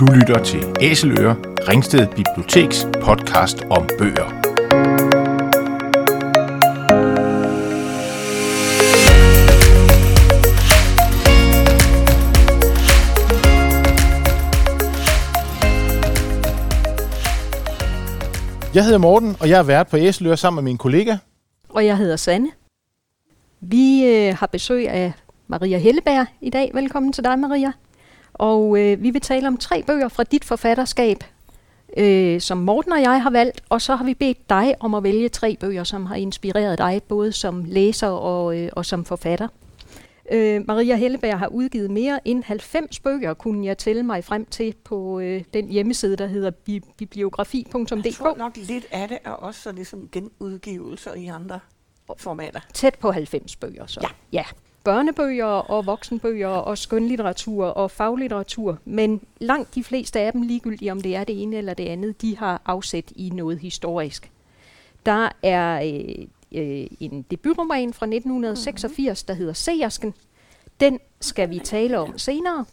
Du lytter til Æseløer, Ringsted Biblioteks podcast om bøger. Jeg hedder Morten, og jeg er vært på Æseløer sammen med min kollega. Og jeg hedder Sanne. Vi øh, har besøg af Maria Helleberg i dag. Velkommen til dig, Maria. Og øh, vi vil tale om tre bøger fra dit forfatterskab, øh, som Morten og jeg har valgt. Og så har vi bedt dig om at vælge tre bøger, som har inspireret dig, både som læser og, øh, og som forfatter. Øh, Maria Helleberg har udgivet mere end 90 bøger, kunne jeg tælle mig frem til på øh, den hjemmeside, der hedder bi- bibliografi.dk. Jeg tror nok lidt af det er også så ligesom genudgivelser i andre formater. Tæt på 90 bøger så. Ja. ja. Børnebøger og voksenbøger og skønlitteratur og faglitteratur, men langt de fleste af dem, ligegyldigt om det er det ene eller det andet, de har afsæt i noget historisk. Der er øh, øh, en debutroman fra 1986, der hedder Seersken. Den skal vi tale om senere.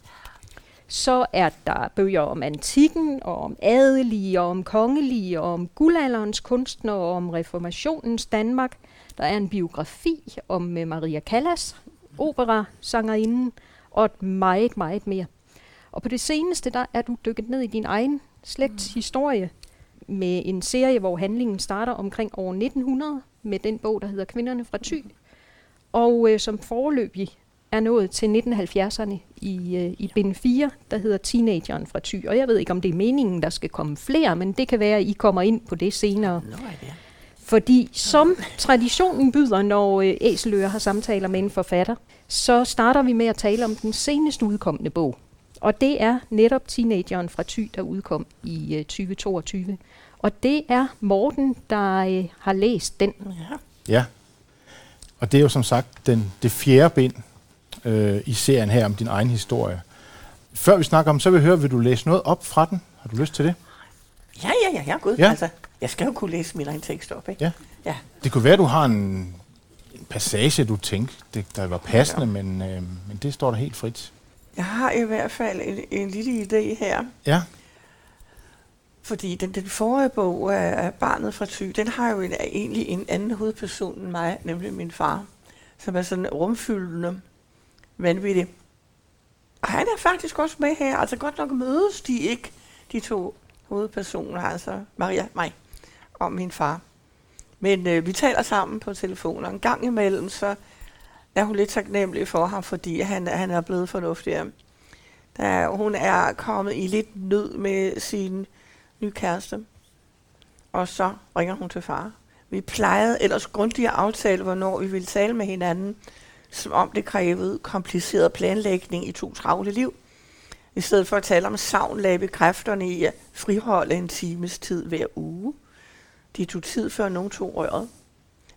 Så er der bøger om antikken, og om adelige, og om kongelige, og om guldalderens kunstnere, og om reformationens Danmark. Der er en biografi om uh, Maria Callas, opera-sangerinden, og et meget, meget mere. Og på det seneste, der er du dykket ned i din egen slægts historie med en serie, hvor handlingen starter omkring år 1900 med den bog, der hedder Kvinderne fra Thy, og øh, som forløbig er nået til 1970'erne i, øh, i bind 4, der hedder Teenageren fra Thy. Og jeg ved ikke, om det er meningen, der skal komme flere, men det kan være, at I kommer ind på det senere. Nå, det. Fordi som traditionen byder, når øh, Æseløer har samtaler med en forfatter, så starter vi med at tale om den senest udkommende bog. Og det er netop Teenageren fra Thy, der udkom i øh, 2022. Og det er Morten, der øh, har læst den. Ja. Ja, og det er jo som sagt den, det fjerde bind øh, i serien her om din egen historie. Før vi snakker om, så vil jeg høre, vil du læse noget op fra den? Har du lyst til det? ja, ja, ja, ja, gud. Ja. Ja. Altså, jeg skal jo kunne læse min egen tekst op, ikke? Ja. ja. Det kunne være, at du har en, en passage, du tænkte, det, der var passende, men, øh, men det står der helt frit. Jeg har i hvert fald en, en lille idé her. Ja, Fordi den, den forrige bog af af Barnet fra Thy, den har jo en, egentlig en anden hovedperson end mig, nemlig min far, som er sådan rumfyldende, vanvittig. Og han er faktisk også med her. Altså godt nok mødes de ikke, de to hovedpersoner, altså Maria, mig om min far. Men øh, vi taler sammen på telefon, og en gang imellem, så er hun lidt taknemmelig for ham, fordi han, han er blevet fornuftigere. Da hun er kommet i lidt nød med sin nye kæreste, og så ringer hun til far. Vi plejede ellers grundigt at aftale, hvornår vi ville tale med hinanden, som om det krævede kompliceret planlægning i to travle liv. I stedet for at tale om savn, lagde vi kræfterne i at friholde en times tid hver uge. Det tog tid før nogen tog røret.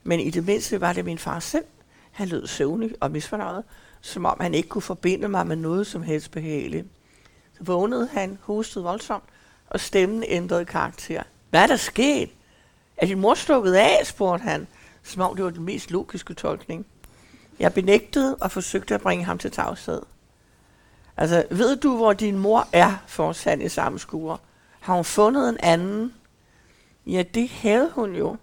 Men i det mindste var det min far selv. Han lød søvnig og misfornøjet, som om han ikke kunne forbinde mig med noget som helst behageligt. Så vågnede han, hostede voldsomt, og stemmen ændrede karakter. Hvad er der sket? Er din mor stukket af, spurgte han, som om det var den mest logiske tolkning. Jeg benægtede og forsøgte at bringe ham til tavshed. Altså, ved du, hvor din mor er, fortsatte i samme skure? Har hun fundet en anden? Ja, det havde hun jo.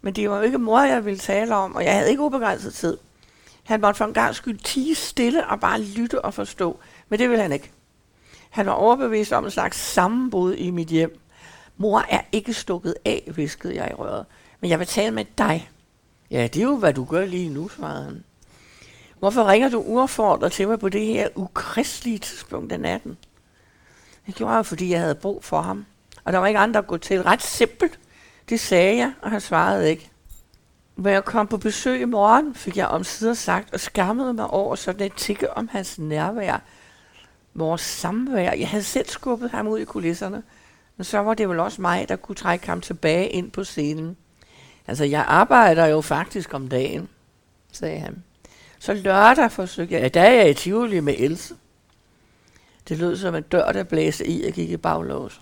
Men det var jo ikke mor, jeg ville tale om, og jeg havde ikke ubegrænset tid. Han måtte for en gang skyld tige stille og bare lytte og forstå, men det ville han ikke. Han var overbevist om en slags sammenbrud i mit hjem. Mor er ikke stukket af, viskede jeg i røret. Men jeg vil tale med dig. Ja, det er jo, hvad du gør lige nu, svarede han. Hvorfor ringer du uaffordret til mig på det her ukristelige tidspunkt af natten? Det gjorde jeg, fordi jeg havde brug for ham. Og der var ikke andre at gå til. Ret simpelt. Det sagde jeg, og han svarede ikke. Hvor jeg kom på besøg i morgen, fik jeg omsider sagt, og skammede mig over sådan et tikke om hans nærvær. Vores samvær. Jeg havde selv skubbet ham ud i kulisserne. Men så var det vel også mig, der kunne trække ham tilbage ind på scenen. Altså, jeg arbejder jo faktisk om dagen, sagde han. Så lørdag forsøgte jeg, ja, der er jeg i Tivoli med Else. Det lød som en dør, der blæste i og gik i baglås.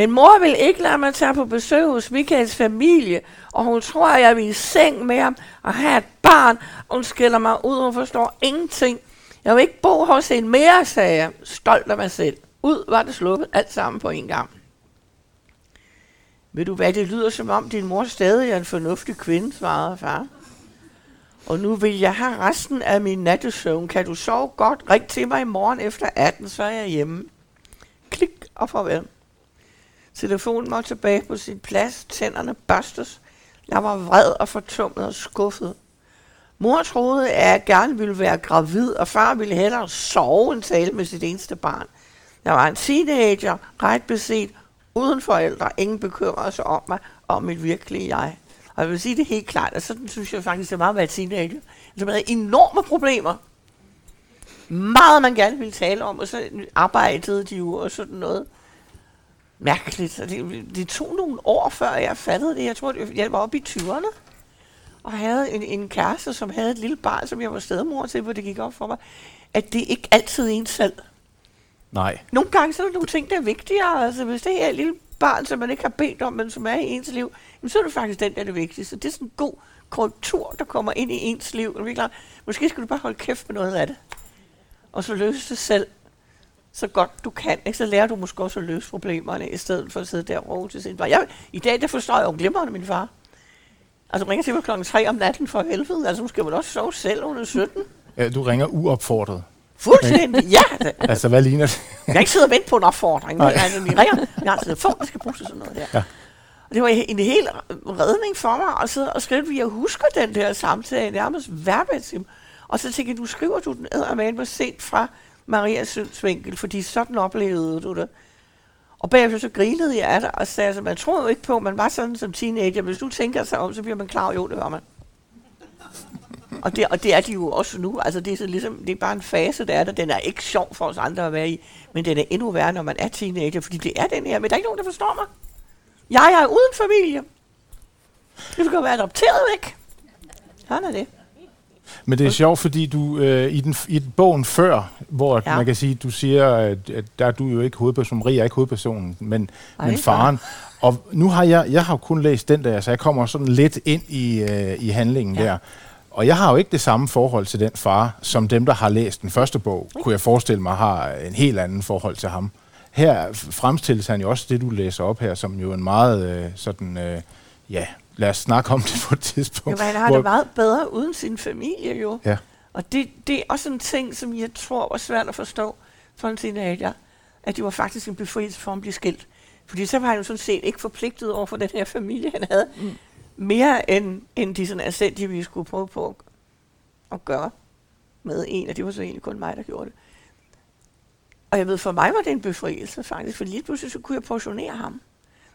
Men mor vil ikke lade mig tage på besøg hos Michaels familie, og hun tror, at jeg vil i seng med ham og have et barn, og hun skælder mig ud og forstår ingenting. Jeg vil ikke bo hos en mere, sagde jeg, stolt af mig selv. Ud var det sluppet alt sammen på en gang. Ved du hvad, det lyder som om din mor stadig er en fornuftig kvinde, svarede far. Og nu vil jeg have resten af min nattesøvn. Kan du sove godt? Ring til mig i morgen efter 18, så er jeg hjemme. Klik og farvel. Telefonen var tilbage på sin plads, tænderne børstes. Jeg var vred og fortummet og skuffet. Mor troede, at jeg gerne ville være gravid, og far ville hellere sove end tale med sit eneste barn. Jeg var en teenager, ret beset, uden forældre. Ingen bekymrede sig om mig, om mit virkelige jeg. Og jeg vil sige det helt klart, og sådan synes jeg faktisk, det er meget at være teenager. Altså, man havde enorme problemer. Meget, man gerne ville tale om, og så arbejdede de jo og sådan noget. Mærkeligt. Det, det tog nogle år, før jeg fattede det. Jeg tror, jeg var oppe i 20'erne og havde en, en kæreste, som havde et lille barn, som jeg var stedmor til, hvor det gik op for mig, at det ikke altid er en selv. Nej. Nogle gange så er der nogle ting, der er vigtigere. Altså, hvis det her er et lille barn, som man ikke har bedt om, men som er i ens liv, så er det faktisk den, der er det vigtigste. Det er sådan en god korrektur, der kommer ind i ens liv. Og klar, måske skal du bare holde kæft med noget af det. Og så løse det selv så godt du kan. Ikke? Så lærer du måske også at løse problemerne, i stedet for at sidde der og råbe til sin far. Jeg, I dag, der forstår jeg jo glimrende min far. Altså, ringer til mig klokken 3 om natten for helvede. Altså, måske man også sove selv under 17. Ja, du ringer uopfordret. Fuldstændig, ja. Altså, hvad ligner det? Jeg ikke sidde og vente på en opfordring. Men, altså, vi ringer. Jeg har en telefon, der skal bruges til sådan noget der. Ja. Og det var en hel redning for mig at sidde og skrive, at jeg husker den der samtale nærmest verbatim. Og så tænkte jeg, nu skriver du den med på set fra Marias synsvinkel, fordi sådan oplevede du det. Og bagefter så grinede jeg af det og sagde, at man tror jo ikke på, at man var sådan som teenager. Hvis du tænker sig om, så bliver man klar, jo, det var man. og, det, og det er de jo også nu. Altså, det er, så ligesom, det er bare en fase, der er der. Den er ikke sjov for os andre at være i, men den er endnu værre, når man er teenager, fordi det er den her. Men der er ikke nogen, der forstår mig. Jeg er uden familie. Det skal være adopteret væk. Sådan er det. Men det er sjovt, fordi du øh, i, den, i den bogen før, hvor ja. man kan sige, du siger, at, at der er du jo ikke hovedpersonen, Maria er ikke hovedpersonen, men, Ej, men faren. Og nu har jeg, jeg har kun læst den der, så jeg kommer sådan lidt ind i, øh, i handlingen ja. der. Og jeg har jo ikke det samme forhold til den far, som dem, der har læst den første bog, okay. kunne jeg forestille mig, har en helt anden forhold til ham. Her fremstilles han jo også det, du læser op her, som jo en meget øh, sådan, øh, ja, lad os snakke om det på et tidspunkt. Jo, han har hvor... det meget bedre uden sin familie jo. Ja. Og det, det er også en ting, som jeg tror var svært at forstå for en teenager, at det var faktisk en befrielse for at blive skilt. Fordi så var han jo sådan set ikke forpligtet over for den her familie, han havde, mm. mere end, end de sådan ascendige, vi skulle prøve på at, at gøre med en, og det var så egentlig kun mig, der gjorde det. Og jeg ved, for mig var det en befrielse faktisk, for lige pludselig så kunne jeg portionere ham.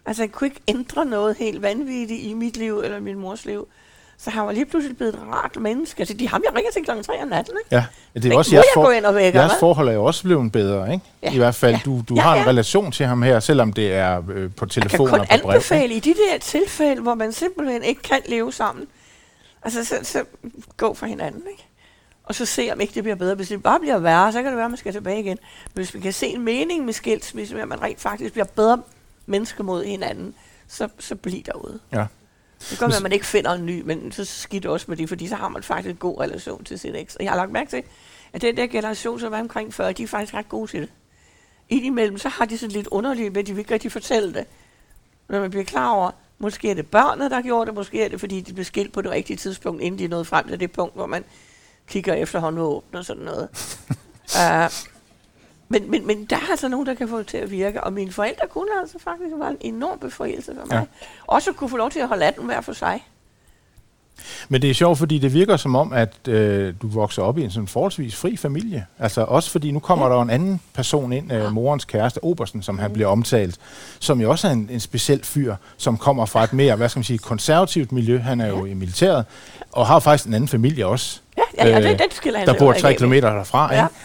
Altså, jeg kunne ikke ændre noget helt vanvittigt i mit liv eller min mors liv. Så han var lige pludselig blevet et rart menneske. Altså, de ham, jeg ringer til klokken 3 om natten, ikke? Ja, det er også jeres, for, jeres forhold er jo også blevet bedre, ikke? Ja. I hvert fald, ja. du, du ja, har en ja. relation til ham her, selvom det er øh, på telefon og på brev. Jeg kan kun anbefale i de der tilfælde, hvor man simpelthen ikke kan leve sammen. Altså, så, så gå for hinanden, ikke? Og så se, om ikke det bliver bedre. Hvis det bare bliver værre, så kan det være, at man skal tilbage igen. Men hvis vi kan se en mening med skilsmisse, at man rent faktisk bliver bedre mennesker mod hinanden, så, så bliv derude. Ja. Det kan godt være, at man ikke finder en ny, men så skidt også med det, fordi så har man faktisk en god relation til sin eks. Og jeg har lagt mærke til, at den der generation, som var omkring før, de er faktisk ret gode til det. Indimellem, så har de sådan lidt underligt, men de vil ikke rigtig fortælle det. Når man bliver klar over, måske er det børnene, der gjorde det, måske er det, fordi de blev skilt på det rigtige tidspunkt, inden de nåede frem til det punkt, hvor man kigger efter håndvåben og sådan noget. uh, Men, men, men der er altså nogen, der kan få det til at virke, og mine forældre kunne altså faktisk være en enorm befrielse for mig. Ja. Også kunne få lov til at holde anden hver for sig. Men det er sjovt, fordi det virker som om, at øh, du vokser op i en sådan forholdsvis fri familie. Altså også fordi nu kommer ja. der en anden person ind, øh, morens kæreste, Obersen, som han mm. bliver omtalt, som jo også er en, en speciel fyr, som kommer fra et mere, hvad skal man sige, konservativt miljø. Han er jo ja. i militæret, og har faktisk en anden familie også. Ja, ja, ja øh, det, det skiller han Der bor tre kilometer derfra. Ja. Ikke?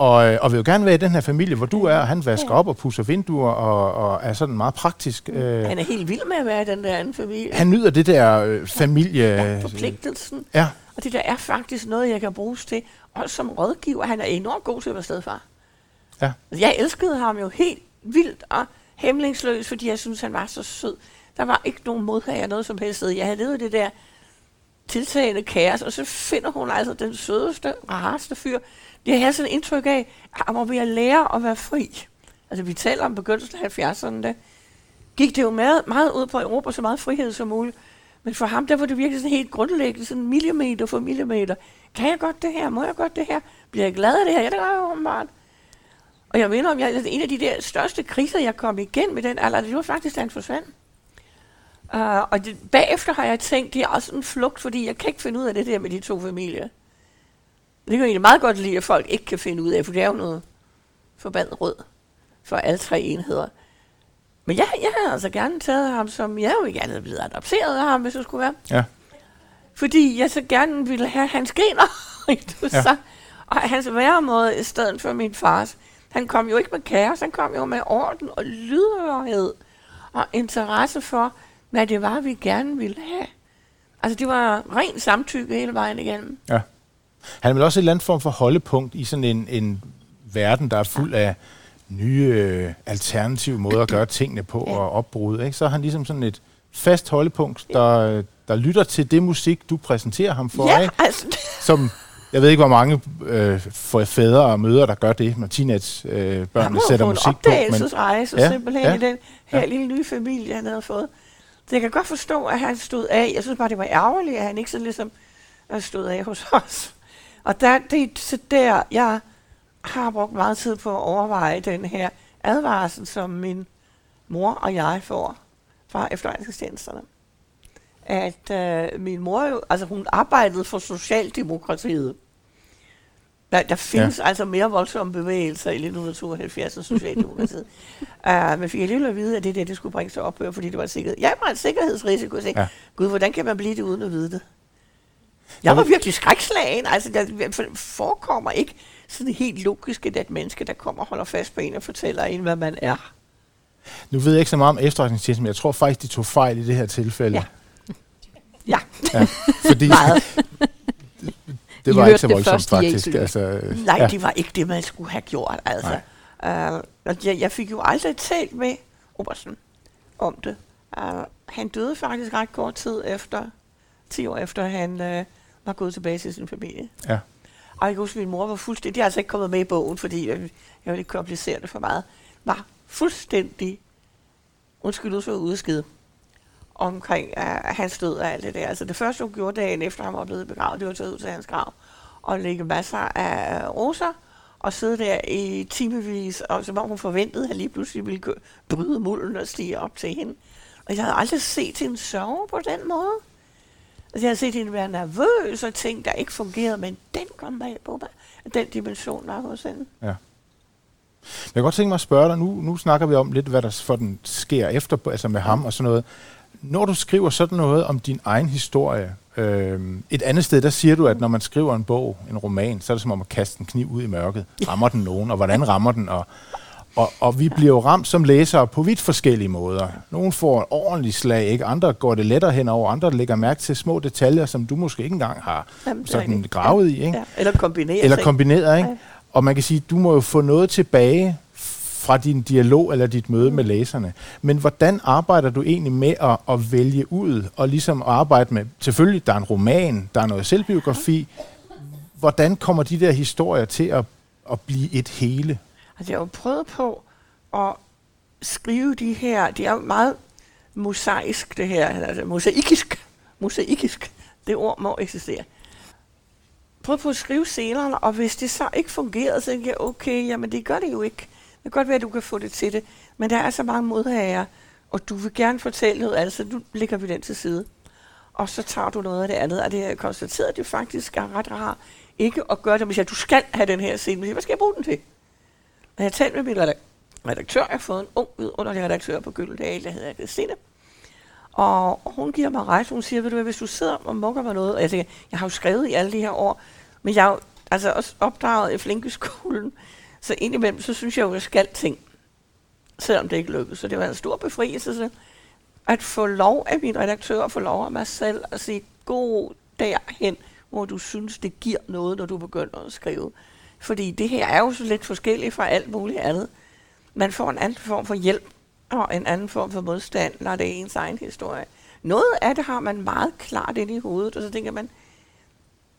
Og, øh, og vil jo gerne være i den her familie, hvor du er, og han vasker op og pusser vinduer, og, og er sådan meget praktisk. Øh. Han er helt vild med at være i den der anden familie. Han nyder det der øh, familie... Ja, forpligtelsen. Ja. Og det der er faktisk noget, jeg kan bruges til. Og som rådgiver, han er enormt god til at være stedfar. Ja. Jeg elskede ham jo helt vildt og hemmelingsløs, fordi jeg synes, han var så sød. Der var ikke nogen modhager noget som helst. Jeg havde levet det der tiltagende kaos, og så finder hun altså den sødeste, rareste fyr. Det har sådan et indtryk af, at han må ved at lære at være fri. Altså vi taler om begyndelsen af 70'erne, der gik det jo meget, meget ud på Europa, så meget frihed som muligt. Men for ham, der var det virkelig sådan helt grundlæggende, sådan millimeter for millimeter. Kan jeg godt det her? Må jeg godt det her? Bliver jeg glad af det her? Ja, det gør jeg åbenbart. Og jeg mener, om jeg, altså, en af de der største kriser, jeg kom igen med den alder, det var faktisk, da han forsvandt. Uh, og det, bagefter har jeg tænkt, det er også en flugt, fordi jeg kan ikke finde ud af det der med de to familier. Det kan jeg egentlig meget godt lide, at folk ikke kan finde ud af, for det er jo noget forbandet rød for alle tre enheder. Men jeg, jeg havde altså gerne taget ham, som jeg jo gerne havde blevet adopteret af ham, hvis det skulle være. Ja. Fordi jeg så gerne ville have hans gener, du ja. så, og hans væremåde i stedet for min fars. Han kom jo ikke med kaos, han kom jo med orden og lydhørhed og interesse for, hvad det var, vi gerne ville have. Altså, det var ren samtykke hele vejen igennem. Ja. Han er vel også et eller andet form for holdepunkt i sådan en, en verden, der er fuld af nye øh, alternative måder at gøre tingene på ja. og opbrud. Ikke? Så er han ligesom sådan et fast holdepunkt, der, der lytter til det musik, du præsenterer ham for. Ja, ikke? altså. Som, jeg ved ikke, hvor mange øh, for fædre og mødre, der gør det, når teenage-børnene øh, sætter musik på. Han må få en ja, simpelthen ja, i den her ja. lille nye familie, han havde fået. Så jeg kan godt forstå, at han stod af. Jeg synes bare, det var ærgerligt, at han ikke så ligesom øh, stod af hos os. Og der, det så der, jeg har brugt meget tid på at overveje den her advarsel, som min mor og jeg får fra efterretningstjenesterne. At øh, min mor jo, altså hun arbejdede for Socialdemokratiet. Der, der findes ja. altså mere voldsomme bevægelser i 1972 end Socialdemokratiet. uh, men fik lige at vide, at det der, det skulle bringe sig op, fordi det var et sikkerhed. Jeg var en sikkerhedsrisiko. Jeg tænkte, ja. gud, hvordan kan man blive det uden at vide det? Jeg var virkelig skrækslagen. Altså, det forekommer ikke sådan helt logisk, at et menneske, der kommer og holder fast på en og fortæller en, hvad man er. Nu ved jeg ikke så meget om efterretningstjenesten, men jeg tror faktisk, de tog fejl i det her tilfælde. Ja. Ja. ja fordi det, var ikke så voldsomt faktisk. Altså, Nej, ja. det var ikke det, man skulle have gjort. Altså. Uh, jeg, jeg fik jo aldrig talt med Obersen om det. Uh, han døde faktisk ret kort tid efter, 10 år efter han uh, var gået tilbage til sin familie. Ja. Og jeg kan huske, at min mor var fuldstændig, det er altså ikke kommet med i bogen, fordi jeg, jeg vil ikke komplicere det for meget, var fuldstændig, undskyld ud for udskid, omkring uh, hans død og alt det der. Altså det første, hun gjorde dagen efter, han var blevet begravet, det var at tage ud til hans grav og lægge masser af roser, og sidde der i timevis, og så om hun forventede, at han lige pludselig ville bryde mulden og stige op til hende. Og jeg havde aldrig set hende sørge på den måde. Altså, jeg har set hende være nervøs og ting, der ikke fungerede, men den kom bag på mig. Den dimension var hos hende. Ja. Jeg kan godt tænke mig at spørge dig, nu, nu snakker vi om lidt, hvad der for den sker efter, altså med ham og sådan noget. Når du skriver sådan noget om din egen historie, øh, et andet sted, der siger du, at når man skriver en bog, en roman, så er det som om at kaste en kniv ud i mørket. Rammer den nogen, og hvordan rammer den? Og, og, og vi bliver jo ramt som læsere på vidt forskellige måder. Nogle får et ordentligt slag, ikke? andre går det lettere henover, andre lægger mærke til små detaljer, som du måske ikke engang har Jamen, sådan gravet ja. i. Ikke? Ja. Eller kombineret. Eller kombineret, ikke? Ja. Og man kan sige, du må jo få noget tilbage fra din dialog eller dit møde mm. med læserne. Men hvordan arbejder du egentlig med at, at vælge ud og ligesom arbejde med, selvfølgelig der er en roman, der er noget selvbiografi. Hvordan kommer de der historier til at, at blive et hele? Altså, jeg har jo prøvet på at skrive de her, det er jo meget mosaisk det her, altså mosaikisk, mosaikisk, det ord må eksistere. Prøv på at skrive scenerne, og hvis det så ikke fungerede, så tænkte jeg, okay, jamen det gør det jo ikke. Det kan godt være, at du kan få det til det, men der er så mange modhager, og du vil gerne fortælle noget, altså nu lægger vi den til side. Og så tager du noget af det andet, og det har konstateret, at det faktisk er ret rart ikke at gøre det, hvis jeg, du skal have den her scene, hvad skal jeg bruge den til? Og jeg talte med min redaktør, jeg har fået en ung vidunderlig redaktør på Gyldendal, der hedder Christine. Og hun giver mig ret, hun siger, ved du hvad, hvis du sidder og mukker mig noget, og jeg tænker, jeg har jo skrevet i alle de her år, men jeg har jo altså også opdraget i flinkeskolen, så indimellem, så synes jeg jo, at jeg skal ting, selvom det ikke lykkedes. Så det var en stor befrielse så at få lov af min redaktør, at få lov af mig selv, at sige, gå derhen, hvor du synes, det giver noget, når du begynder at skrive. Fordi det her er jo så lidt forskelligt fra alt muligt andet. Man får en anden form for hjælp og en anden form for modstand, når det er ens egen historie. noget af det har man meget klart ind i hovedet, og så tænker man,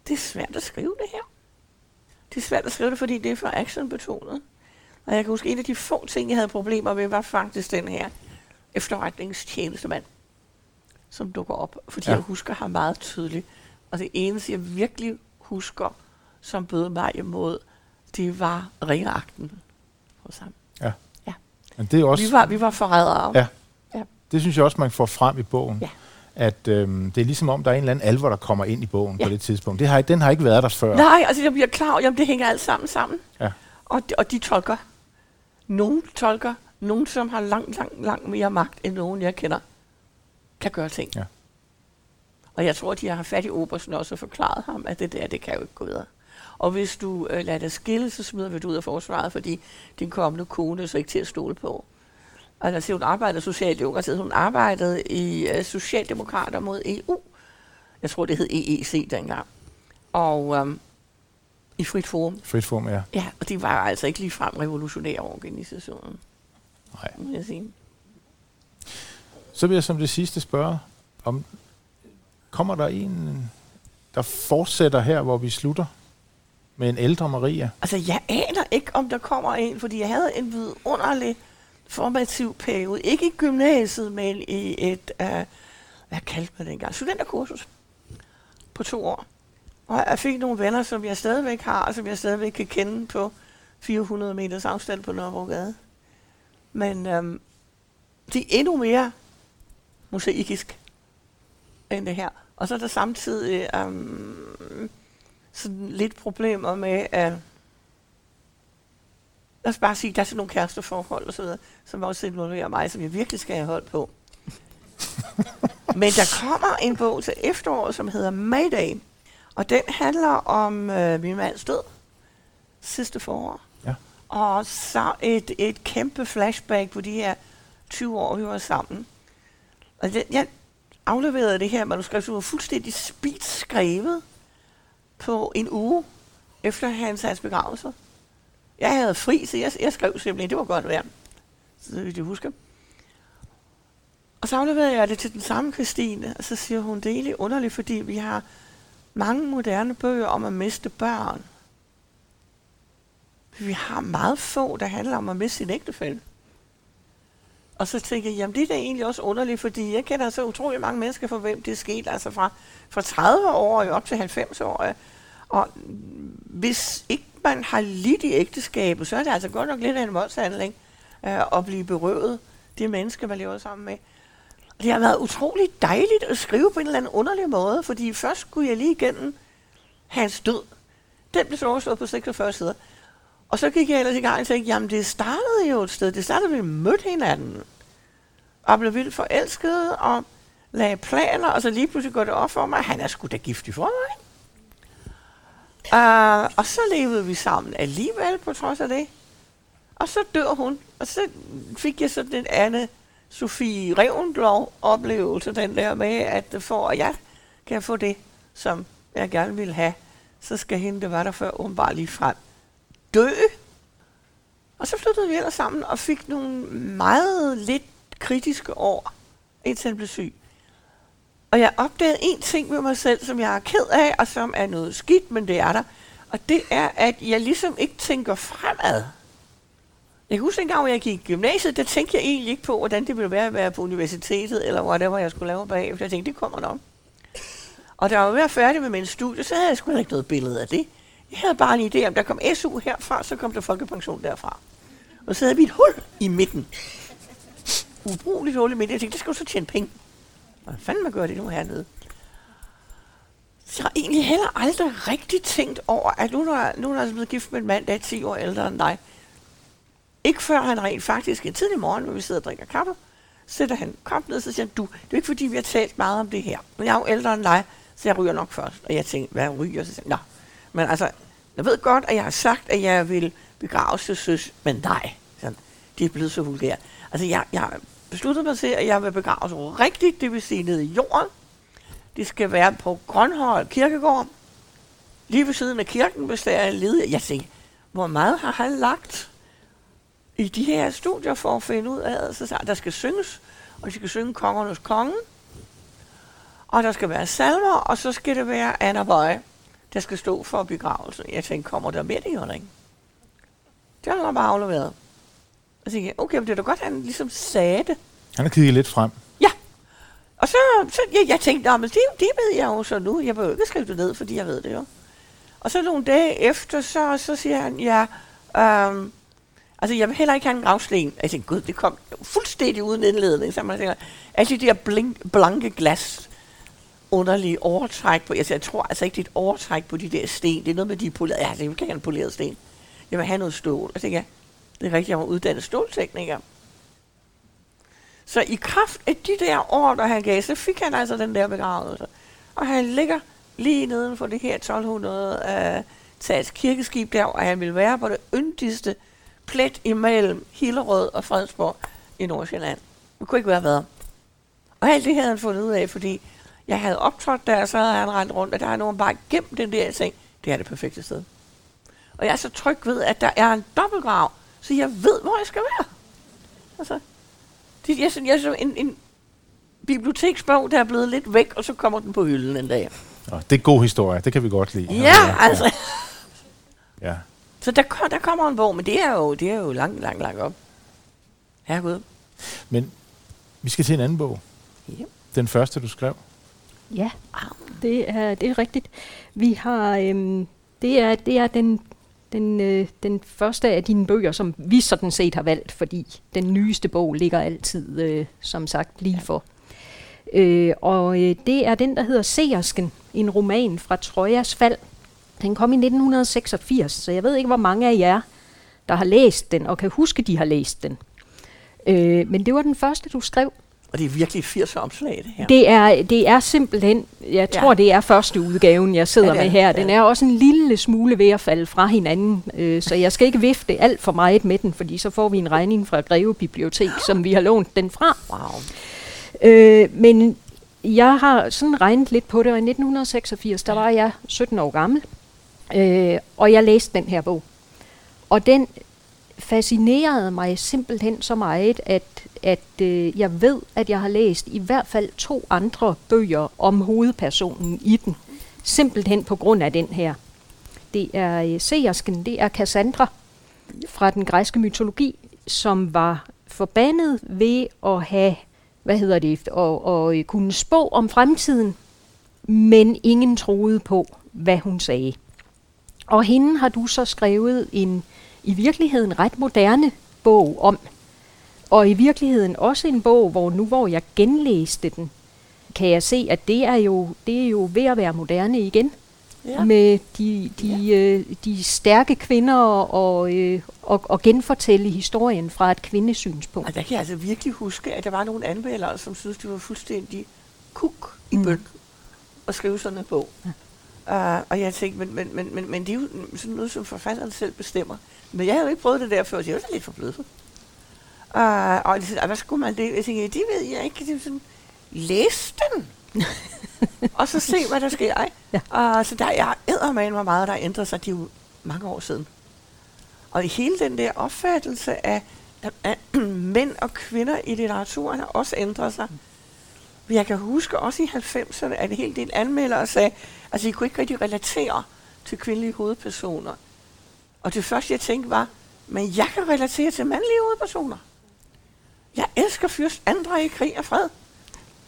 det er svært at skrive det her. Det er svært at skrive det, fordi det er for actionbetonet. Og jeg kan huske, en af de få ting, jeg havde problemer med, var faktisk den her efterretningstjenestemand, som dukker op. Fordi ja. jeg husker ham meget tydeligt. Og det eneste, jeg virkelig husker, som bød mig imod, det var ringeakten hos ham. Ja. ja. Men det er også... Vi var, vi var forrædere. Ja. ja. Det synes jeg også, man får frem i bogen. Ja. At øhm, det er ligesom om, der er en eller anden alvor, der kommer ind i bogen ja. på det tidspunkt. Det har, den har ikke været der før. Nej, altså jeg bliver klar over, at det hænger alt sammen sammen. Ja. Og, de, og de tolker. Nogle tolker, nogen som har langt, langt, langt mere magt, end nogen jeg kender, kan gøre ting. Ja. Og jeg tror, de har fat i Obersen også og forklaret ham, at det der, det kan jo ikke gå videre. Og hvis du øh, lader dig skille, så smider vi dig ud af forsvaret, fordi din kommende kone er så ikke til at stole på. Siger, hun arbejdede socialdemokratiet. Hun arbejdede i uh, Socialdemokrater mod EU. Jeg tror, det hed EEC dengang. Og um, i Frit Forum. Frit Forum, ja. Ja, og de var altså ikke ligefrem revolutionære organisationen. Nej. Må jeg sige. Så vil jeg som det sidste spørge, om kommer der en, der fortsætter her, hvor vi slutter? Med en ældre Maria? Altså, jeg aner ikke, om der kommer en, fordi jeg havde en vidunderlig formativ periode. Ikke i gymnasiet, men i et, uh, hvad kaldte man det engang, studenterkursus på to år. Og jeg fik nogle venner, som jeg stadigvæk har, og som jeg stadigvæk kan kende på 400 meters afstand på Nørrebrogade. Men øhm, de er endnu mere mosaikisk end det her. Og så er der samtidig øhm, sådan lidt problemer med, at lad os bare sige, der er sådan nogle kæresteforhold og så videre, som også involverer mig, som jeg virkelig skal have holdt på. Men der kommer en bog til efteråret, som hedder Mayday, og den handler om øh, min mands død sidste forår. Ja. Og så et, et kæmpe flashback på de her 20 år, vi var sammen. Og det, jeg afleverede det her manuskript, som var fuldstændig speed skrevet på en uge efter hans, hans begravelse. Jeg havde fri, så jeg, jeg skrev simpelthen, det var godt værd. Så vil du huske. Og så afleverede jeg det til den samme Christine, og så siger hun, det er egentlig underligt, fordi vi har mange moderne bøger om at miste børn. Vi har meget få, der handler om at miste sin ægtefælde. Og så tænker jeg, jamen det er da egentlig også underligt, fordi jeg kender så utrolig mange mennesker, for hvem det er sket, altså fra, fra 30 år og op til 90 år. Og hvis ikke man har lidt i ægteskabet, så er det altså godt nok lidt af en voldshandling øh, at blive berøvet de mennesker, man lever sammen med. Det har været utrolig dejligt at skrive på en eller anden underlig måde, fordi først skulle jeg lige igennem hans død. Den blev så overstået på 46 sider. Og så gik jeg ellers i gang og tænkte, jamen det startede jo et sted. Det startede, at vi mødte hinanden. Og blev vildt forelsket og lagde planer, og så lige pludselig går det op for mig, han er sgu da gift i forvejen. Uh, og så levede vi sammen alligevel, på trods af det. Og så dør hun, og så fik jeg sådan den anden Sofie Revendlov oplevelse, den der med, at for at jeg kan få det, som jeg gerne vil have, så skal hende, der var der før, bare lige frem, dø. Og så flyttede vi ellers sammen og fik nogle meget lidt kritiske år, indtil han blev syg. Og jeg opdagede en ting ved mig selv, som jeg er ked af, og som er noget skidt, men det er der. Og det er, at jeg ligesom ikke tænker fremad. Jeg kan huske en gang, hvor jeg gik i gymnasiet, der tænkte jeg egentlig ikke på, hvordan det ville være at være på universitetet, eller whatever jeg skulle lave bagefter. Jeg tænkte, det kommer nok. Og da jeg var ved at færdig med min studie, så havde jeg sgu ikke noget billede af det. Jeg havde bare en idé om, der kom SU herfra, så kom der folkepension derfra. Og så havde vi et hul i midten. Ubrugeligt hul i midten. Jeg tænkte, det skal så tjene penge. Hvad fanden man gør det nu hernede? Så jeg har egentlig heller aldrig rigtig tænkt over, at nu er, nu er jeg blevet gift med en mand, der er 10 år ældre end dig. Ikke før han rent faktisk en tidlig morgen, hvor vi sidder og drikker kaffe, sætter han kop ned, og så siger han, du, det er ikke fordi, vi har talt meget om det her, men jeg er jo ældre end dig, så jeg ryger nok først. Og jeg tænkte, hvad ryger? Så siger han, men altså, jeg ved godt, at jeg har sagt, at jeg vil begraves til søs, men nej, sådan, det er blevet så vulgært. Altså, jeg, jeg besluttet mig til, at jeg vil begraves rigtigt, det vil sige nede i jorden. Det skal være på Grønhold Kirkegård, lige ved siden af kirken, hvis der er en led. Jeg tænkte, hvor meget har han lagt i de her studier for at finde ud af, så der skal synges, og de skal synge kongernes konge. og der skal være salmer, og så skal det være Anna Bøje, der skal stå for begravelsen. Jeg tænkte, kommer der med det, eller ikke? Det har han bare afleveret. Og så tænkte jeg, okay, men det er da godt, at han ligesom sagde det. Han har kigget lidt frem. Ja. Og så, så jeg, jeg tænkte, men det, det ved jeg jo så nu. Jeg behøver ikke skrive det ned, fordi jeg ved det jo. Og så nogle dage efter, så, så siger han, ja, øhm, altså jeg vil heller ikke have en gravsten. Jeg tænkte, gud, det kom fuldstændig uden indledning. Så man tænker, alle de der blink, blanke glas, underlige overtræk på, altså jeg tror altså ikke, det er et overtræk på de der sten. Det er noget med de polerede, ja, det kan have en poleret sten. Jeg vil have noget stål. Og så tænker jeg, det er rigtigt, jeg var uddannet ståltekniker. Så i kraft af de der år, der han gav, så fik han altså den der begravelse. Og han ligger lige neden for det her 1200 uh, tals kirkeskib der, og han ville være på det yndigste plet imellem Hillerød og Fredensborg i Nordsjælland. Det kunne ikke være bedre. Og alt det havde han fundet ud af, fordi jeg havde optrådt der, og så havde han rendt rundt, og der er nogen bare gemt den der ting. Det er det perfekte sted. Og jeg er så tryg ved, at der er en dobbeltgrav, så jeg ved, hvor jeg skal være. Altså, det, jeg, jeg, jeg, en, en biblioteksbog, der er blevet lidt væk, og så kommer den på hylden en dag. Oh, det er god historie, det kan vi godt lide. Ja, ja altså. Ja. Så der, der kommer en bog, men det er jo, det er jo langt, langt, langt op. Herregud. Men vi skal til en anden bog. Ja. Den første, du skrev. Ja, det er, det er rigtigt. Vi har, øhm, det er, det er den, den, øh, den første af dine bøger, som vi sådan set har valgt, fordi den nyeste bog ligger altid, øh, som sagt, lige for. Øh, og øh, det er den, der hedder Seersken, en roman fra Trojas fald. Den kom i 1986, så jeg ved ikke, hvor mange af jer, der har læst den, og kan huske, de har læst den. Øh, men det var den første, du skrev. Og det er virkelig 80 omslag, det her. Det er, det er simpelthen, jeg ja. tror, det er første udgaven, jeg sidder ja, med her. Den ja. er også en lille smule ved at falde fra hinanden, øh, så jeg skal ikke vifte alt for meget med den, fordi så får vi en regning fra Greve Bibliotek, som vi har lånt den fra. Wow. Øh, men jeg har sådan regnet lidt på det, og i 1986, der var jeg 17 år gammel, øh, og jeg læste den her bog. Og den fascinerede mig simpelthen så meget, at, at øh, jeg ved, at jeg har læst i hvert fald to andre bøger om hovedpersonen i den. Simpelthen på grund af den her. Det er øh, Seersken, det er Cassandra fra den græske mytologi, som var forbandet ved at have, hvad hedder det, og, og øh, kunne spå om fremtiden, men ingen troede på, hvad hun sagde. Og hende har du så skrevet en i virkeligheden ret moderne bog om. Og i virkeligheden også en bog, hvor nu hvor jeg genlæste den, kan jeg se, at det er jo, det er jo ved at være moderne igen. Ja. Med de, de, ja. øh, de stærke kvinder og, øh, og, og genfortælle historien fra et kvindesynspunkt. Og der kan jeg altså virkelig huske, at der var nogle anmeldere, som synes, det var fuldstændig kuk i mm. bøn at skrive sådan en bog. Ja. Uh, og jeg tænkte, men, men, men, men, men det er jo sådan noget, som forfatteren selv bestemmer. Men jeg havde jo ikke prøvet det der før, så jeg var lidt for blød. Uh, og de sagde, hvad skulle man det? Jeg tænkte, det ved jeg ikke. Det er sådan, læs den. og så se, hvad der sker. Ej. Ja. Uh, så der er eddermane mig meget, der ændrer sig. De er jo mange år siden. Og hele den der opfattelse af, at, at mænd og kvinder i litteraturen har også ændret sig. Jeg kan huske også i 90'erne, at en hel del anmeldere sagde, altså I kunne ikke rigtig relatere til kvindelige hovedpersoner. Og det første, jeg tænkte, var, men jeg kan relatere til mandlige hovedpersoner. Jeg elsker fyrst andre i krig og fred.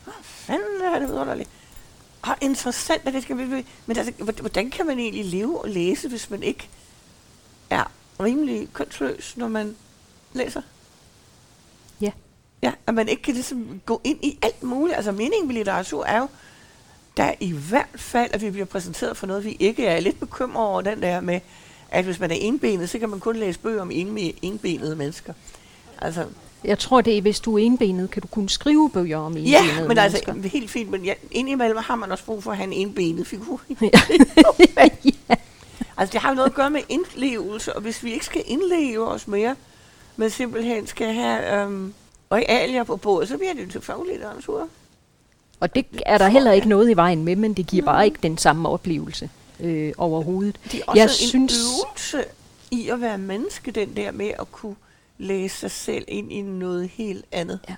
Hvad fanden er det vidunderligt? Og interessant, at det skal vi... Men altså, hvordan kan man egentlig leve og læse, hvis man ikke er rimelig kønsløs, når man læser? Ja. Ja, at man ikke kan ligesom gå ind i alt muligt. Altså meningen med litteratur er jo, der i hvert fald, at vi bliver præsenteret for noget, vi ikke er lidt bekymret over den der med, at hvis man er enbenet, så kan man kun læse bøger om enbenede mennesker. Altså, jeg tror, det er, hvis du er enbenet, kan du kun skrive bøger om enbenede mennesker. Ja, men altså, mennesker. helt fint, men ja, indimellem har man også brug for at have en enbenet figur. Ja. ja. Altså, det har jo noget at gøre med indlevelse, og hvis vi ikke skal indleve os mere, men simpelthen skal have øhm, realier på bordet, så bliver det jo til faglitteratur. Og det er der heller ikke noget i vejen med, men det giver bare ikke den samme oplevelse øh, overhovedet. Det er også jeg en synes, øvelse i at være menneske, den der med at kunne læse sig selv ind i noget helt andet. Ja.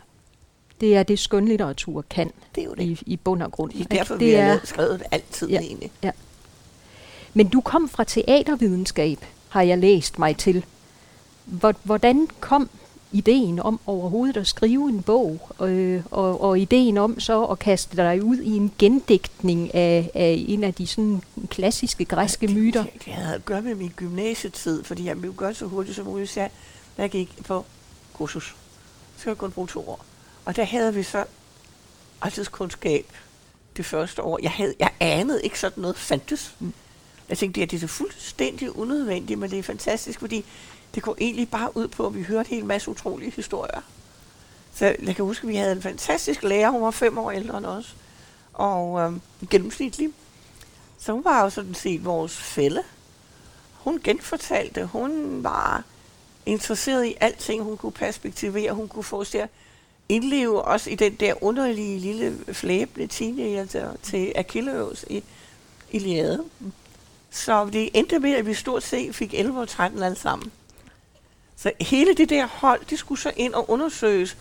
Det er det, skønlitteratur kan det er jo det. I, i bund og grund. Det er derfor, det vi har skrevet det altid ja, egentlig. Ja. Men du kom fra teatervidenskab, har jeg læst mig til. Hvordan kom ideen om overhovedet at skrive en bog, øh, og, og ideen om så at kaste dig ud i en gendækning af, af en af de sådan klassiske græske ja, det, myter? Det, det havde at gøre med min gymnasietid, fordi jeg ville gøre så hurtigt som muligt, så jeg gik på kursus. Så jeg kun bruge to år. Og der havde vi så kundskab det første år. Jeg, havde, jeg anede ikke sådan noget fandtes. Mm. Jeg tænkte, at det er fuldstændig unødvendigt, men det er fantastisk, fordi det går egentlig bare ud på, at vi hørte en masse utrolige historier. Så jeg kan huske, at vi havde en fantastisk lærer, hun var fem år ældre end os, og øhm, gennemsnitlig. Så hun var jo sådan set vores fælde. Hun genfortalte, hun var interesseret i alting, hun kunne perspektivere, hun kunne få os til at indleve os i den der underlige lille flæbende teenager til Achilleus i Iliade. Så det endte med, at vi stort set fik 11 og 13 alle sammen. Så hele det der hold, det skulle så ind og undersøges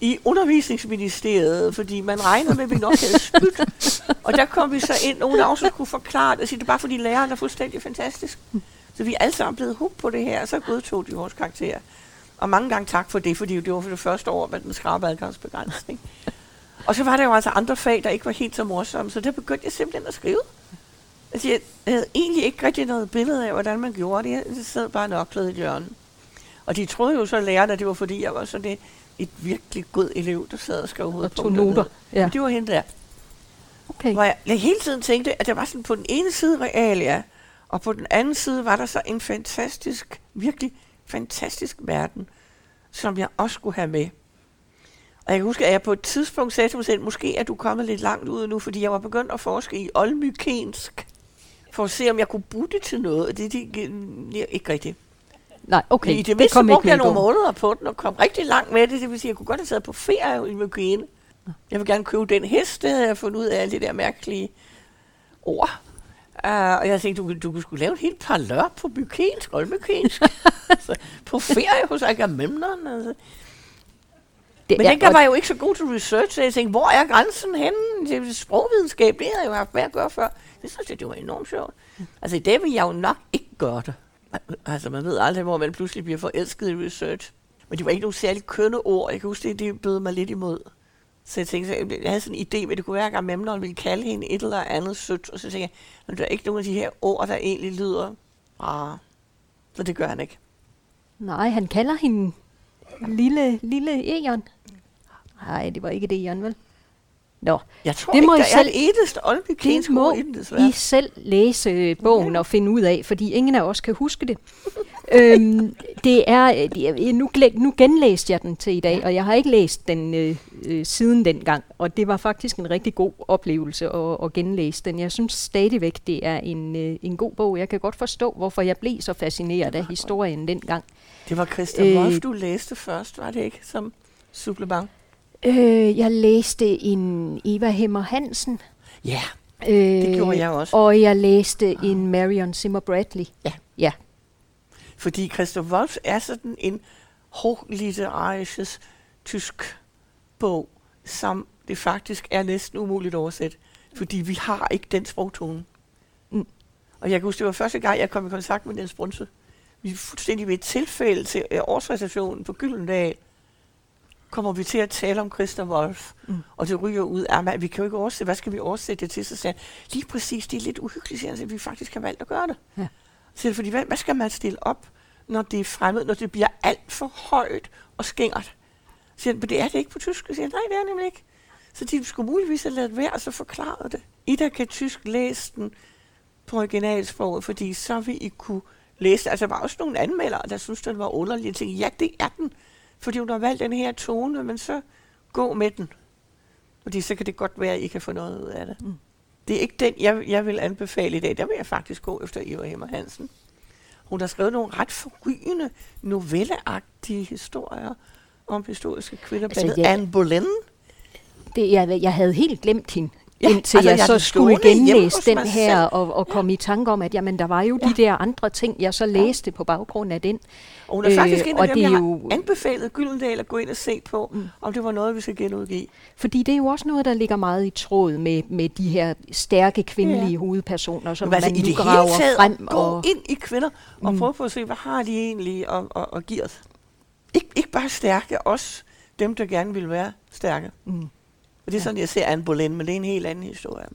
i undervisningsministeriet, fordi man regnede med, at vi nok havde spyt. og der kom vi så ind, nogen også kunne forklare det, og sige, det er bare fordi læreren er fuldstændig fantastisk. Så vi er alle sammen blevet hugt på det her, og så godtog de vores karakter. Og mange gange tak for det, fordi det var for det første år med den skrabe adgangsbegrænsning. og så var der jo altså andre fag, der ikke var helt så morsomme, så der begyndte jeg simpelthen at skrive. Altså, jeg havde egentlig ikke rigtig noget billede af, hvordan man gjorde det. Jeg sad bare nok i hjørnet. Og de troede jo så lærerne, at det var fordi, jeg var sådan et, et virkelig god elev, der sad og skrev hovedet på noter. Ja. Men det var hende der. Okay. Hvor jeg, jeg hele tiden tænkte, at der var sådan på den ene side realia, og på den anden side var der så en fantastisk, virkelig fantastisk verden, som jeg også skulle have med. Og jeg kan huske, at jeg på et tidspunkt sagde til mig selv, måske er du kommet lidt langt ud nu, fordi jeg var begyndt at forske i olmykensk, for at se, om jeg kunne bruge det til noget. Det, det ikke rigtigt. Nej, okay. I det mindste kom brugte jeg nogle måneder på den, og kom rigtig langt med det. Det vil sige, at jeg kunne godt have taget på ferie i Mykene. Jeg vil gerne købe den hest, det havde jeg fundet ud af alle de der mærkelige ord. Uh, og jeg tænkte, du, du kunne skulle lave et helt par lør på mykensk, oldmykensk. altså, på ferie hos Agamemnon. Altså. Det, Men dengang var jeg jo ikke så god til research, så jeg tænkte, hvor er grænsen henne? Det sprogvidenskab, det havde jeg jo haft med at gøre før. Det synes jeg, det var enormt sjovt. Altså i dag vil jeg jo nok ikke gøre det. Altså, man ved aldrig, hvor man pludselig bliver forelsket i research. Men det var ikke nogen særlig kønne ord. Jeg kan huske, det, det bød mig lidt imod. Så jeg tænkte, jeg havde sådan en idé, at det kunne være, at Memnon ville kalde hende et eller andet sødt. Og så tænkte jeg, men der er ikke nogen af de her ord, der egentlig lyder ah, Så det gør han ikke. Nej, han kalder hende lille, lille Eon. Nej, det var ikke det, Eon, vel? Nå, jeg tror det må ikke, der selv, eneste det må i. I selv læse bogen og finde ud af, fordi ingen af os kan huske det. øhm, det er, det, nu, nu genlæste jeg den til i dag, og jeg har ikke læst den øh, øh, siden dengang, og det var faktisk en rigtig god oplevelse at, at genlæse den. Jeg synes stadigvæk, det er en, øh, en god bog. Jeg kan godt forstå, hvorfor jeg blev så fascineret af historien dengang. Det var Christian øh, Wolf, du læste først, var det ikke, som supplement? Øh, jeg læste en Eva Hemmer Hansen. Ja, øh, det gjorde jeg også. Og jeg læste oh. en Marion Zimmer Bradley. Ja. ja. Fordi Christoph Wolf er sådan en hoglitterærisk tysk bog, som det faktisk er næsten umuligt at oversætte. Fordi vi har ikke den sprogtone. Mm. Og jeg kan huske, det var første gang, jeg kom i kontakt med den Brunse. Vi fuldstændig ved et tilfælde til øh, årsrecessionen på Gyldendal kommer vi til at tale om Christa Wolf, mm. og det ryger ud af mig. Vi kan jo ikke oversætte, hvad skal vi oversætte det til? Så sagde lige præcis, det er lidt uhyggeligt, at vi faktisk har valgt at gøre det. Ja. Så fordi, hvad, hvad skal man stille op, når det er fremmed, når det bliver alt for højt og skængert? Så siger, men det er det ikke på tysk. Så siger nej, det er nemlig ikke. Så de skulle muligvis have lavet være, og så forklare det. Ida kan tysk læse den på originalsproget, fordi så vil I kunne læse det. Altså, der var også nogle anmeldere, der synes, den var underlig. Jeg tænkte, ja, det er den fordi hun har valgt den her tone, men så gå med den. Fordi så kan det godt være, at I kan få noget ud af det. Mm. Det er ikke den, jeg, jeg vil anbefale i dag. Der vil jeg faktisk gå efter Eva Hemmer Hansen. Hun har skrevet nogle ret forrygende, novelleagtige historier om historiske kvinder, altså, blandt ja, Anne Boleyn. Det, jeg, jeg havde helt glemt hende. Ja, indtil altså, jeg, jeg så skulle genlæse den her og, og komme ja. i tanke om, at jamen, der var jo ja. de der andre ting, jeg så læste ja. på baggrund af den. Og hun er faktisk øh, en af dem, jeg jo... har anbefalet Gyldendal at gå ind og se på, mm. om det var noget, vi skal genudgive. Fordi det er jo også noget, der ligger meget i tråd med, med de her stærke kvindelige ja. hovedpersoner, som altså, man nu graver taget, frem. Gå og... ind i kvinder og mm. prøve på at se, hvad har de egentlig at, at, at give os. Ik- ikke bare stærke, også dem, der gerne vil være stærke. Mm. Og det er sådan, jeg ser Anne Boleyn, men det er en helt anden historie.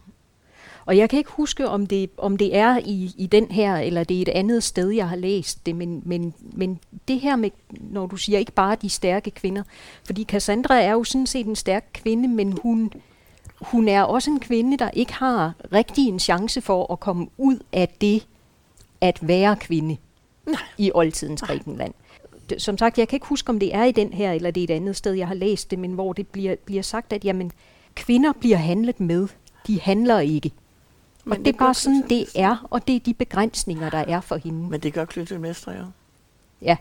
Og jeg kan ikke huske, om det, om det er i, i den her, eller det er et andet sted, jeg har læst det, men, men, men det her med, når du siger ikke bare de stærke kvinder, fordi Cassandra er jo sådan set en stærk kvinde, men hun, hun er også en kvinde, der ikke har rigtig en chance for at komme ud af det at være kvinde Nej. i oldtidens Grækenland. Som sagt, jeg kan ikke huske, om det er i den her, eller det er et andet sted, jeg har læst det, men hvor det bliver, bliver sagt, at jamen, kvinder bliver handlet med. De handler ikke. Men og det, det er bare sådan, det er, og det er de begrænsninger, der er for hende. Men det gør Clytemnestra jo. Ja.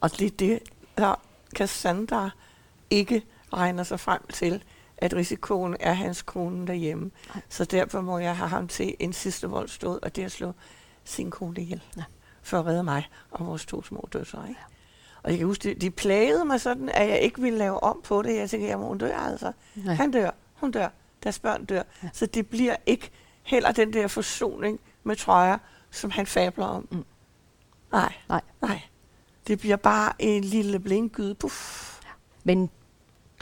Og det er det, der Cassandra ikke regner sig frem til, at risikoen er hans kone derhjemme. Nej. Så derfor må jeg have ham til en sidste voldståd, og det at slå sin kone ihjel. Ja. For at redde mig og vores to små døtre. Ikke? Ja. Og jeg kan huske, de, de plagede mig sådan, at jeg ikke ville lave om på det. Jeg tænkte, jamen hun dør altså. Nej. Han dør, hun dør, deres børn dør. Ja. Så det bliver ikke heller den der forsoning med trøjer, som han fabler om. Mm. Nej, nej, nej. Det bliver bare en lille blinkgyde. Puff. Ja. Men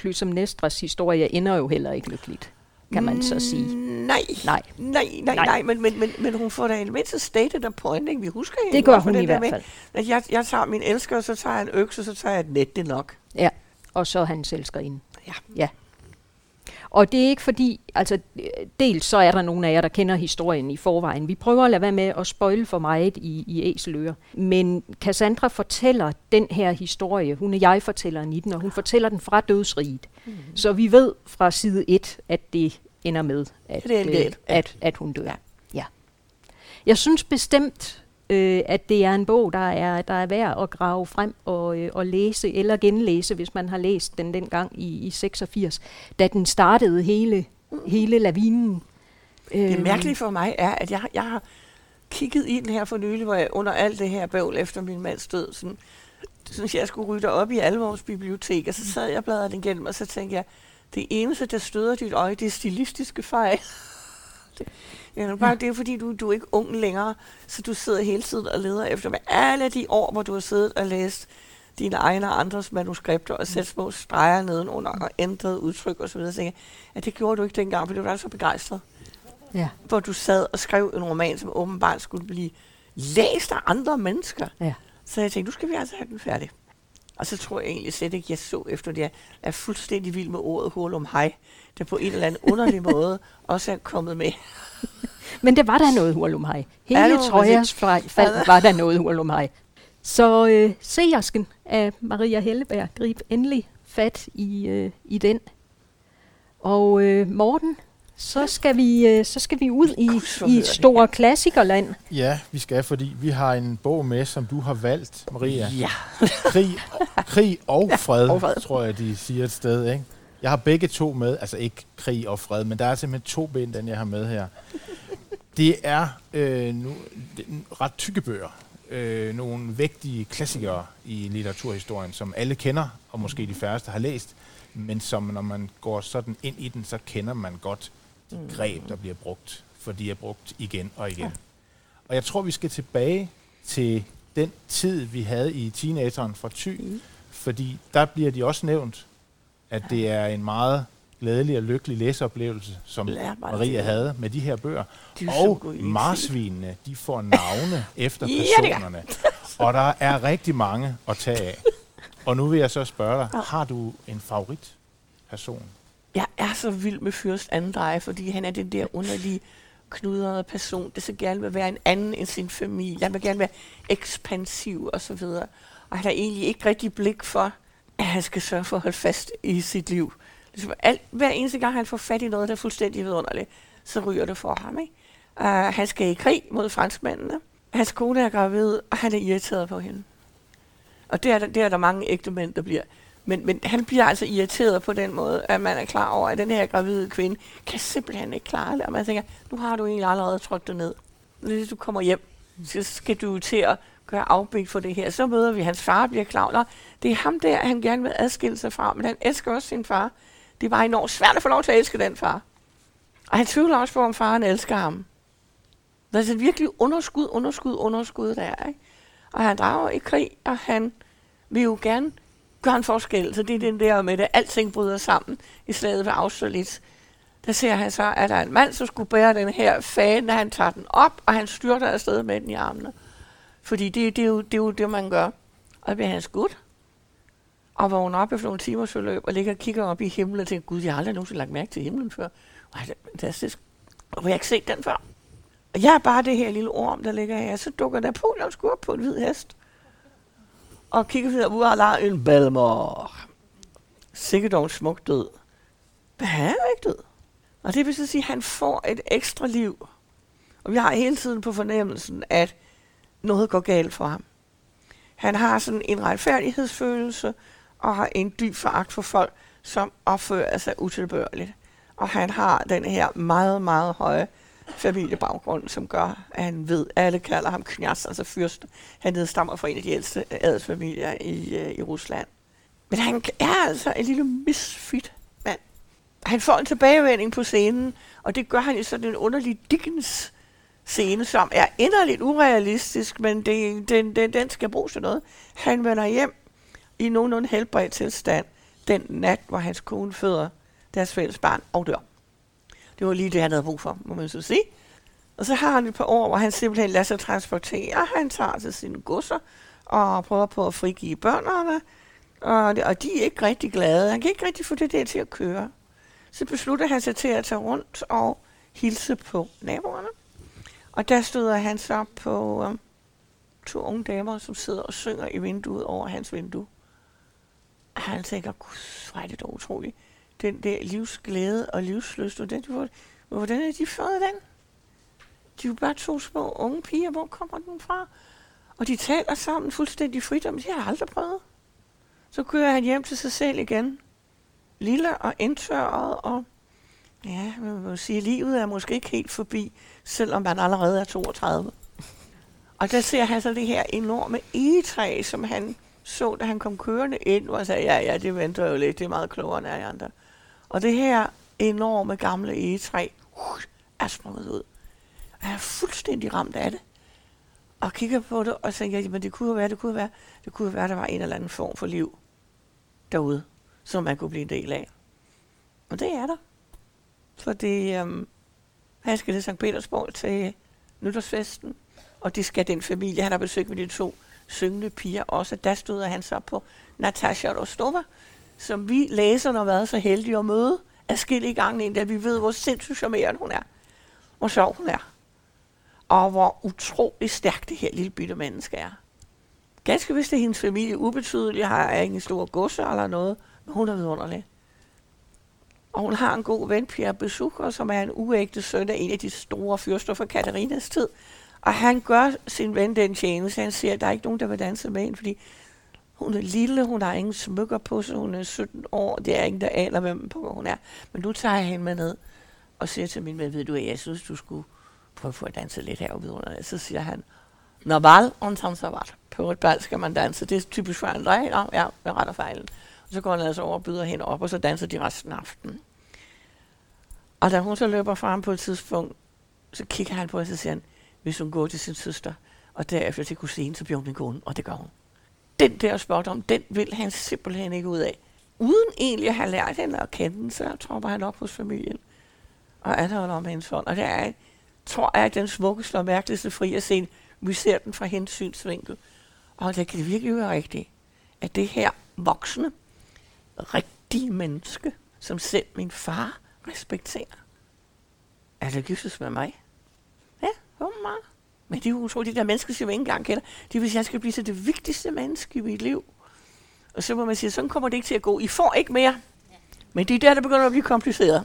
Clytemnestras historie ender jo heller ikke lykkeligt, kan man så sige. Mm, nej, nej, nej, nej, nej. Men, men, men, men hun får da en mindste stated a point, ikke? Vi husker hende. Det gør hun i hvert fald. At jeg, jeg tager min elsker, og så tager jeg en økse, og så tager jeg et net, det nok. Ja, og så hans elskerinde. Ja. ja. Og det er ikke fordi, altså dels så er der nogle af jer, der kender historien i forvejen. Vi prøver at lade være med at spoile for meget i, i Æseløre. Men Cassandra fortæller den her historie, hun er jeg fortæller i den, og hun fortæller den fra dødsriget. Mm. Så vi ved fra side 1, at det ender med, at, det er øh, at, at hun dør. Ja. Jeg synes bestemt, øh, at det er en bog, der er, der er værd at grave frem og, øh, og læse, eller genlæse, hvis man har læst den dengang i, i 86, da den startede hele, hele lavinen. Det øh, mærkelige for mig er, at jeg, jeg har kigget i den her for nylig, hvor jeg under alt det her bøvl efter min mands død, sådan, sådan jeg skulle rydde op i alle vores biblioteker, så sad jeg og bladrede den igennem, og så tænkte jeg, det eneste, der støder dit øje, det er stilistiske fejl. det, ja, bare, det er fordi, du, du er ikke ung længere, så du sidder hele tiden og leder efter med alle de år, hvor du har siddet og læst dine egne og andres manuskripter og sætte små streger nedenunder og ændret udtryk osv. Så videre. at det gjorde du ikke dengang, for du var så begejstret. Ja. Hvor du sad og skrev en roman, som åbenbart skulle blive læst af andre mennesker. Ja. Så jeg tænkte, nu skal vi altså have den færdig. Og så tror jeg egentlig slet ikke, jeg så efter det. Jeg er fuldstændig vild med ordet hurlum hej, der på en eller anden underlig måde også er kommet med. Men det var der noget hurlum hej. Hele Trojas fald var der noget hurlum hej. Så øh, sejersken af Maria Helleberg, grib endelig fat i, øh, i den. Og øh, Morten, så skal vi, øh, så skal vi ud i, i et stort klassikerland. Ja, vi skal, fordi vi har en bog med, som du har valgt, Maria. Ja. krig, krig og fred, ja, og fred, tror jeg, de siger et sted. Ikke? Jeg har begge to med, altså ikke krig og fred, men der er simpelthen to bind, den jeg har med her. Det er øh, nu, det er ret tykke bøger. Øh, nogle vægtige klassikere i litteraturhistorien, som alle kender, og måske de færreste har læst, men som når man går sådan ind i den, så kender man godt de mm. greb, der bliver brugt, for de er brugt igen og igen. Ja. Og jeg tror, vi skal tilbage til den tid, vi havde i teenageren fra Thy, mm. fordi der bliver de også nævnt, at det er en meget glædelig og lykkelig læseoplevelse, som Maria det. havde med de her bøger. De og marsvinene, de får navne efter personerne. og der er rigtig mange at tage af. Og nu vil jeg så spørge dig, har du en favoritperson? Jeg er så vild med Fyrst Andrej, fordi han er den der underlige knudrede person, der så gerne vil være en anden end sin familie. Han vil gerne være ekspansiv og så videre. Og han har egentlig ikke rigtig blik for, at han skal sørge for at holde fast i sit liv. Ligesom alt, hver eneste gang, han får fat i noget, der er fuldstændig vidunderligt, så ryger det for ham. Ikke? Uh, han skal i krig mod franskmændene. Hans kone er gravid, og han er irriteret på hende. Og det er, der, det er der mange ægte mænd, der bliver. Men, men han bliver altså irriteret på den måde, at man er klar over, at den her gravide kvinde kan simpelthen ikke klare det. Og man tænker, nu har du egentlig allerede trykt dig ned. Hvis du kommer hjem, så skal du til at gøre afblik for det her. Så møder vi, hans far bliver klar. Det er ham der, han gerne vil adskille sig fra, men han elsker også sin far. Det var enormt svært at få lov til at elske den far. Og han tvivler også på, om faren elsker ham. Der er sådan virkelig underskud, underskud, underskud der. Ikke? Og han drager i krig, og han vil jo gerne gøre en forskel. Så det er den der med, at alting bryder sammen i slaget ved Austerlitz. Der ser han så, at der er en mand, som skulle bære den her fane, han tager den op, og han styrter afsted med den i armene. Fordi det, det, er, jo, det er jo det, man gør. Og det bliver han skudt, og vågner op efter nogle timers forløb, og ligger og kigger op i himlen og tænker, gud, jeg har aldrig nogensinde lagt mærke til himlen før. Ej, det er fantastisk. Og jeg har ikke set den før. Og jeg er bare det her lille orm, der ligger her. Så dukker Napoleon sgu op på en hvid hest. Og kigger videre, hvor er en balmer. Sikkert dog en smuk død. Men han er ikke død. Og det vil så sige, at han får et ekstra liv. Og vi har hele tiden på fornemmelsen, at noget går galt for ham. Han har sådan en retfærdighedsfølelse, og har en dyb foragt for folk, som opfører sig utilbørligt. Og han har den her meget, meget høje familiebaggrund, som gør, at han ved, at alle kalder ham Knjas, altså fyrst. Han nedstammer fra en af de ældste adelsfamilier i, øh, i Rusland. Men han er altså en lille misfit mand. Han får en tilbagevending på scenen, og det gør han i sådan en underlig Dickens scene, som er inderligt urealistisk, men det, den, den, den skal bruges til noget. Han vender hjem i nogenlunde helbredt tilstand den nat, hvor hans kone føder deres fælles barn og dør. Det var lige det, han havde brug for, må man så sige. Og så har han et par år, hvor han simpelthen lader sig transportere. Han tager til sine godser og prøver på at frigive børnene. Og, det, og de er ikke rigtig glade. Han kan ikke rigtig få det der til at køre. Så beslutter han sig til at tage rundt og hilse på naboerne. Og der støder han så på øh, to unge damer, som sidder og synger i vinduet over hans vindue. Ah, han tænker, gud, hvor er det dog utroligt. Den der livsglæde og livsløst, og den, hvor, hvordan er de fået den? De er jo bare to små unge piger, hvor kommer den fra? Og de taler sammen fuldstændig frit om, det har jeg aldrig prøvet. Så kører han hjem til sig selv igen. Lille og indtørret og Ja, man må sige, livet er måske ikke helt forbi, selvom man allerede er 32. Og der ser han så det her enorme egetræ, som han så, da han kom kørende ind, og sagde, ja, ja, det venter jo lidt, det er meget klogere end jeg andre. Og det her enorme gamle egetræ uh, er sprunget ud. Og jeg er fuldstændig ramt af det. Og kigger på det og tænker, men det kunne jo være, det kunne være, det kunne være, der var en eller anden form for liv derude, som man kunne blive en del af. Og det er der. Fordi øhm, han skal til St. Petersborg til nytårsfesten, og det skal den familie, han har besøgt med de to syngende piger også. Der stod han så på Natasha Rostova, som vi læserne har været så heldige at møde adskillige gange, da vi ved, hvor sindssygt charmerende hun er. Hvor sjov hun er. Og hvor utrolig stærk det her lille bitte menneske er. Ganske vist er hendes familie ubetydelig, har ingen store godser eller noget, men hun er vidunderlig. Og hun har en god ven, Pierre Besucher, som er en uægte søn af en af de store fyrster fra Katarinas tid. Og han gør sin ven den tjeneste. Han siger, at der er ikke nogen, der vil danse med hende, fordi hun er lille, hun har ingen smykker på sig, hun er 17 år, det er ingen, der aner, hvem på hun er. Men nu tager jeg hende med ned og siger til min ven, ved du, jeg synes, du skulle prøve at danse lidt her under Så siger han, Naval und Tansavat. På et bal skal man danse. Det er typisk for andre. Ja, jeg retter fejlen. Og så går han altså over og byder hende op, og så danser de resten af aftenen. Og da hun så løber frem på et tidspunkt, så kigger han på hende og siger han, hvis hun går til sin søster, og derefter til kusinen, så bliver hun min kone, og det gør hun. Den der spot om, den vil han simpelthen ikke ud af. Uden egentlig at have lært hende at kende, så tropper han op hos familien. Og anholder om hendes hånd. Og det er, tror jeg, at den smukkeste og mærkeligste fri at se. Vi ser den fra hendes synsvinkel. Og det kan det virkelig være rigtigt, at det her voksne, rigtige menneske, som selv min far respekterer, er det giftes med mig. Meget. Men det er jo utroligt, de der mennesker, som jeg ikke engang kender, de vil sige, at jeg skal blive så det vigtigste menneske i mit liv. Og så må man sige, sådan kommer det ikke til at gå. I får ikke mere. Men det er der, der begynder at blive kompliceret.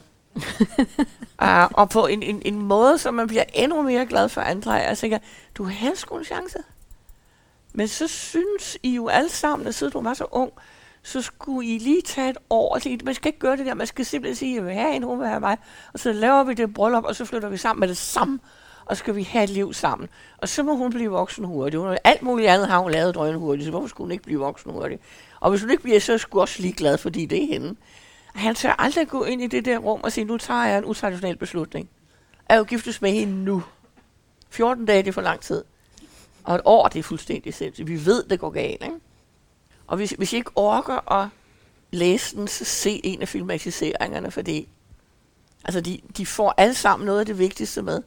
uh, og på en, en, en måde, så man bliver endnu mere glad for andre. Jeg tænker, du har sgu en chance. Men så synes I jo alle sammen, at siden du var så ung, så skulle I lige tage et år. Altså, man skal ikke gøre det der. Man skal simpelthen sige, jeg vil have en, hun vil have mig. Og så laver vi det bryllup, og så flytter vi sammen med det samme. Og skal vi have et liv sammen. Og så må hun blive voksen hurtigt. Hun, alt muligt andet har hun lavet drøn hurtigt, så hvorfor skulle hun ikke blive voksen hurtigt? Og hvis hun ikke bliver, så er hun også ligeglad, fordi det er hende. Han tør aldrig gå ind i det der rum og sige, nu tager jeg en utraditionel beslutning. Er jo giftes med hende nu. 14 dage, det er for lang tid. Og et år, det er fuldstændig sindssygt. Vi ved, det går galt, ikke? Og hvis, hvis I ikke orker at læse den, så se en af filmatiseringerne, fordi altså de, de får alle sammen noget af det vigtigste med.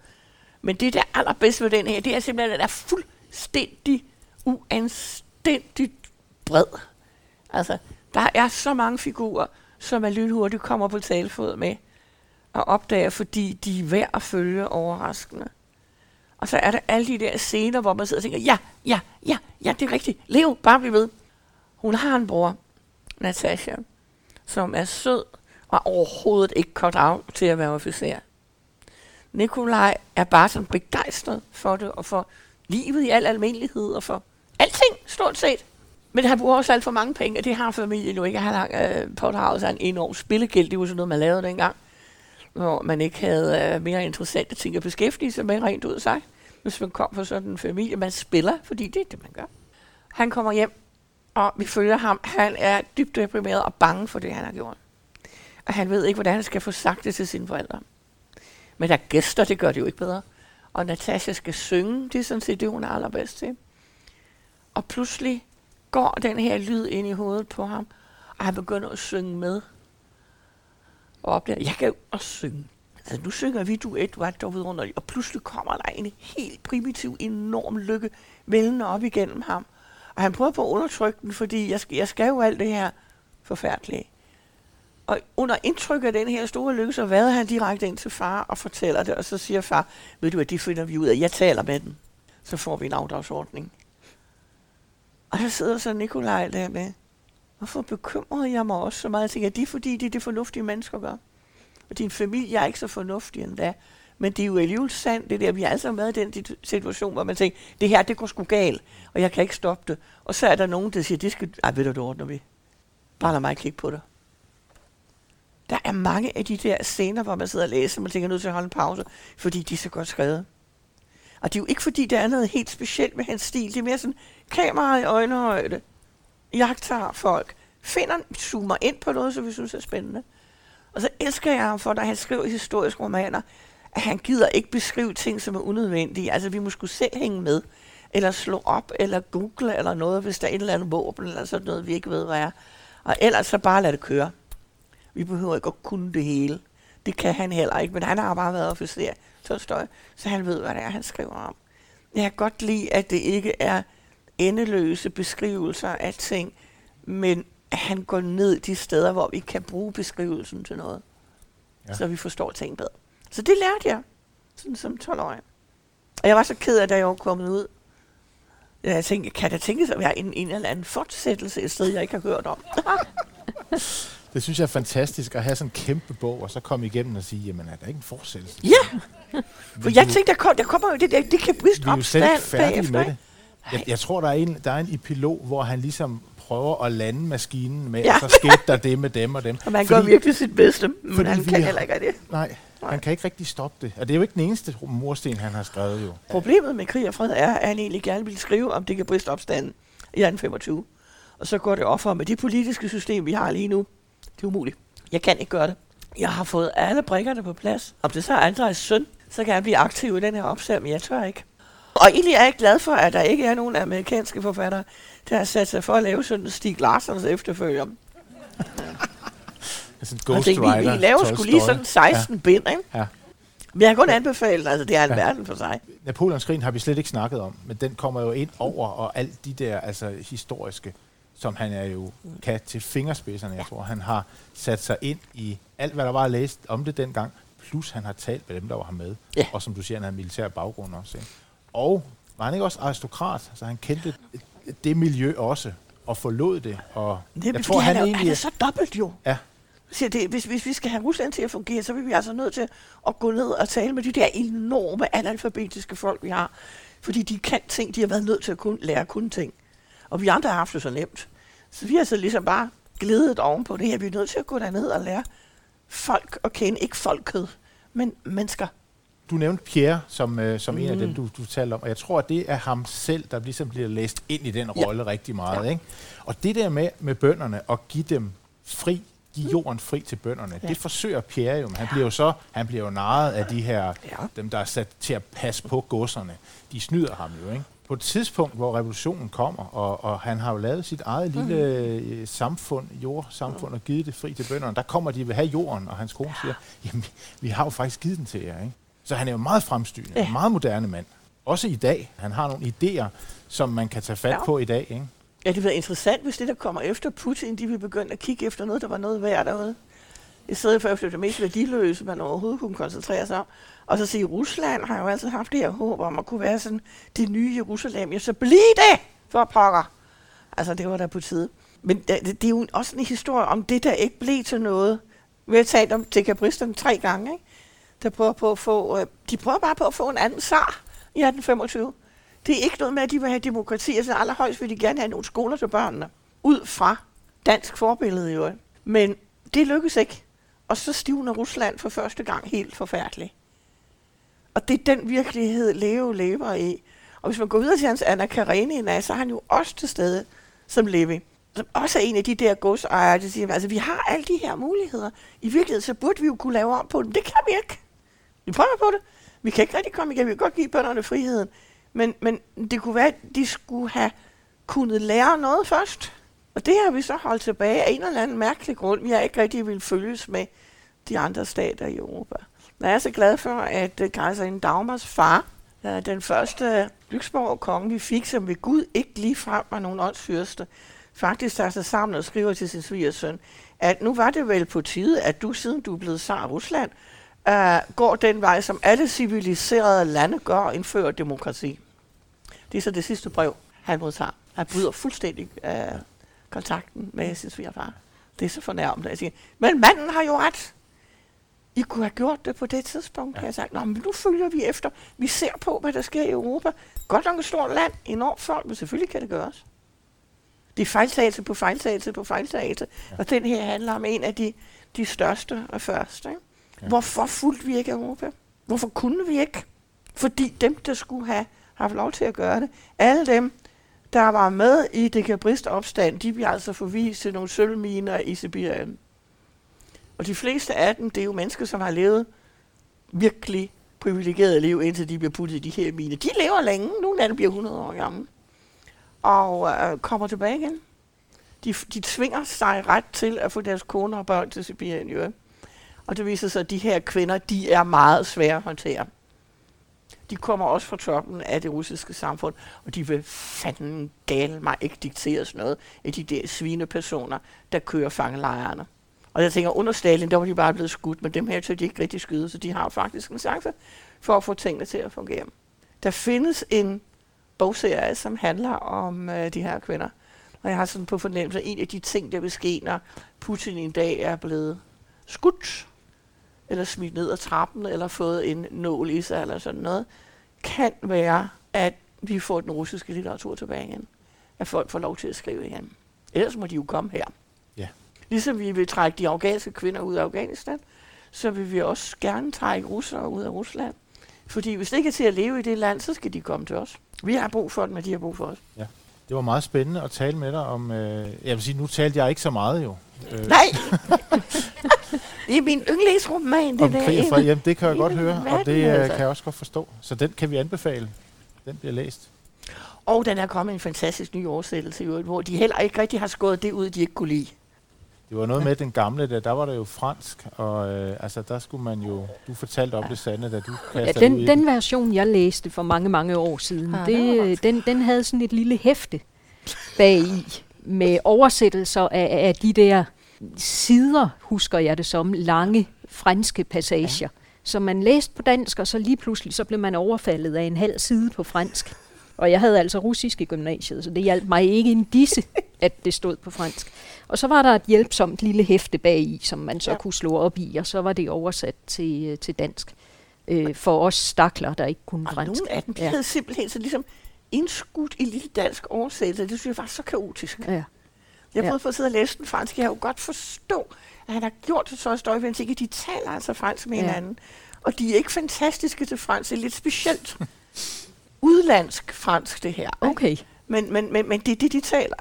Men det, der er allerbedst ved den her, det er simpelthen, at den er fuldstændig uanstændigt bred. Altså, der er så mange figurer, som er lynhurtigt kommer på talefod med og opdager, fordi de er værd at følge overraskende. Og så er der alle de der scener, hvor man sidder og tænker, ja, ja, ja, ja, det er rigtigt. Leo, bare bliv ved. Hun har en bror, Natasha, som er sød og overhovedet ikke cut out til at være officer. Nikolaj er bare sådan begejstret for det, og for livet i al almindelighed, og for alting, stort set. Men han bruger også alt for mange penge, og det har familien jo ikke. Han har øh, pådraget sig en enorm spillegæld. Det var sådan noget, man lavede dengang, hvor man ikke havde øh, mere interessante ting at beskæftige sig med rent ud sagt. Hvis man kom fra sådan en familie, man spiller, fordi det er det, man gør. Han kommer hjem, og vi følger ham. Han er dybt deprimeret og bange for det, han har gjort. Og han ved ikke, hvordan han skal få sagt det til sine forældre. Men der er gæster, det gør det jo ikke bedre. Og Natasha skal synge, det er sådan set det, hun er allerbedst til. Og pludselig går den her lyd ind i hovedet på ham, og han begynder at synge med. Og opdager, jeg kan jo også synge. Altså, nu synger vi du et, du er dog vidunderligt, og pludselig kommer der en helt primitiv, enorm lykke vældende op igennem ham. Og han prøver på at undertrykke den, fordi jeg skal, jeg skal jo alt det her forfærdelige. Og under indtryk af den her store lykke, så vader han direkte ind til far og fortæller det, og så siger far, ved du at det finder vi ud af, jeg taler med den. Så får vi en afdragsordning. Og der sidder så Nikolaj der med, hvorfor bekymrede jeg mig også så meget? Jeg tænker, det er fordi, det er det fornuftige mennesker gør. Og din familie er ikke så fornuftig endda. Men det er jo alligevel sandt, det der, vi er altså med været i den situation, hvor man tænker, det her, det går sgu galt, og jeg kan ikke stoppe det. Og så er der nogen, der siger, det skal, ej, ved du, det ordner vi. Bare lad mig kigge på det. Der er mange af de der scener, hvor man sidder og læser, og man tænker, nødt til at holde en pause, fordi de er så godt skrevet. Og det er jo ikke fordi, der er noget helt specielt med hans stil. Det er mere sådan, kamera i øjenhøjde, jagter folk, finder, zoomer ind på noget, som vi synes er spændende. Og så elsker jeg ham for, når han skriver historiske romaner, at han gider ikke beskrive ting, som er unødvendige. Altså, vi må skulle selv hænge med, eller slå op, eller google, eller noget, hvis der er et eller andet våben, eller sådan noget, vi ikke ved, hvad er. Og ellers så bare lade det køre. Vi behøver ikke at kunne det hele. Det kan han heller ikke, men han har bare været officer, Tolstoy, så han ved, hvad det er, han skriver om. Jeg kan godt lide, at det ikke er endeløse beskrivelser af ting, men at han går ned de steder, hvor vi kan bruge beskrivelsen til noget, ja. så vi forstår ting bedre. Så det lærte jeg, sådan som 12-årig. Og jeg var så ked af, da jeg var kommet ud. Jeg tænkte, kan der tænkes at være en, en eller anden fortsættelse et sted, jeg ikke har hørt om? det synes jeg er fantastisk at have sådan en kæmpe bog, og så komme igennem og sige, jamen er der ikke en fortsættelse? Ja, for jeg tænkte, der, kom, der kommer jo det der, det kan briste op stand bagefter. Med det. Jeg, jeg tror, der er, en, der er en epilog, hvor han ligesom prøver at lande maskinen med, ja. og så skete der det med dem og dem. Og man gør virkelig sit bedste, men han kan heller ikke det. Nej, Nej, han kan ikke rigtig stoppe det. Og det er jo ikke den eneste morsten, han har skrevet jo. Problemet med krig og fred er, at han egentlig gerne vil skrive, om det kan briste opstanden i 1825. Og så går det offer med det politiske system, vi har lige nu. Det er umuligt. Jeg kan ikke gøre det. Jeg har fået alle brikkerne på plads. Om det så er Andres søn, så kan jeg blive aktiv i den her opsag, men jeg tør ikke. Og egentlig er jeg glad for, at der ikke er nogen amerikanske forfattere, der har sat sig for at lave sådan en Stig Larsens efterfølger. Altså en Ghost tænkte, vi, vi laver skulle lige sådan 16 ja. bind, ikke? Ja. Men jeg kan kun anbefale altså det er en ja. verden for sig. Napoleonskrigen har vi slet ikke snakket om, men den kommer jo ind over, og alt de der altså, historiske, som han er jo kan til fingerspidserne, jeg tror. Han har sat sig ind i alt, hvad der var læst om det dengang, plus han har talt med dem, der var med. Ja. Og som du siger, han har militær baggrund også. Ikke? Og var han ikke også aristokrat? Så han kendte det miljø også, og forlod det. Og det jeg tror, han, han, er, egentlig, han er så dobbelt jo. Ja. Så det, hvis, hvis vi skal have Rusland til at fungere, så vil vi altså nødt til at gå ned og tale med de der enorme analfabetiske folk, vi har. Fordi de kan ting, de har været nødt til at kunne, lære kun ting. Og vi andre har haft det så nemt. Så vi har så ligesom bare glidet oven på det her. Vi er nødt til at gå derned og lære folk at kende. Ikke folket, men mennesker. Du nævnte Pierre som, øh, som mm. en af dem, mm. du, du talte om, og jeg tror, at det er ham selv, der ligesom bliver læst ind i den rolle ja. rigtig meget. Ja. Ikke? Og det der med, med bønderne, at give dem fri give mm. jorden fri til bønderne. Ja. Det forsøger Pierre jo, men han bliver jo så han bliver jo narret af de her, ja. dem der er sat til at passe på godserne. De snyder ham jo, ikke? På et tidspunkt, hvor revolutionen kommer, og, og han har jo lavet sit eget mm. lille mm. samfund, jordsamfund, og givet det fri til bønderne, der kommer de vil have jorden, og hans kone siger, jamen, vi har jo faktisk givet den til jer, ikke? Så han er jo meget fremstyrende, ja. en meget moderne mand. Også i dag. Han har nogle idéer, som man kan tage fat ja. på i dag, ikke? Ja, det være interessant, hvis det, der kommer efter Putin, de vil begynde at kigge efter noget, der var noget værd derude. I stedet for efter det mest værdiløse, man overhovedet kunne koncentrere sig om. Og så sige, Rusland har jo altid haft det her håb om at kunne være sådan det nye Jerusalem. Ja, så bliv det for pokker. Altså, det var der på tide. Men det, det, det er jo også en historie om det, der ikke blev til noget. Vi har talt om dekabristerne tre gange, ikke? Der prøver på at få, øh, de prøver bare på at få en anden sar i 1825. Det er ikke noget med, at de vil have demokrati. Altså allerhøjst vil de gerne have nogle skoler til børnene. Ud fra dansk forbillede jo. Men det lykkes ikke. Og så stivner Rusland for første gang helt forfærdeligt. Og det er den virkelighed, Leo lever i. Og hvis man går videre til hans Anna Karenina, så er han jo også til stede som Levi. Som også er en af de der godsejere, der siger, altså vi har alle de her muligheder. I virkeligheden, så burde vi jo kunne lave om på dem. Det kan vi ikke. Vi prøver på det. Vi kan ikke rigtig komme igen. Vi kan godt give bønderne friheden. Men, men det kunne være, at de skulle have kunnet lære noget først. Og det har vi så holdt tilbage af en eller anden mærkelig grund. Vi har ikke rigtig ville følges med de andre stater i Europa. Jeg er så glad for, at øh, kejserinde Dagmars far, øh, den første Lyksborg-konge, vi fik, som ved Gud ikke lige frem var nogen åndsfyrste, faktisk tager sig sammen og skriver til sin svigersøn, at nu var det vel på tide, at du, siden du er blevet af Rusland, uh, går den vej, som alle civiliserede lande gør og indfører demokrati. Det er så det sidste brev, han modtager. Han bryder fuldstændig uh, kontakten med sin svigerfar. Det er så fornærmende. Jeg siger, men manden har jo ret. I kunne have gjort det på det tidspunkt. Ja. Jeg har sagt, Nå, men nu følger vi efter. Vi ser på, hvad der sker i Europa. Godt nok et stort land, enormt folk, men selvfølgelig kan det gøres. Det er fejltagelse på fejltagelse på fejltagelse. Ja. Og den her handler om en af de, de største og første. Ikke? Ja. Hvorfor fulgte vi ikke Europa? Hvorfor kunne vi ikke? Fordi dem, der skulle have haft lov til at gøre det, alle dem, der var med i dekabristopstand, de bliver altså forvist til nogle sølvminer i Sibirien. Og de fleste af dem, det er jo mennesker, som har levet virkelig privilegeret liv, indtil de bliver puttet i de her miner. De lever længe, nogle af dem bliver 100 år gamle, og øh, kommer tilbage igen. De, de tvinger sig ret til at få deres koner og børn til Sibirien. Jo. Og det viser sig, at de her kvinder, de er meget svære at håndtere. De kommer også fra toppen af det russiske samfund, og de vil fanden gale mig ikke dikteres noget af de der svinepersoner, der kører fangelejrene. Og jeg tænker, under Stalin, der var de bare blevet skudt, men dem her tør de ikke rigtig skyde, så de har faktisk en chance for at få tingene til at fungere. Der findes en bogserie, som handler om øh, de her kvinder. Og jeg har sådan på fornemmelse, at en af de ting, der vil ske, når Putin en dag er blevet skudt, eller smidt ned ad trappen, eller fået en nål i sig, eller sådan noget, kan være, at vi får den russiske litteratur tilbage igen. At folk får lov til at skrive igen. Ellers må de jo komme her. Ligesom vi vil trække de afghanske kvinder ud af Afghanistan, så vil vi også gerne trække russere ud af Rusland. Fordi hvis det ikke er til at leve i det land, så skal de komme til os. Vi har brug for dem, og de har brug for os. Ja. Det var meget spændende at tale med dig om... Øh, jeg vil sige, nu talte jeg ikke så meget jo. Øh. Nej! det er min yndlingsroman, det om der. Krig og jamen, det kan jeg godt høre, og det øh, altså. kan jeg også godt forstå. Så den kan vi anbefale. Den bliver læst. Og den er kommet en fantastisk ny oversættelse, hvor de heller ikke rigtig har skåret det ud, de ikke kunne lide. Det var noget med den gamle, der, der var det jo fransk, og øh, altså der skulle man jo, du fortalte om ja. det sande, da du ja, den, ud den version, jeg læste for mange, mange år siden, ja, det, den, den havde sådan et lille hæfte bag i, med oversættelser af, af de der sider, husker jeg det som, lange franske passager. Ja. Så man læste på dansk, og så lige pludselig så blev man overfaldet af en halv side på fransk. Og jeg havde altså russisk i gymnasiet, så det hjalp mig ikke en disse, at det stod på fransk. Og så var der et hjælpsomt lille hæfte bag i, som man så ja. kunne slå op i, og så var det oversat til, øh, til dansk. Øh, for os stakler, der ikke kunne og fransk. nogle af dem ja. havde simpelthen så ligesom indskudt i lille dansk oversættelse. Det synes jeg var så kaotisk. Ja. Jeg har ja. for at sidde og læse den fransk. Jeg har jo godt forstå, at han har gjort det så støjvendt, ikke? De taler altså fransk med ja. hinanden. Og de er ikke fantastiske til fransk. Det er lidt specielt udlandsk fransk, det her. Okay. Men, men, men, men det er det, de taler.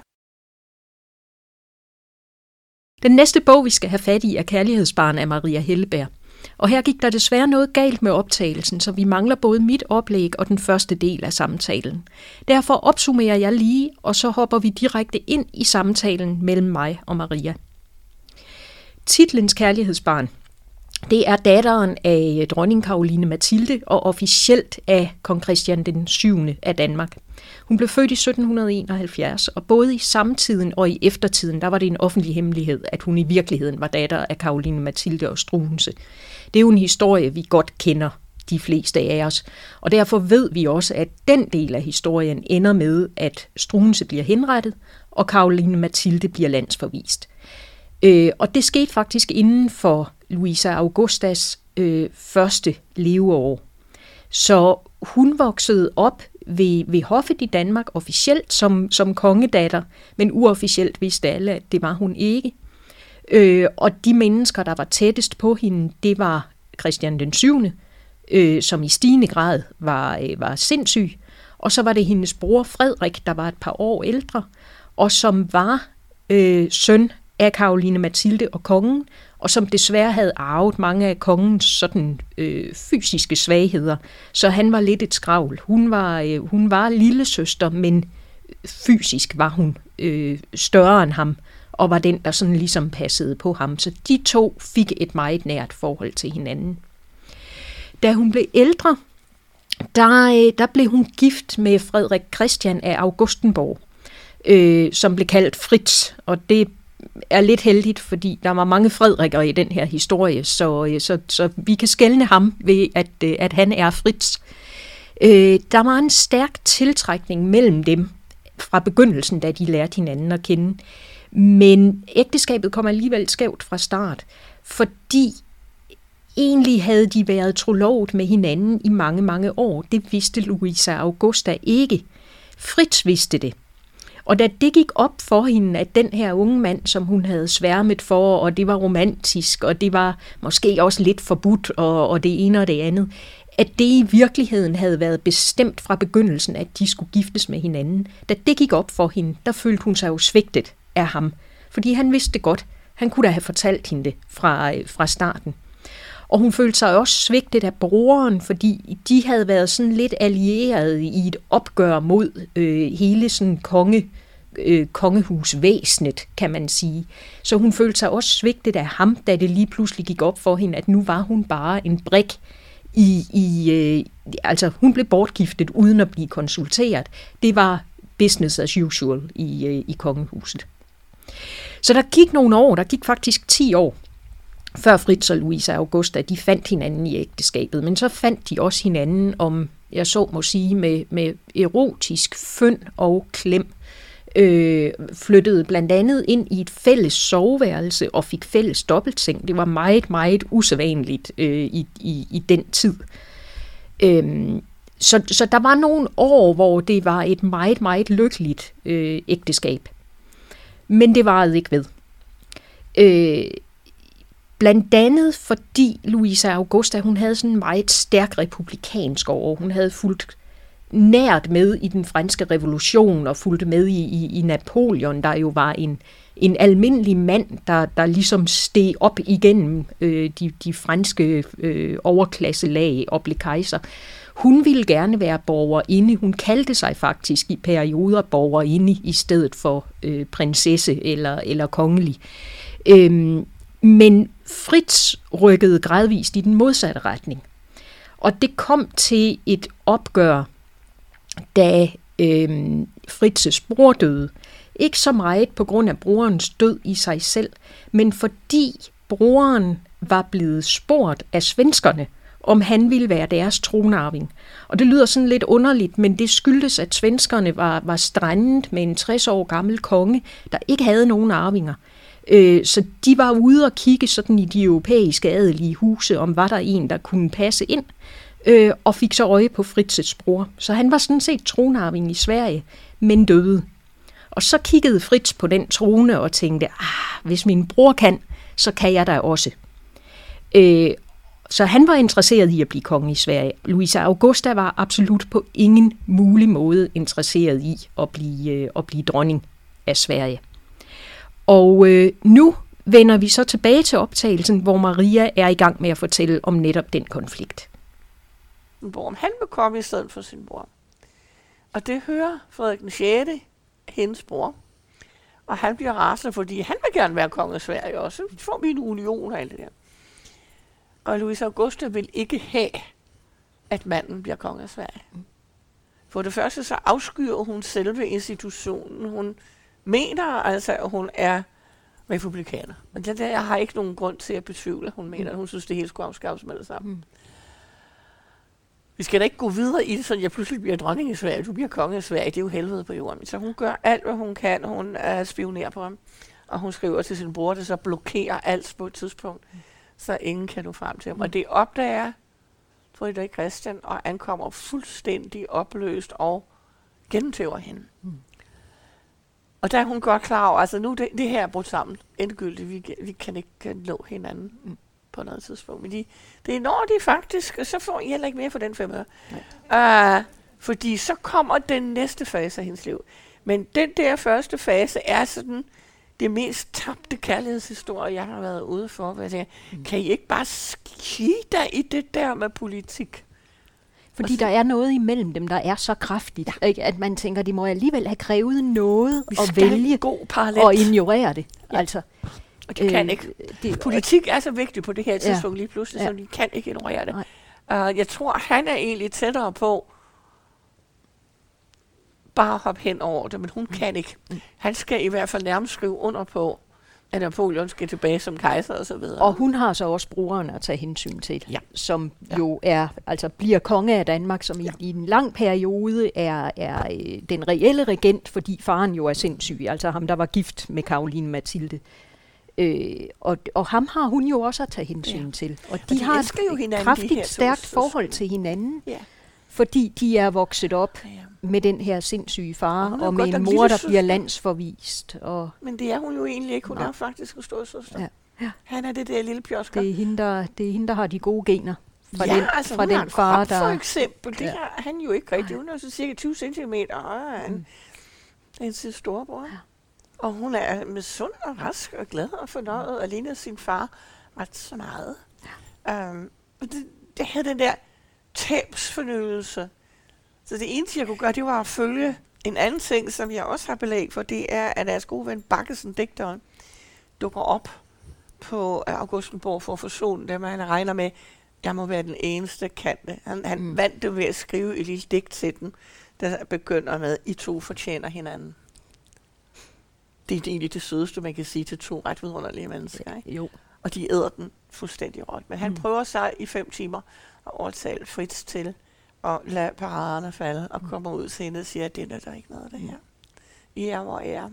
Den næste bog, vi skal have fat i, er Kærlighedsbarn af Maria Helleberg. Og her gik der desværre noget galt med optagelsen, så vi mangler både mit oplæg og den første del af samtalen. Derfor opsummerer jeg lige, og så hopper vi direkte ind i samtalen mellem mig og Maria. Titlens Kærlighedsbarn det er datteren af dronning Karoline Mathilde og officielt af kong Christian den 7. af Danmark. Hun blev født i 1771, og både i samtiden og i eftertiden, der var det en offentlig hemmelighed, at hun i virkeligheden var datter af Karoline Mathilde og Struense. Det er jo en historie, vi godt kender, de fleste af os. Og derfor ved vi også, at den del af historien ender med, at Struense bliver henrettet, og Karoline Mathilde bliver landsforvist. Øh, og det skete faktisk inden for Louisa Augustas øh, første leveår. Så hun voksede op ved, ved hoffet i Danmark officielt som, som kongedatter, men uofficielt vidste alle, at det var hun ikke. Øh, og de mennesker, der var tættest på hende, det var Christian den 7., øh, som i stigende grad var, øh, var sindssyg. Og så var det hendes bror Frederik, der var et par år ældre, og som var øh, søn af Karoline Mathilde og kongen, og som desværre havde arvet mange af kongens sådan øh, fysiske svagheder. Så han var lidt et skravl. Hun var, øh, hun var lille søster, men fysisk var hun øh, større end ham, og var den, der sådan ligesom passede på ham. Så de to fik et meget nært forhold til hinanden. Da hun blev ældre, der, øh, der blev hun gift med Frederik Christian af Augustenborg, øh, som blev kaldt Fritz, og det er lidt heldigt, fordi der var mange Frederikker i den her historie, så, øh, så, så vi kan skælne ham ved, at, øh, at han er Fritz. Øh, der var en stærk tiltrækning mellem dem fra begyndelsen, da de lærte hinanden at kende. Men ægteskabet kom alligevel skævt fra start, fordi egentlig havde de været trolovet med hinanden i mange, mange år. Det vidste Louisa Augusta ikke. Fritz vidste det. Og da det gik op for hende, at den her unge mand, som hun havde sværmet for, og det var romantisk, og det var måske også lidt forbudt, og, og det ene og det andet, at det i virkeligheden havde været bestemt fra begyndelsen, at de skulle giftes med hinanden. Da det gik op for hende, der følte hun sig jo svigtet af ham. Fordi han vidste godt. Han kunne da have fortalt hende det fra, øh, fra starten. Og hun følte sig også svigtet af broren, fordi de havde været sådan lidt allieret i et opgør mod øh, hele sådan konge, øh, kongehusvæsenet, kan man sige. Så hun følte sig også svigtet af ham, da det lige pludselig gik op for hende, at nu var hun bare en brik i, i øh, altså hun blev bortgiftet uden at blive konsulteret. Det var business as usual i, øh, i kongehuset. Så der gik nogle år, der gik faktisk 10 år, før Fritz og Louise Augusta, de fandt hinanden i ægteskabet, men så fandt de også hinanden om, jeg så må sige, med, med erotisk fynd og klem. Øh, flyttede blandt andet ind i et fælles soveværelse og fik fælles dobbeltseng. Det var meget, meget usædvanligt øh, i, i, i den tid. Øh, så, så der var nogle år, hvor det var et meget, meget lykkeligt øh, ægteskab. Men det varede ikke ved. Øh, Blandt andet fordi Louisa Augusta, hun havde sådan en meget stærk republikansk år. Hun havde fulgt nært med i den franske revolution og fulgte med i, i, i Napoleon, der jo var en, en almindelig mand, der, der ligesom steg op igennem øh, de, de franske øh, overklasselag og blev kejser. Hun ville gerne være borgerinde. Hun kaldte sig faktisk i perioder borgerinde i stedet for øh, prinsesse eller, eller kongelig. Øhm, men Fritz rykkede gradvist i den modsatte retning. Og det kom til et opgør, da øh, Fritzes bror døde. Ikke så meget på grund af brorens død i sig selv, men fordi broren var blevet spurgt af svenskerne, om han ville være deres tronarving. Og det lyder sådan lidt underligt, men det skyldtes, at svenskerne var, var strandet med en 60 år gammel konge, der ikke havde nogen arvinger. Øh, så de var ude og kigge sådan i de europæiske adelige huse, om var der en, der kunne passe ind, øh, og fik så øje på Fritzes bror. Så han var sådan set tronarving i Sverige, men døde. Og så kiggede Fritz på den trone og tænkte, ah, hvis min bror kan, så kan jeg da også. Øh, så han var interesseret i at blive konge i Sverige. Louisa Augusta var absolut på ingen mulig måde interesseret i at blive, øh, at blive dronning af Sverige. Og øh, nu vender vi så tilbage til optagelsen, hvor Maria er i gang med at fortælle om netop den konflikt. Hvor han vil komme i stedet for sin bror. Og det hører Frederik den 6., hendes bror. Og han bliver rasende, fordi han vil gerne være konge af Sverige også. Så får vi en union og alt det der. Og Louise Augusta vil ikke have, at manden bliver konge af Sverige. For det første så afskyer hun selve institutionen. Hun mener altså, at hun er republikaner. Og det der, jeg har ikke nogen grund til at betvivle, at hun mener, at hun synes, det hele skulle afskaffes med det samme. Mm. Vi skal da ikke gå videre i det, så jeg pludselig bliver dronning i Sverige. Du bliver konge i Sverige. Det er jo helvede på jorden. Så hun gør alt, hvad hun kan. Hun uh, spionerer på ham. Og hun skriver til sin bror, det så blokerer alt på et tidspunkt. Mm så ingen kan du frem til ham. Mm. Og det opdager Frederik Christian og ankommer fuldstændig opløst og gennemtæver hende. Mm. Og der er hun godt klar over, altså nu det, det her er brudt sammen endegyldigt, vi, vi kan ikke nå hinanden mm. på noget tidspunkt. Men de, det når de faktisk, og så får I heller ikke mere for den fem år. Uh, fordi så kommer den næste fase af hendes liv. Men den der første fase er sådan, det mest tabte kærlighedshistorie, jeg har været ude for. Hvor jeg tænker, mm. kan I ikke bare skide i det der med politik? Fordi der er noget imellem dem, der er så kraftigt, ja. ikke? at man tænker, de må alligevel have krævet noget Vi at vælge god og ignorere det. Ja. Altså, og de øh, kan ikke. Det, Politik er så vigtigt på det her tidspunkt ja. lige pludselig, ja. så de kan ikke ignorere det. Uh, jeg tror, han er egentlig tættere på, bare hoppe hen over det, men hun mm. kan ikke. Han skal i hvert fald nærmest skrive under på, at Napoleon skal tilbage som kejser og så videre. Og hun har så også brugeren at tage hensyn til, ja. som ja. jo er, altså bliver konge af Danmark, som ja. i, i en lang periode er, er øh, den reelle regent, fordi faren jo er sindssyg, altså ham, der var gift med Karoline Mathilde. Øh, og, og ham har hun jo også at tage hensyn ja. til. Og de, og de har et jo kraftigt, stærkt forhold til hinanden, ja. fordi de er vokset op ja med den her sindssyge far, og, med en mor, der bliver landsforvist. Og Men det er hun jo egentlig ikke. Hun Nå. er faktisk en stor søster. Ja. Ja. Han er det der lille pjosker. Det er hende, der, det er hende, der har de gode gener. Fra ja, den, altså fra den far, der... for eksempel. Det ja. har han jo ikke rigtig. Hun er så cirka 20 cm og er en, mm. en sin storebror. Ja. Og hun er med sund og rask og glad og fornøjet og ligner sin far ret så meget. Ja. Um, det, det havde den der tabsfornyelse, så det eneste, jeg kunne gøre, det var at følge en anden ting, som jeg også har belæg for, det er, at deres gode ven Bakkesen, digteren, dukker op på Augustenborg for at forsone dem, han regner med, jeg må være den eneste kan det. Han, han mm. vandt det ved at skrive et lille digt til den, der begynder med, I to fortjener hinanden. Det er egentlig det sødeste, man kan sige til to ret vidunderlige mennesker. Ikke? Jo. Og de æder den fuldstændig råt. Men han mm. prøver sig i fem timer at overtale Fritz til og lade paraderne falde, og mm. kommer ud senere og siger, at det er der ikke noget, det her. I er, hvor I er.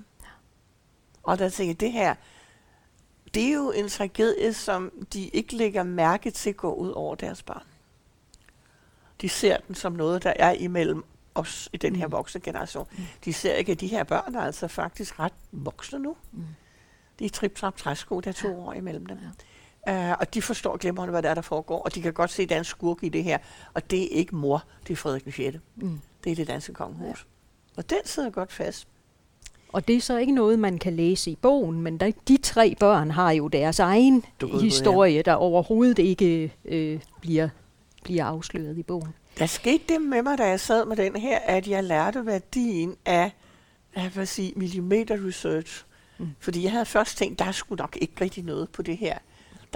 Og der tænker jeg, det her, det er jo en tragedie, som de ikke lægger mærke til gå ud over deres barn. De ser den som noget, der er imellem os i den her mm. voksne generation. Mm. De ser ikke, at de her børn er altså faktisk ret voksne nu. Mm. De er trip-trap træsko, der er to år imellem dem. Ja. Uh, og de forstår glemrende, hvad der er, der foregår, og de kan godt se, at der er en skurk i det her. Og det er ikke mor, det er Frederik 6. Mm. Det er det danske kongehus. Ja. Og den sidder godt fast. Og det er så ikke noget, man kan læse i bogen, men der, de tre børn har jo deres egen du historie, der overhovedet ikke øh, bliver, bliver afsløret i bogen. Der skete det med mig, da jeg sad med den her, at jeg lærte værdien af jeg vil sige, millimeter research. Mm. Fordi jeg havde først tænkt, der skulle nok ikke rigtig noget på det her.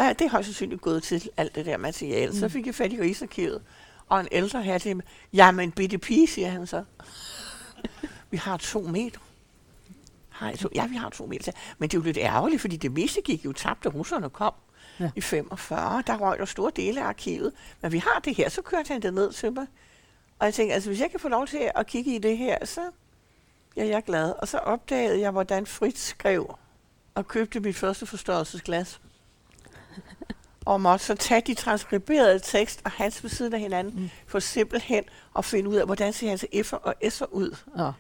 Der, det har højst sandsynligt gået til alt det der materiale. Mm. Så fik jeg fat i Rigsarkivet, og en ældre her til jamen bitte pige, siger han så. vi har to meter. Har to, ja, vi har to meter. Men det er jo lidt ærgerligt, fordi det meste gik jo tabt, da russerne kom ja. i 45. Der røg der store dele af arkivet. Men vi har det her, så kørte han det ned til mig. Og jeg tænkte, altså hvis jeg kan få lov til at kigge i det her, så ja, jeg er glad. Og så opdagede jeg, hvordan Fritz skrev og købte mit første forstørrelsesglas og måtte så tage de transkriberede tekst og hans ved siden af hinanden, mm. for simpelthen at finde ud af, hvordan ser hans F'er og S'er ud. Ja.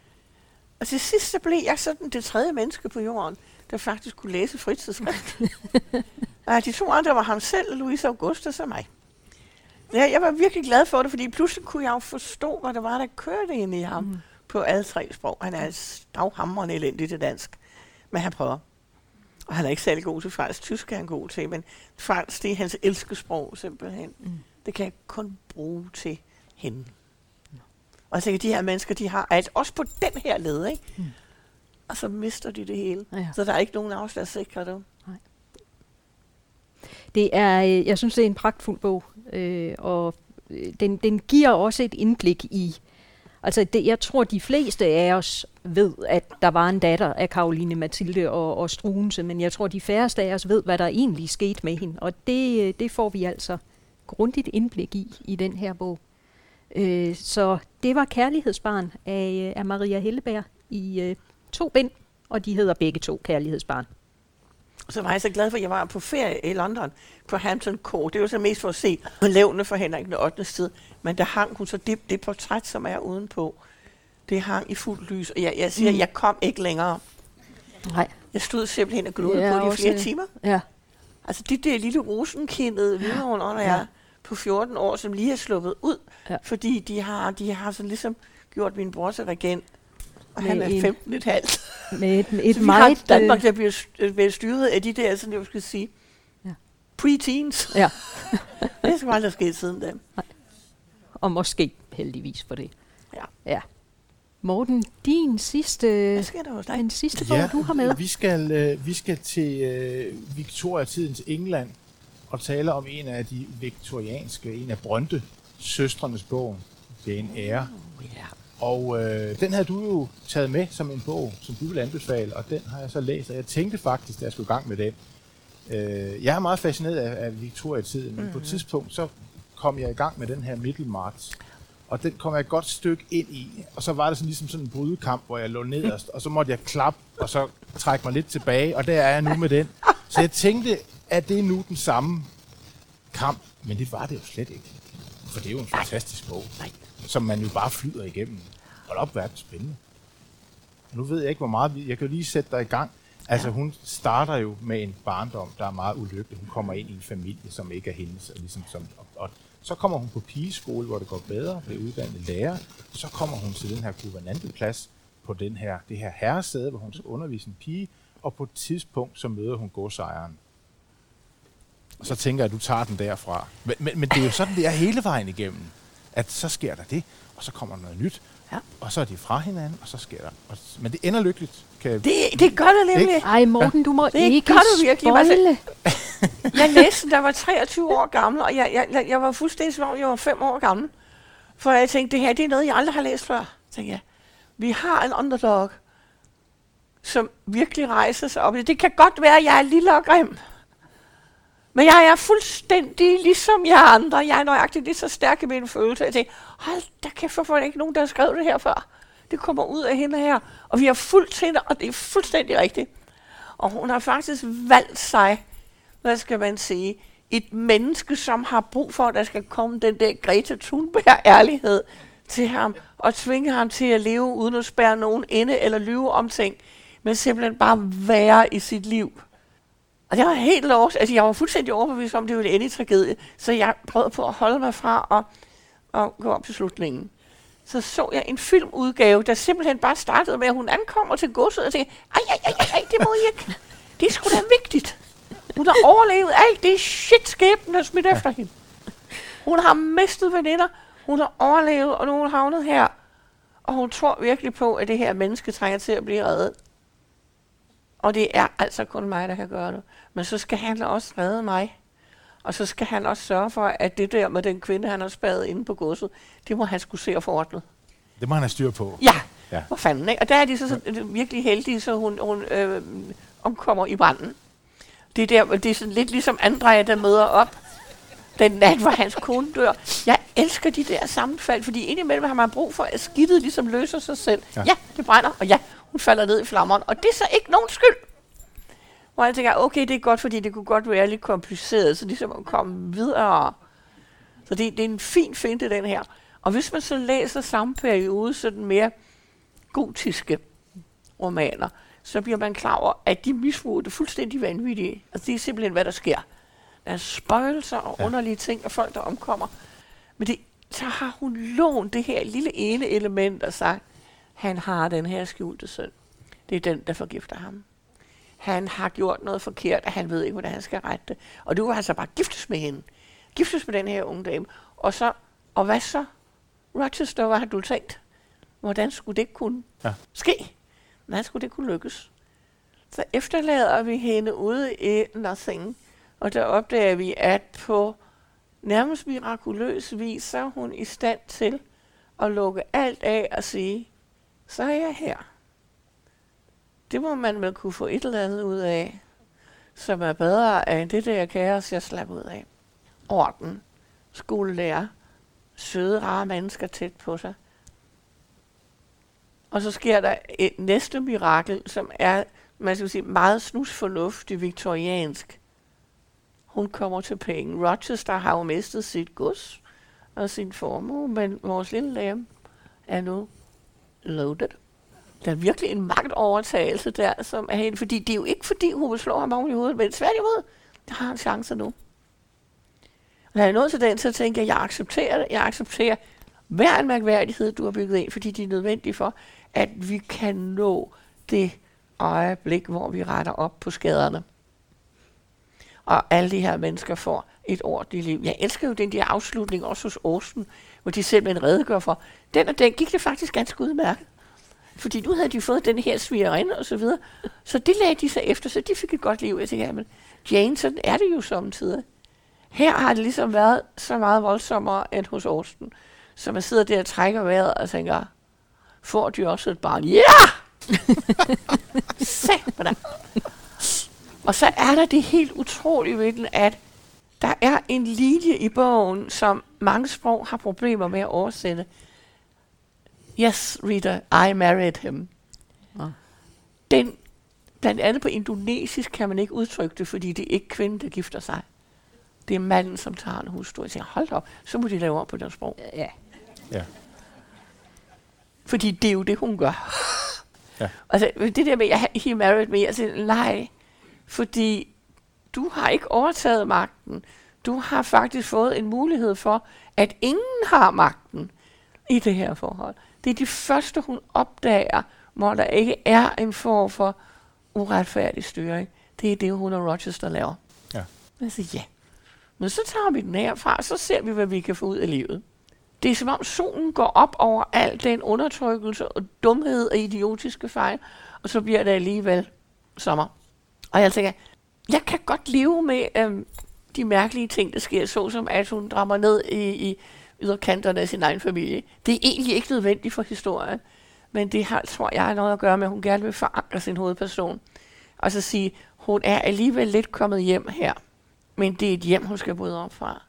Og til sidst så blev jeg sådan det tredje menneske på jorden, der faktisk kunne læse fritidsskrift. og de to andre var ham selv, Louise Augustus og mig. Ja, jeg var virkelig glad for det, fordi pludselig kunne jeg jo forstå, hvad der var, der kørte ind i ham mm. på alle tre sprog. Han er stavhammerende elendig til dansk, men han prøver. Og han er ikke særlig god til fransk. Tysk er han god til, men fransk, det er hans elskesprog simpelthen. Mm. Det kan jeg kun bruge til hende. Og jeg tænker, de her mennesker, de har alt, også på den her led, ikke? Mm. Og så mister de det hele. Ja. Så der er ikke nogen afslagssikre du. Nej. Det er, øh, jeg synes, det er en pragtfuld bog, øh, og øh, den, den giver også et indblik i, altså det, jeg tror, de fleste af os ved, at der var en datter af Karoline Mathilde og, og Struense, men jeg tror, de færreste af os ved, hvad der egentlig skete med hende, og det, det får vi altså grundigt indblik i, i den her bog. Øh, så det var Kærlighedsbarn af, af Maria Helleberg i øh, to bind, og de hedder begge to Kærlighedsbarn. Så var jeg så glad for, at jeg var på ferie i London på Hampton Court. Det var så mest for at se levende for Henrik den 8. tid. Men der hang hun så det, det portræt, som er udenpå. Det hang i fuld lys. Og jeg, jeg siger, mm. jeg kom ikke længere. Nej. Jeg stod simpelthen og glodede ja, på det i flere timer. Ja. Altså det der lille rosenkindede vidunder, ja. jeg på 14 år, som lige er sluppet ud, ja. fordi de har, de har så ligesom gjort min bror til regent, og med han er 15 et halvt. Med et, et så vi meget, har Danmark, der bliver, bliver styret af de der, sådan jeg skal sige, ja. pre-teens. Ja. det skal aldrig ske siden da. Nej. Og måske heldigvis for det. Ja. ja. Morten, din sidste, Hvad sker der? Den sidste bog, ja, du har med. Vi skal, øh, vi skal til øh, Victoria-tidens England, og taler om en af de viktorianske, en af Brønte søstrenes bog, Jane Eyre. Oh, yeah. Og øh, den havde du jo taget med som en bog, som du vil anbefale, og den har jeg så læst, og jeg tænkte faktisk, da jeg skulle i gang med den. Øh, jeg er meget fascineret af, af Victoria-tiden, men mm-hmm. på et mhm. tidspunkt, så kom jeg i gang med den her Middlemarch, og den kom jeg et godt stykke ind i, og så var det sådan ligesom sådan en brydekamp, hvor jeg lå nederst, og så måtte jeg klappe, og så trække mig lidt tilbage, og der er jeg nu med den. Så jeg tænkte, er det nu den samme kamp? Men det var det jo slet ikke. For det er jo en fantastisk bog, som man jo bare flyder igennem. Hold op, hvad er det spændende. Nu ved jeg ikke, hvor meget... Vi, jeg kan jo lige sætte dig i gang. Altså, ja. hun starter jo med en barndom, der er meget ulykkelig. Hun kommer ind i en familie, som ikke er hendes. Og, ligesom som, og, og så kommer hun på pigeskole, hvor det går bedre, bliver uddannet lærer. Så kommer hun til den her guvernanteplads på den her, det her herresæde, hvor hun skal undervise en pige. Og på et tidspunkt, så møder hun godsejeren. Og så tænker jeg, at du tager den derfra. Men, men, men det er jo sådan, det er hele vejen igennem. At så sker der det, og så kommer der noget nyt. Ja. Og så er de fra hinanden, og så sker der. Og, men det ender lykkeligt. Kan det, det gør det nemlig. Ikke? Ej, Morten, du må det ikke gør du virkelig. Spoile. jeg læste, der var 23 år gammel, og jeg, jeg, jeg var fuldstændig som om, jeg var 5 år gammel. For jeg tænkte, det her det er noget, jeg aldrig har læst før. Tænkte jeg, vi har en underdog, som virkelig rejser sig op. Det kan godt være, at jeg er lille og grim. Men jeg er fuldstændig ligesom jeg andre. Jeg er nøjagtigt lige så stærk i mine følelser. Jeg tænker, hold da kæft, hvorfor er der ikke nogen, der har skrevet det her før? Det kommer ud af hende her. Og vi har fulgt hende, og det er fuldstændig rigtigt. Og hun har faktisk valgt sig, hvad skal man sige, et menneske, som har brug for, at der skal komme den der Greta Thunberg-ærlighed til ham, og tvinge ham til at leve uden at spære nogen inde eller lyve om ting, men simpelthen bare være i sit liv. Og det var helt lov. Altså, jeg var fuldstændig overbevist om, at det ville ende i tragedie. Så jeg prøvede på at holde mig fra at, at gå op til slutningen. Så så jeg en filmudgave, der simpelthen bare startede med, at hun ankommer til godset og tænkte, ej, ej, ej, ej, det må I ikke. Det er sgu da vigtigt. Hun har overlevet alt det shit, skæbnen der smidt efter hende. Hun har mistet veninder. Hun har overlevet, og nu er hun havnet her. Og hun tror virkelig på, at det her menneske trænger til at blive reddet. Og det er altså kun mig, der kan gøre det. Men så skal han også redde mig. Og så skal han også sørge for, at det der med den kvinde, han har spadet inde på godset, det må han skulle se og forordnet. Det må han have styr på. Ja, ja. hvor fanden, ikke? Og der er de så, så virkelig heldige, så hun, hun øh, omkommer i branden. Det er, der, det er sådan lidt ligesom Andrea, der møder op den nat, hvor hans kone dør. Jeg elsker de der sammenfald, fordi indimellem har man brug for, at skidtet ligesom løser sig selv. Ja, ja det brænder, og ja, hun falder ned i flammeren, og det er så ikke nogen skyld. Hvor jeg tænker, okay, det er godt, fordi det kunne godt være lidt kompliceret, så ligesom at komme videre. Så det, det er en fin finte, den her. Og hvis man så læser samme periode, så den mere gotiske, romaner, så bliver man klar over, at de misbrug er fuldstændig vanvittige. Altså det er simpelthen, hvad der sker. Der er spøjelser og ja. underlige ting, og folk, der omkommer. Men det, så har hun lånt det her lille ene element og sagt, han har den her skjulte søn. Det er den, der forgifter ham. Han har gjort noget forkert, og han ved ikke, hvordan han skal rette det. Og du har altså bare giftes med hende. Giftes med den her unge dame. Og så, og hvad så? Rochester, hvad har du tænkt? Hvordan skulle det kunne ja. ske? Hvordan skulle det kunne lykkes? Så efterlader vi hende ude i nothing, og der opdager vi, at på nærmest mirakuløs vis, så er hun i stand til at lukke alt af og sige, så er jeg her. Det må man vel kunne få et eller andet ud af, som er bedre end det der kaos, jeg slap ud af. Orden, skolelærer, søde, rare mennesker tæt på sig. Og så sker der et næste mirakel, som er man skal sige, meget snusfornuftig viktoriansk. Hun kommer til penge. Rochester har jo mistet sit gods og sin formue, men vores lille lem er nu loaded. Der er virkelig en magtovertagelse der, som er helt, fordi det er jo ikke fordi, hun vil slå ham oven i hovedet, men tværtimod, der har han chancer nu. Og der jeg nåede til den, så tænker jeg, jeg accepterer det, jeg accepterer hver en mærkværdighed, du har bygget ind, fordi de er nødvendige for, at vi kan nå det øjeblik, hvor vi retter op på skaderne. Og alle de her mennesker får et ordentligt liv. Jeg elsker jo den der afslutning også hos Åsen, hvor de simpelthen redegør for, den og den gik det faktisk ganske udmærket. Fordi nu havde de fået den her svigerinde og så videre. Så det lagde de sig efter, så de fik et godt liv. Jeg tænkte, jamen, Jane, sådan er det jo samtidig. Her har det ligesom været så meget voldsommere end hos Austin. Så man sidder der og trækker vejret og tænker, får de også et barn? Ja! Yeah! og så er der det helt utrolige ved den, at der er en linje i bogen, som mange sprog har problemer med at oversætte. Yes, reader, I married him. Ja. Den, blandt andet på indonesisk kan man ikke udtrykke det, fordi det er ikke kvinden, der gifter sig. Det er manden, som tager en hustru. Jeg tænker, hold op, så må de lave om på deres sprog. Ja. ja. Fordi det er jo det, hun gør. Ja. Altså, det der med, at he married me, altså nej. Fordi du har ikke overtaget magten. Du har faktisk fået en mulighed for, at ingen har magten i det her forhold. Det er de første, hun opdager, hvor der ikke er en form for uretfærdig styring. Det er det, hun og Rochester laver. Ja. Altså ja. Men så tager vi den herfra, og så ser vi, hvad vi kan få ud af livet. Det er som om solen går op over al den undertrykkelse og dumhed og idiotiske fejl, og så bliver det alligevel sommer. Og jeg tænker, jeg kan godt leve med øhm, de mærkelige ting, der sker, såsom at hun drammer ned i, i yderkanterne af sin egen familie. Det er egentlig ikke nødvendigt for historien, men det har, tror jeg, noget at gøre med, at hun gerne vil forankre sin hovedperson. Og så sige, hun er alligevel lidt kommet hjem her, men det er et hjem, hun skal bryde op fra.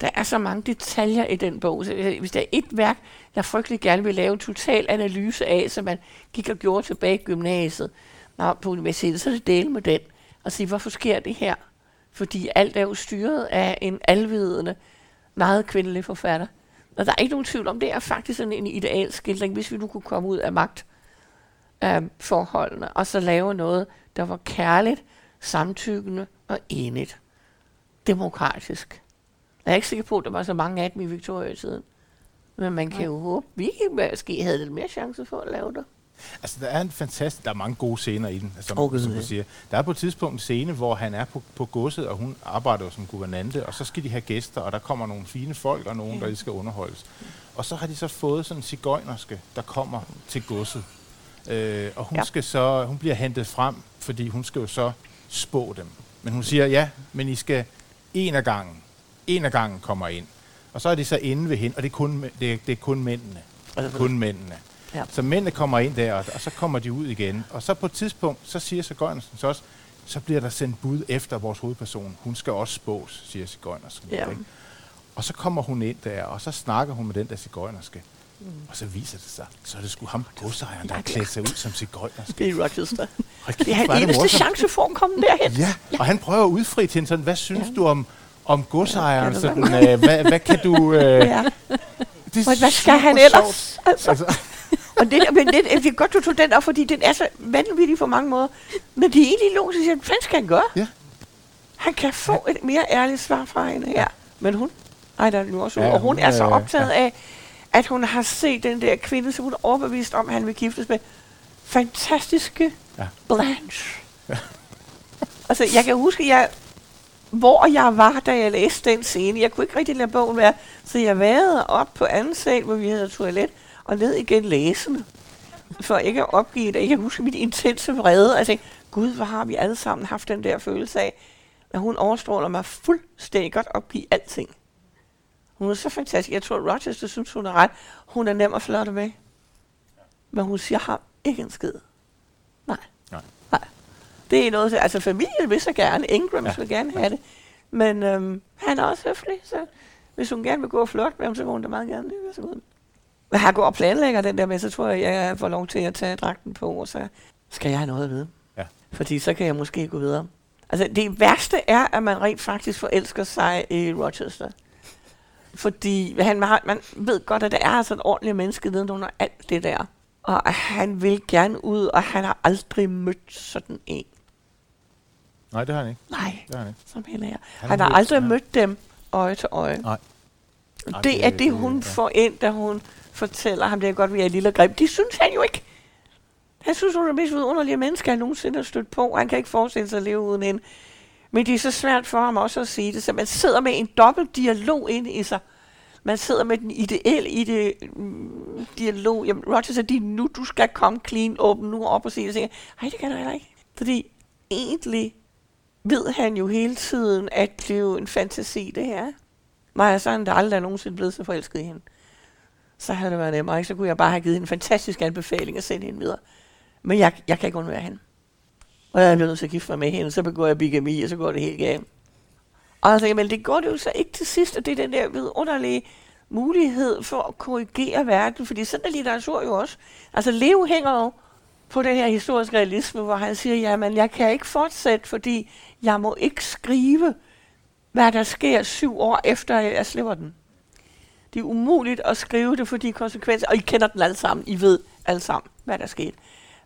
Der er så mange detaljer i den bog. Så hvis der er et værk, jeg frygtelig gerne vil lave en total analyse af, som man gik og gjorde tilbage i gymnasiet, og på universitetet, så er det dele med den. Og sige, hvorfor sker det her? Fordi alt er jo styret af en alvidende, meget kvindelig forfatter. Og der er ikke nogen tvivl om, det er faktisk sådan en ideal skildring, hvis vi nu kunne komme ud af magt øh, forholdene, og så lave noget, der var kærligt, samtykkende og enigt. Demokratisk. Jeg er ikke sikker på, at der var så mange af dem i Victoria-tiden. Men man kan jo håbe, vi måske havde lidt mere chance for at lave det. Altså, der er en fantastisk... Der er mange gode scener i den, som, okay, som du siger. Der er på et tidspunkt en scene, hvor han er på, på godset, og hun arbejder jo som guvernante, og så skal de have gæster, og der kommer nogle fine folk, og nogen, der skal underholdes. Og så har de så fået sådan en cigøjnerske, der kommer til godset. Øh, og hun, ja. skal så, hun bliver hentet frem, fordi hun skal jo så spå dem. Men hun siger, ja, men I skal en af gangen en af gangen kommer ind. Og så er de så inde ved hende, og det er kun, det er, det er kun mændene. Altså, kun mændene. Ja. Så mændene kommer ind der, og, og så kommer de ud igen. Og så på et tidspunkt, så siger Sigøjnersen så også, så bliver der sendt bud efter vores hovedperson. Hun skal også spås, siger Sigøjnersen. Ja. Ikke? Og så kommer hun ind der, og så snakker hun med den der Sigøjnerske. Mm. Og så viser det sig, så er det sgu ham, godsejeren, der har klædt sig ud som cigøjnerske. Det er Rochester. Det er hans eneste chance for at komme derhen. Ja, ja, og han prøver at udfri til sådan, hvad synes ja. du om, om godsejeren. Ja, sådan, øh, hvad, hvad kan du... Øh, ja. det hvad skal han ellers? Altså. altså. Og det, men det, det er godt, du tog den op, fordi den er så vanvittig på mange måder. Men det er egentlig logisk, at hvad skal han gøre? Ja. Han kan få et mere ærligt svar fra hende her. Men hun, ej, der er nu også ja, og hun er så optaget ja. af, at hun har set den der kvinde, som hun er overbevist om, at han vil giftes med. Fantastiske ja. Blanche. Ja. altså, jeg kan huske, jeg, hvor jeg var, da jeg læste den scene. Jeg kunne ikke rigtig lade bogen være, så jeg vejede op på anden sal, hvor vi havde toilet, og ned igen læsende. For ikke at opgive det. Jeg kan huske mit intense vrede. Altså, gud, hvor har vi alle sammen haft den der følelse af, at hun overstråler mig fuldstændig godt opgive alting. Hun er så fantastisk. Jeg tror, Rochester synes, hun er ret. Hun er nem at flotte med. Men hun siger ham ikke en skid. Nej. Nej. Nej. Det er noget, altså familien vil så gerne, Ingram ja. vil gerne have det. Men øhm, han er også høflig, så hvis hun gerne vil gå og flotte med ham, så vil hun da meget gerne det. Så godt. Men han går og planlægger den der med, så tror jeg, jeg får lov til at tage dragten på, og så skal jeg have noget at vide. Ja. Fordi så kan jeg måske gå videre. Altså det værste er, at man rent faktisk forelsker sig i Rochester. Fordi han, man ved godt, at der er altså et ordentligt menneske under alt det der. Og han vil gerne ud, og han har aldrig mødt sådan en. Nej, det har han ikke. Nej, det har han ikke. som heller jeg. Han, han har aldrig ja. mødt dem øje til øje. Nej. Det, det er det, det hun ja. får ind, da hun fortæller ham, det er godt, vi er lille og grim. Det synes han jo ikke. Han synes, hun er det mest vidunderlige menneske, han nogensinde har stødt på. Han kan ikke forestille sig at leve uden hende. Men det er så svært for ham også at sige det, så man sidder med en dobbelt dialog inde i sig. Man sidder med den ideelle i det, mm, dialog. Jamen, Roger siger, det er nu, du skal komme clean, åben nu op og sige det. Nej, det kan du heller ikke. Fordi egentlig ved han jo hele tiden, at det er jo en fantasi, det her. Maja Sand, der aldrig nogensinde blevet så forelsket i hende. Så havde det været nemmere, ikke? Så kunne jeg bare have givet en fantastisk anbefaling og sende hende videre. Men jeg, jeg kan ikke undvære hende. Og jeg blev nødt til at gifte mig med hende, så begår jeg bigami, og så går det helt galt. Og altså, jeg tænker, men det går det jo så ikke til sidst, og det er den der vidunderlige mulighed for at korrigere verden, fordi sådan er litteratur jo også. Altså Leo hænger jo på den her historiske realisme, hvor han siger, jamen jeg kan ikke fortsætte, fordi jeg må ikke skrive, hvad der sker syv år efter, jeg slipper den. Det er umuligt at skrive det, fordi konsekvenser, og I kender den alle sammen, I ved alle sammen, hvad der skete.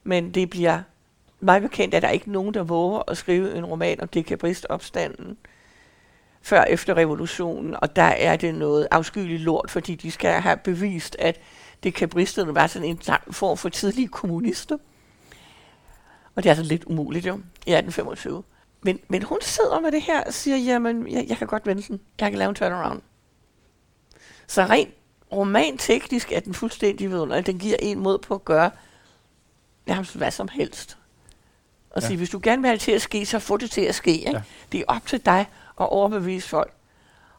Men det bliver meget bekendt, at der ikke nogen, der våger at skrive en roman om dekabristopstanden før efter revolutionen, og der er det noget afskyeligt lort, fordi de skal have bevist, at dekabristerne var sådan en form for tidlige kommunister. Og det er altså lidt umuligt jo, i 1825. Men, men hun sidder med det her og siger, jamen, jeg, jeg kan godt vende den. Jeg kan lave en turnaround. Så rent romanteknisk er den fuldstændig vidunderlig. Den giver en mod på at gøre nærmest hvad som helst. Og ja. sige, hvis du gerne vil have det til at ske, så få det til at ske. Ikke? Ja. Det er op til dig at overbevise folk.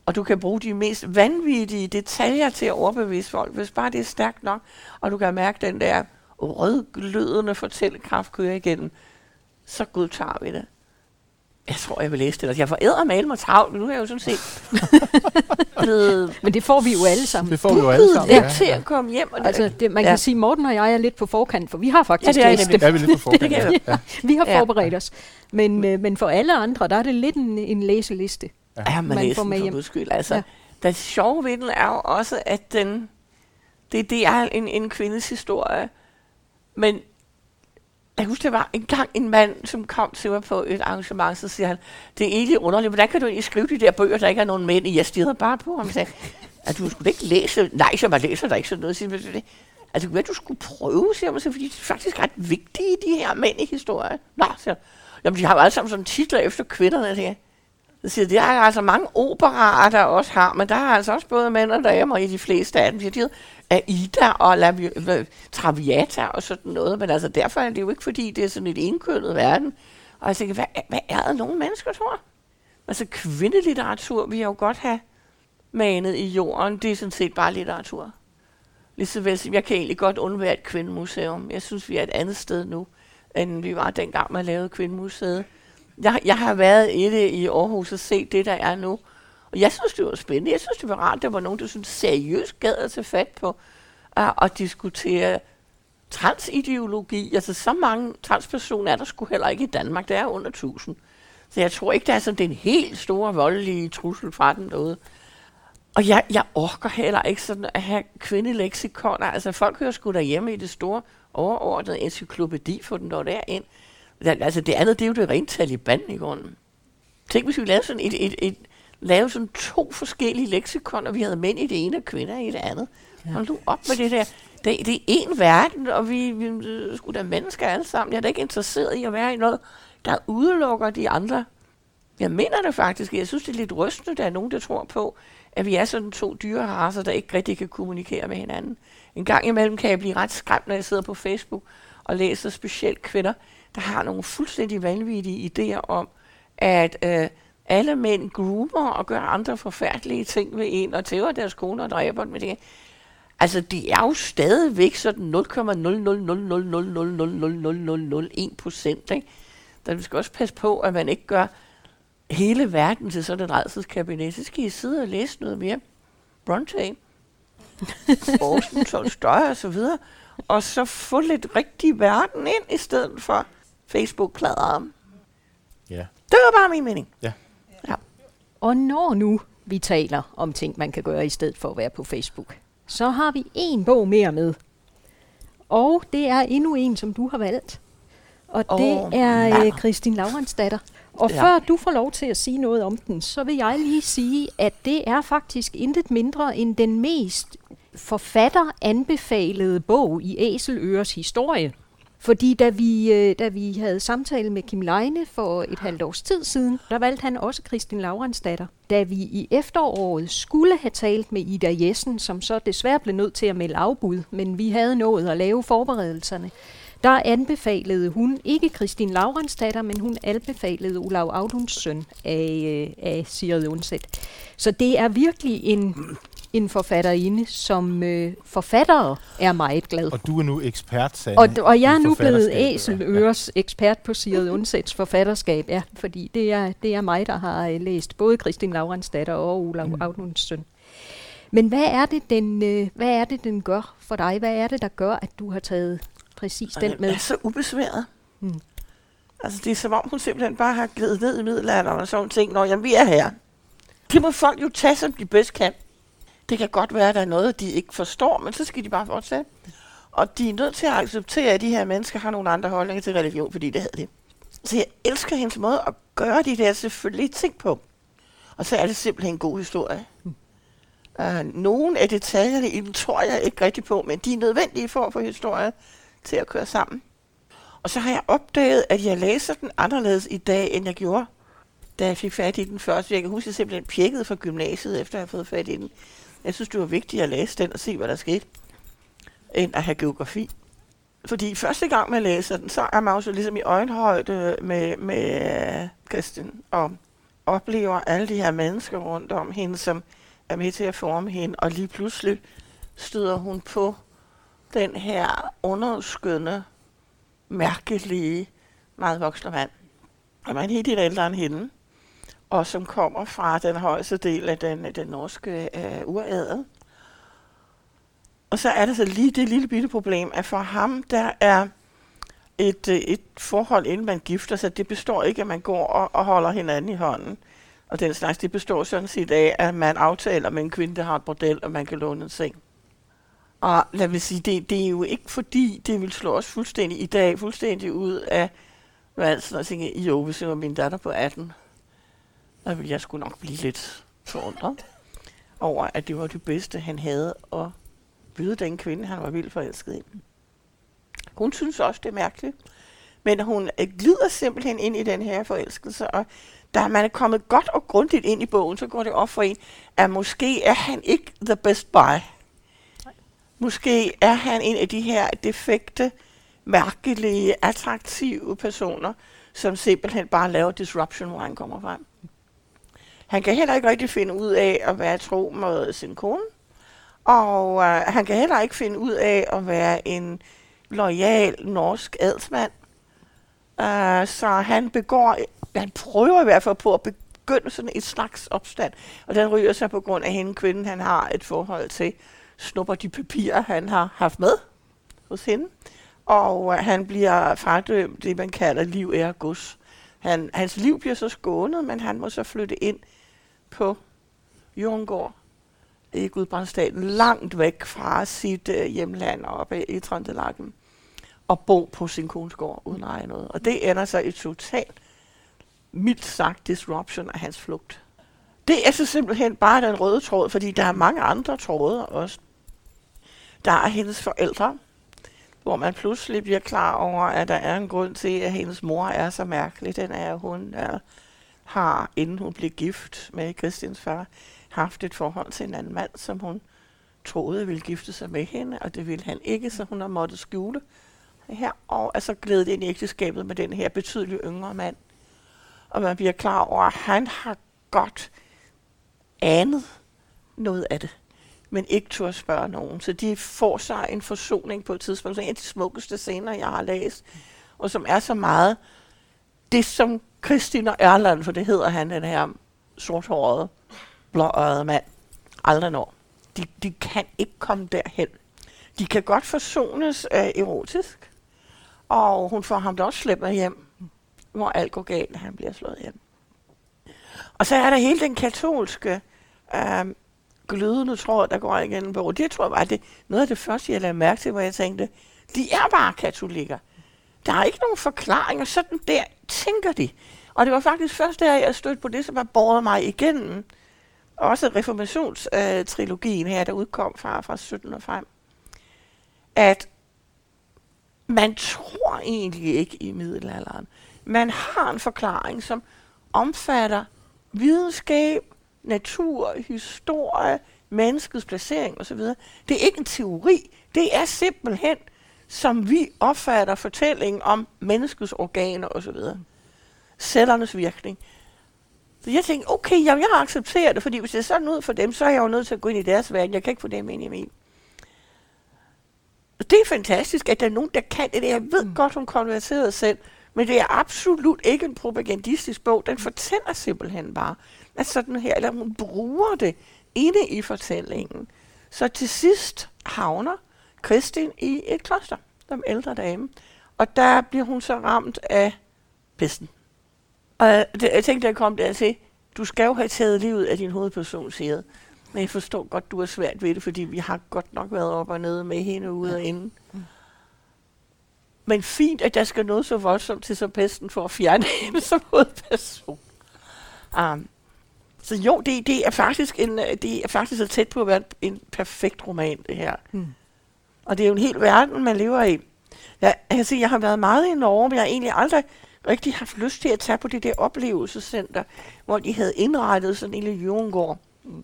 Og du kan bruge de mest vanvittige detaljer til at overbevise folk, hvis bare det er stærkt nok, og du kan mærke den der rødglødende fortællekraft køre igennem, så godtager vi det. Jeg tror, jeg vil læse det. Jeg får æder male mig travlt, nu er jeg jo sådan set Men det får vi jo alle sammen. Det får vi jo alle sammen, ja. til at komme hjem. Og altså, det, man ja. kan sige, Morten og jeg er lidt på forkant, for vi har faktisk ja, læst det. Ja, vi er lidt på forkant. det ja. Vi har forberedt os. Men, øh, men for alle andre, der er det lidt en, en læseliste. Ja, ja man, man får med hjem. Udskyld. Altså, ja. Det sjove ved den er jo også, at den, det, det er en, en kvindes historie, men jeg husker, det var en gang en mand, som kom til mig på et arrangement, så siger han, det er egentlig underligt, hvordan kan du egentlig skrive de der bøger, der ikke er nogen mænd i? Jeg stirrede bare på ham og sagde, at du skulle ikke læse, nej, så man læser der ikke sådan noget. Siger, det, altså, hvad du skulle prøve, siger man så, fordi det er faktisk ret vigtige, de her mænd i historien. Nå, siger Jamen, de har jo alle sammen sådan titler efter kvinderne, siger så siger, det er altså mange operaer, der også har, men der er altså også både mænd og damer i de fleste af dem. Siger, de Aida og La, Traviata og sådan noget, men altså derfor er det jo ikke, fordi det er sådan et enkønnet verden. Og jeg tænker, hvad, hvad er det nogle mennesker, tror Altså kvindelitteratur vil jeg jo godt have manet i jorden. Det er sådan set bare litteratur. Lige vel som jeg kan egentlig godt undvære et kvindemuseum. Jeg synes, vi er et andet sted nu, end vi var dengang, man lavede kvindemuseet. Jeg, jeg har været i det i Aarhus og set det, der er nu. Og jeg synes, det var spændende. Jeg synes, det var rart, der var nogen, der synes seriøst gad at tage fat på uh, at diskutere transideologi. Altså, så mange transpersoner er der skulle heller ikke i Danmark. Der er under 1000. Så jeg tror ikke, der er sådan den helt store voldelige trussel fra den derude. Og jeg, jeg orker heller ikke sådan at have kvindelexikoner. Altså folk hører sgu derhjemme i det store overordnede encyklopædi for den der derind. Altså det andet, det er jo det rent Taliban i grunden. Tænk, hvis vi lavede sådan, et, et, et, lavede sådan to forskellige leksikoner, vi havde mænd i det ene og kvinder i det andet. Ja. Hold du op med det der. Det, det er én verden, og vi, vi skulle da mennesker alle sammen. Jeg er da ikke interesseret i at være i noget, der udelukker de andre. Jeg mener det faktisk. Jeg synes, det er lidt rystende, der er nogen, der tror på, at vi er sådan to dyreraser, der ikke rigtig kan kommunikere med hinanden. En gang imellem kan jeg blive ret skræmt, når jeg sidder på Facebook og læser specielt kvinder, der har nogle fuldstændig vanvittige idéer om, at øh, alle mænd groomer og gør andre forfærdelige ting ved en, og tæver deres kone og dræber dem med det. Altså, det er jo stadigvæk sådan 0,00000000001 procent, ikke? Der skal også passe på, at man ikke gør hele verden til sådan et redselskabinet. Så skal I sidde og læse noget mere. Bronte, Orson, Tolstoy og så videre. Og så få lidt rigtig verden ind, i stedet for Facebook-pladeren. Ja. Det var bare min mening. Ja. Og når nu vi taler om ting, man kan gøre i stedet for at være på Facebook, så har vi en bog mere med. Og det er endnu en, som du har valgt. Og oh, det er uh, Kristin Laurensdatter. Og ja. før du får lov til at sige noget om den, så vil jeg lige sige, at det er faktisk intet mindre end den mest forfatter anbefalede bog i Æseløres historie. Fordi da vi, øh, da vi havde samtale med Kim Leine for et halvt års tid siden, der valgte han også Kristin Laurensdatter. Da vi i efteråret skulle have talt med Ida Jessen, som så desværre blev nødt til at melde afbud, men vi havde nået at lave forberedelserne, der anbefalede hun ikke Kristin Laurensdatter, men hun anbefalede Olav Audunds søn af, øh, af Sigrid Undset. Så det er virkelig en en forfatterinde, som øh, forfattere er meget glad Og du er nu ekspert, sagde og, og jeg er nu blevet æseløres ja. ekspert på Sigrid Undsets forfatterskab, ja, fordi det er, det er mig, der har øh, læst både Kristin datter og Olav mm. Agnunds søn. Men hvad er, det, den, øh, hvad er det, den gør for dig? Hvad er det, der gør, at du har taget præcis den med? Jeg er så ubesværet. Mm. Altså, det er som om, hun simpelthen bare har glædet ned i middelalderen og sådan ting. Nå, jamen, vi er her. Det må folk jo tage, som de bedst kan. Det kan godt være, at der er noget, de ikke forstår, men så skal de bare fortsætte. Og de er nødt til at acceptere, at de her mennesker har nogle andre holdninger til religion, fordi det havde de. Så jeg elsker hendes måde at gøre de der selvfølgelig ting på. Og så er det simpelthen en god historie. Uh, nogle af detaljerne i den tror jeg ikke rigtig på, men de er nødvendige for at få historien til at køre sammen. Og så har jeg opdaget, at jeg læser den anderledes i dag, end jeg gjorde, da jeg fik fat i den første. Jeg kan huske, at jeg simpelthen pjekkede fra gymnasiet, efter jeg havde fået fat i den. Jeg synes, det var vigtigt at læse den og se, hvad der skete, end at have geografi. Fordi første gang man læser den, så er man også ligesom i øjenhøjde med, med Christian, og oplever alle de her mennesker rundt om hende, som er med til at forme hende, og lige pludselig støder hun på den her underskønne, mærkelige, meget voksne mand. Han er helt ældre end hende og som kommer fra den højeste del af den, den norske øh, uræde. Og så er der så lige det lille bitte problem, at for ham, der er et, øh, et forhold, inden man gifter sig, det består ikke, at man går og, og holder hinanden i hånden. Og den slags, det består sådan set af, at man aftaler med en kvinde, der har et bordel, og man kan låne en seng. Og lad mig sige, det, det er jo ikke fordi, det vil slå os fuldstændig i dag, fuldstændig ud af valsen og tænke, jo, hvis jeg var min datter på 18, der ville jeg skulle nok blive lidt forundret over, at det var det bedste, han havde at byde den kvinde, han var vildt forelsket i. Hun synes også, det er mærkeligt. Men hun øh, glider simpelthen ind i den her forelskelse, og da man er kommet godt og grundigt ind i bogen, så går det op for en, at måske er han ikke the best buy. Måske er han en af de her defekte, mærkelige, attraktive personer, som simpelthen bare laver disruption, hvor han kommer frem. Han kan heller ikke rigtig finde ud af at være tro mod sin kone. Og øh, han kan heller ikke finde ud af at være en lojal norsk adelsmand. Øh, så han begår, han prøver i hvert fald på at begynde sådan et slags opstand. Og den ryger sig på grund af hende, kvinden han har et forhold til, snupper de papirer, han har haft med hos hende. Og øh, han bliver fradømt det, man kalder liv, ære, gods. Han, hans liv bliver så skånet, men han må så flytte ind på Jørgengård i Gudbrandsdalen, langt væk fra sit øh, hjemland oppe i Trøndelagen, og bo på sin kones gård uden at eje noget. Og det ender så i total, mildt sagt, disruption af hans flugt. Det er så simpelthen bare den røde tråd, fordi der er mange andre tråde også. Der er hendes forældre, hvor man pludselig bliver klar over, at der er en grund til, at hendes mor er så mærkelig. Den er, at hun er, har, inden hun blev gift med Christians far, haft et forhold til en anden mand, som hun troede ville gifte sig med hende, og det ville han ikke, så hun har måttet skjule her, og er så glædet ind i ægteskabet med den her betydeligt yngre mand. Og man bliver klar over, at han har godt anet noget af det, men ikke tør spørge nogen. Så de får sig en forsoning på et tidspunkt. Så en af de smukkeste scener, jeg har læst, og som er så meget det, som Christina Erland, for det hedder han, den her sorthårede, blåøjede mand, aldrig når. De, de kan ikke komme derhen. De kan godt forsones øh, erotisk, og hun får ham da også slæbt hjem, hvor alt går galt, han bliver slået hjem. Og så er der hele den katolske øh, glødende tråd, der går igennem på. Det tror jeg var det, noget af det første, jeg lagde mærke til, hvor jeg tænkte, de er bare katolikker. Der er ikke nogen forklaringer, sådan der tænker de. Og det var faktisk først der, jeg stødte på det, som har båret mig igennem. Også reformationstrilogien her, der udkom fra, fra 17 og frem. At man tror egentlig ikke i middelalderen. Man har en forklaring, som omfatter videnskab, natur, historie, menneskets placering osv. Det er ikke en teori. Det er simpelthen, som vi opfatter fortællingen om menneskets organer osv. Cellernes virkning. Så jeg tænkte, okay, jamen, jeg accepterer det, fordi hvis det er sådan ud for dem, så er jeg jo nødt til at gå ind i deres verden. Jeg kan ikke få dem ind i min. Det er fantastisk, at der er nogen, der kan det. Jeg ved mm. godt, hun konverterede selv, men det er absolut ikke en propagandistisk bog. Den fortæller simpelthen bare, at sådan her, eller hun bruger det inde i fortællingen. Så til sidst havner Kristin i et kloster, som ældre dame. Og der bliver hun så ramt af pesten. Og det, jeg tænkte, da jeg kom der til, du skal jo have taget livet af din hovedperson, siger Men jeg forstår godt, du er svært ved det, fordi vi har godt nok været op og nede med hende ude og inde. Mm. Men fint, at der skal noget så voldsomt til så pesten for at fjerne hende som hovedperson. Um, så jo, det, det, er faktisk en, øh, det er faktisk så tæt på at være en perfekt roman, det her. Mm. Og det er jo en hel verden, man lever i. Jeg, kan sige, jeg har været meget i Norge, men jeg har egentlig aldrig rigtig haft lyst til at tage på det der oplevelsescenter, hvor de havde indrettet sådan en lille jungård, mm.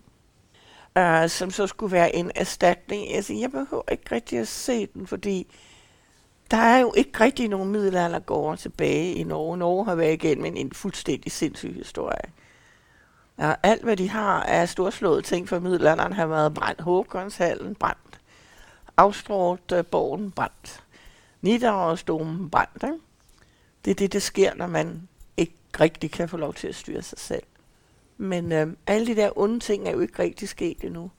uh, som så skulle være en erstatning. Altså, jeg behøver ikke rigtig at se den, fordi der er jo ikke rigtig nogen middelaldergårde tilbage i Norge. Norge har været igennem en, en fuldstændig sindssyg historie. Ja, alt hvad de har er storslåede ting for middelalderen har været brændt. Håkonshallen brændt. Afstrået uh, øh, borgen brændt. Nidarosdomen brændt. Ikke? Det er det, der sker, når man ikke rigtig kan få lov til at styre sig selv. Men øh, alle de der onde ting er jo ikke rigtig sket endnu.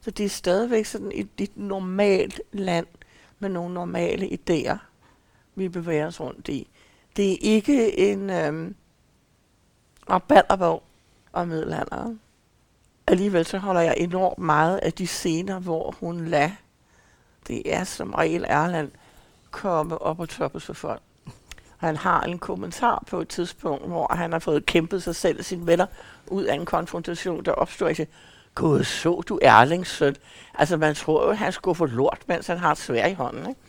Så det er stadigvæk sådan et, et normalt land med nogle normale idéer, vi bevæger os rundt i. Det er ikke en øh, rabalderbog og middelalderen. Alligevel så holder jeg enormt meget af de scener, hvor hun lader, det er som regel Erland, komme op og toppe for folk. Han har en kommentar på et tidspunkt, hvor han har fået kæmpet sig selv og sine venner ud af en konfrontation, der opstår. Jeg Gud, så du Erlings søn? Altså, man tror jo, at han skulle få lort, mens han har et svær i hånden, ikke?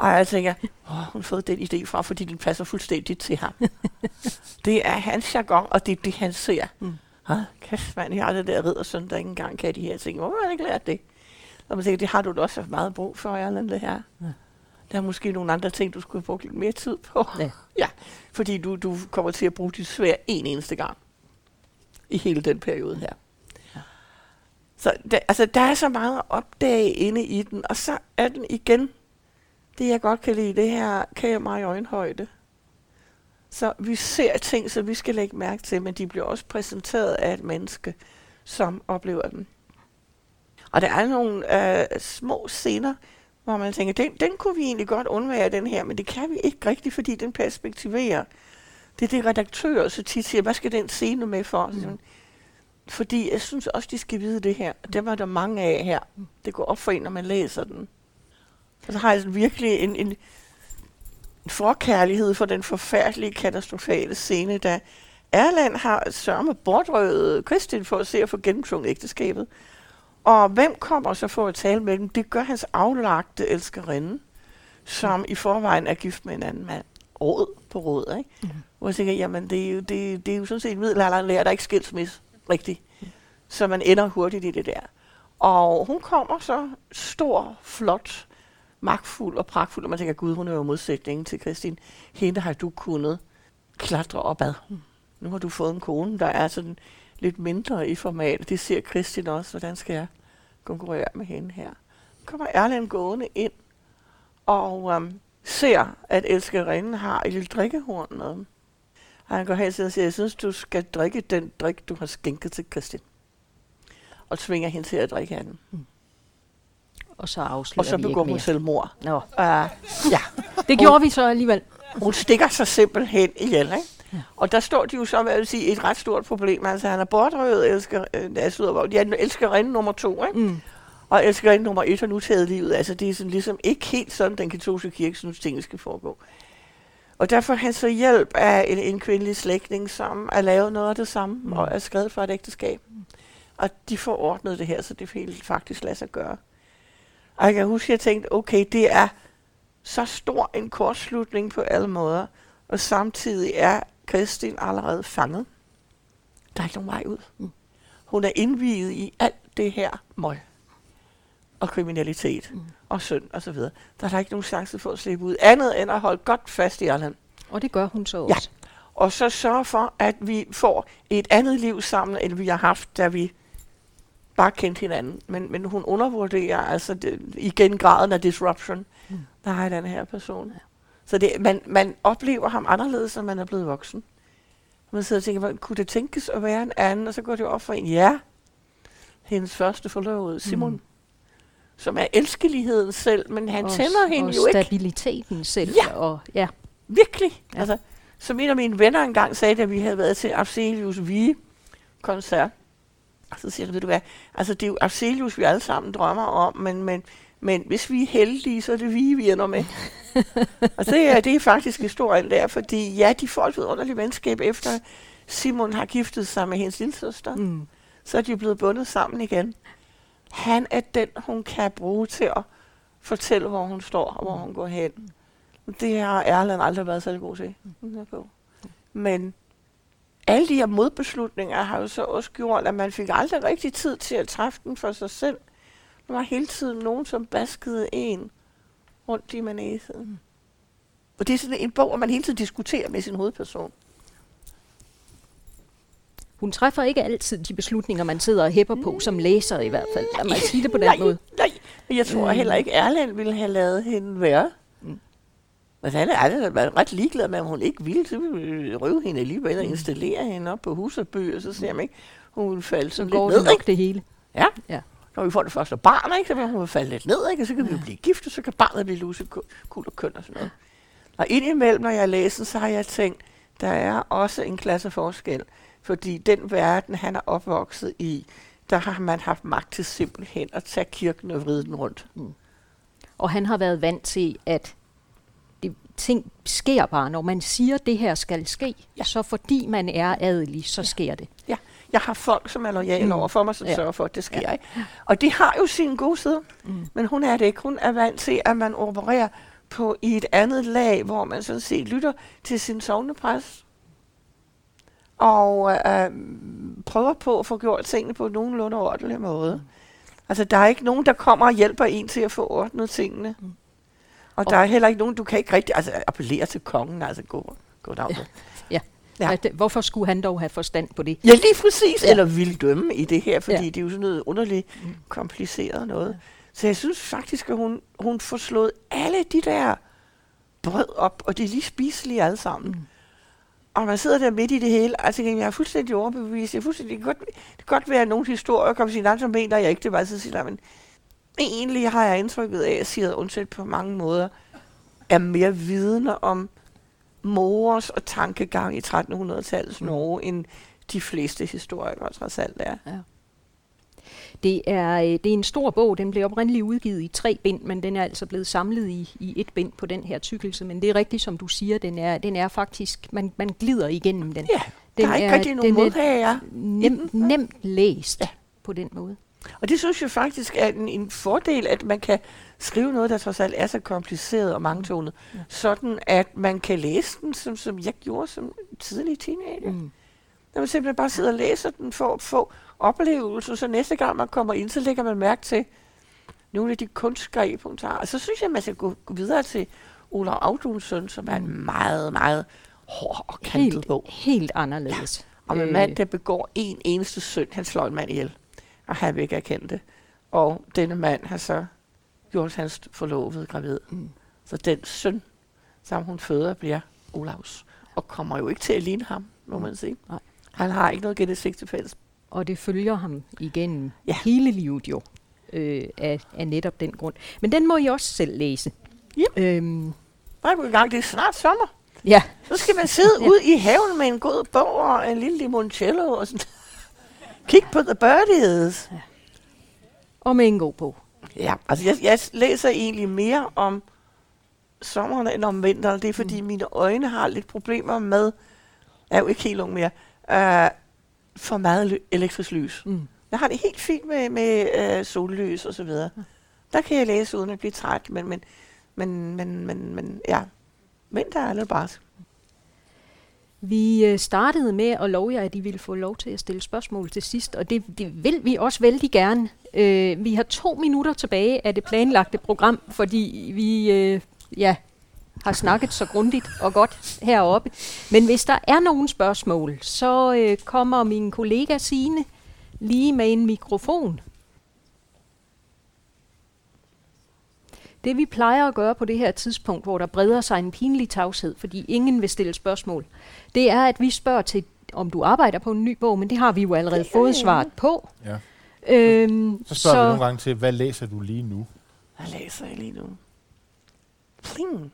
Og jeg tænker, åh, hun har fået den idé fra, fordi den passer fuldstændig til ham. det er hans jargon, og det er det, han ser. Mm. Ah, kæft mand, jeg har det der riddersøn, der ikke engang kan de her ting. Hvorfor har jeg ikke lært det? Og man tænker, det har du da også meget brug for, Erland, det her. Ja. Der er måske nogle andre ting, du skulle have brugt lidt mere tid på. Ja. ja fordi du, du kommer til at bruge dit svær en eneste gang. I hele den periode her. Ja. Så der, altså, der er så meget at opdage inde i den, og så er den igen, det jeg godt kan lide, det her kan jeg i øjenhøjde. Så vi ser ting, som vi skal lægge mærke til, men de bliver også præsenteret af et menneske, som oplever dem. Og der er nogle øh, små scener, hvor man tænker, den, den kunne vi egentlig godt undvære, den her, men det kan vi ikke rigtigt, fordi den perspektiverer. Det er det redaktører så tit siger, hvad skal den scene med for? Mm. Fordi jeg synes også, de skal vide det her. Det var der mange af her. Det går op for en, når man læser den. Og så har jeg sådan virkelig en, en, en forkærlighed for den forfærdelige, katastrofale scene, da Erland har sørme bortrøvet Kristin for at se at få gennemtvunget ægteskabet. Og hvem kommer så for at tale med dem? Det gør hans aflagte elskerinde, som i forvejen er gift med en anden mand. Råd på råd, ikke? Mm. Hvor jeg tænker, jamen det er jo, det, det er jo sådan set en middelalderen lærer, der er ikke skilsmisse rigtigt. Mm. Så man ender hurtigt i det der. Og hun kommer så stor, flot, magtfuld og pragtfuld, og man tænker, gud, hun er jo modsætningen til Kristin. Hende har du kunnet klatre opad. Nu har du fået en kone, der er sådan lidt mindre i format. Det ser Kristin også, hvordan skal jeg konkurrere med hende her. Nu kommer Erland gående ind og um, ser, at elskerinden har et lille drikkehorn med. Og han går hen til og siger, jeg synes, du skal drikke den drik, du har skænket til Kristin. Og tvinger hende til at drikke af den. Mm. Og så afslører Og så begår hun selvmord. Nå. Uh, ja. Det gjorde vi så alligevel. Hun stikker sig simpelthen ihjel, ikke? Ja. Og der står de jo så, hvad jeg vil sige, et ret stort problem. Altså, han er bortrøvet elsker, øh, altså, ja, elskerinde nummer to, ikke? Mm. Og elskerinde nummer et har nu taget livet. Altså, det er sådan ligesom ikke helt sådan, den katolske kirke synes, tingene skal foregå. Og derfor han så hjælp af en, en kvindelig slægtning, som er lavet noget af det samme, mm. og er skrevet for et ægteskab. Og de får ordnet det her, så det helt faktisk lader sig gøre. Og jeg kan huske, at jeg tænkte, okay, det er så stor en kortslutning på alle måder, og samtidig er Kristin allerede fanget. Der er ikke nogen vej ud. Mm. Hun er indviet i alt det her møg og kriminalitet mm. og synd og så videre. Der er der ikke nogen chance for at slippe ud, andet end at holde godt fast i Allan. Og det gør hun så også. Ja. Og så sørge for, at vi får et andet liv sammen, end vi har haft, da vi bare kendte hinanden. Men, men hun undervurderer altså det, igen graden af disruption, mm. der har den her person. Så det, man, man oplever ham anderledes, når man er blevet voksen. Man sidder og tænker, kunne det tænkes at være en anden? Og så går det op for en, ja, hendes første forlovede, Simon. Mm som er elskeligheden selv, men han og, tænder hende og jo ikke. Og stabiliteten selv. Ja, og, ja. virkelig. Ja. Altså, som en af mine venner engang sagde, da vi havde været til Abselius Så siger jeg, ved du hvad, altså det er jo Abselius, vi alle sammen drømmer om, men, men, men hvis vi er heldige, så er det vi, vi ender med. og det er, det er faktisk historien der, fordi ja, de får et underligt venskab efter Simon har giftet sig med hendes lille søster. Mm. Så er de blevet bundet sammen igen. Han er den, hun kan bruge til at fortælle, hvor hun står og hvor hun går hen. Det har Erland aldrig været særlig god til. Men alle de her modbeslutninger har jo så også gjort, at man fik aldrig rigtig tid til at træffe den for sig selv. Der var hele tiden nogen, som baskede en rundt i manesen. Og det er sådan en bog, hvor man hele tiden diskuterer med sin hovedperson hun træffer ikke altid de beslutninger, man sidder og hæpper på, som læser i hvert fald. Lad mig sige det på den nej, måde. Nej, jeg tror øh. heller ikke, Erland ville have lavet hende være. Men han er været ret ligeglad med, om hun ikke ville, så ville røve hende alligevel og mm. installere hende op på husabø, og så ser man ikke, hun vil falde sådan lidt ned. nok det hele. Ja. ja. Når vi får det første barn, ikke, så vil hun falde lidt ned, ikke, og så kan ja. vi blive gift, og så kan barnet blive luset, kul og køn og sådan noget. Og indimellem, når jeg læser, så har jeg tænkt, der er også en klasseforskel. Fordi den verden, han er opvokset i, der har man haft magt til simpelthen at tage kirken og vride den rundt. Mm. Og han har været vant til, at ting sker bare. Når man siger, at det her skal ske, ja. så fordi man er adelig, så ja. sker det. Ja, jeg har folk, som er lojale mm. over for mig, som ja. sørger for, at det sker. Ja. Ikke? Og det har jo sin gode side. Mm. Men hun er det ikke. Hun er vant til, at man opererer på i et andet lag, hvor man sådan set lytter til sin sovnepræst og øh, prøver på at få gjort tingene på nogenlunde ordentlig måde. Mm. Altså, der er ikke nogen, der kommer og hjælper en til at få ordnet tingene. Mm. Og, og der er heller ikke nogen, du kan ikke rigtig altså, appellere til kongen, altså gå, gå dag. Ja. ja. ja. Hvorfor skulle han dog have forstand på det? Ja, lige præcis. Ja. Eller vil dømme i det her, fordi ja. det er jo sådan noget underligt mm. kompliceret noget. Så jeg synes faktisk, at hun, hun får slået alle de der brød op, og det er lige spiselige alle sammen. Mm og man sidder der midt i det hele, altså jeg er fuldstændig overbevist. Jeg er fuldstændig, det, kan godt, det kan godt være, at nogle historier kommer sige, så mener jeg ikke, det var så siger, men egentlig har jeg indtrykket af, at siger undset på mange måder, er mere vidne om mors og tankegang i 1300-tallets mm. Norge, end de fleste historikere trods alt er. Ja. Det er, øh, det er en stor bog. Den blev oprindeligt udgivet i tre bind, men den er altså blevet samlet i, i et bind på den her tykkelse. Men det er rigtigt, som du siger, den er, den er faktisk, man, man glider igennem den. Ja, den der er ikke rigtig nogen modhager. Nem, nemt læst ja. på den måde. Og det synes jeg faktisk er en, en fordel, at man kan skrive noget, der trods alt er så kompliceret og mangetonet, ja. sådan at man kan læse den, som, som jeg gjorde som tidlig teenager. Mm. Når man simpelthen bare sidder og læser den for at få oplevelse, så næste gang man kommer ind, så lægger man mærke til nogle af de kunstgreb, hun tager. Og så synes jeg, man skal gå, videre til Olav Audunsen, som er en mm. meget, meget hård og kantet helt, bog. Helt anderledes. Ja. Om en øh. mand, der begår en eneste synd, han slår en mand ihjel, og erkende det. Og denne mand har så gjort hans forlovede gravid. Mm. Så den søn, som hun føder, bliver Olavs. Og kommer jo ikke til at ligne ham, må man sige. Nej. Han har ikke noget genetik til fælles og det følger ham igennem ja. hele livet jo, øh, af, af netop den grund. Men den må I også selv læse. Ja. Øhm. Bare gang, det er snart sommer. Ja. Så skal man sidde ja. ud i haven med en god bog og en lille limoncello og sådan. Kig på the birdies. Ja. Og med en god bog. Ja, altså jeg, jeg læser egentlig mere om sommeren end om vinteren. Det er fordi mm. mine øjne har lidt problemer med, jeg er jo ikke helt ung mere, uh, for meget elektrisk lys. Mm. Jeg har det helt fint med, med øh, sollys og så videre. Mm. Der kan jeg læse uden at blive træt, men, men, men, men, men, men ja, vinter er lidt bare. Vi øh, startede med at love jer, at I ville få lov til at stille spørgsmål til sidst, og det, det vil vi også vældig gerne. Øh, vi har to minutter tilbage af det planlagte program, fordi vi øh, ja, har snakket så grundigt og godt heroppe. Men hvis der er nogen spørgsmål, så øh, kommer min kollega Sine lige med en mikrofon. Det vi plejer at gøre på det her tidspunkt, hvor der breder sig en pinlig tavshed, fordi ingen vil stille spørgsmål, det er, at vi spørger til, om du arbejder på en ny bog, men det har vi jo allerede fået svaret på. Ja. Øhm, så spørger så, vi nogle gange til, hvad læser du lige nu? Hvad læser jeg lige nu? Pling.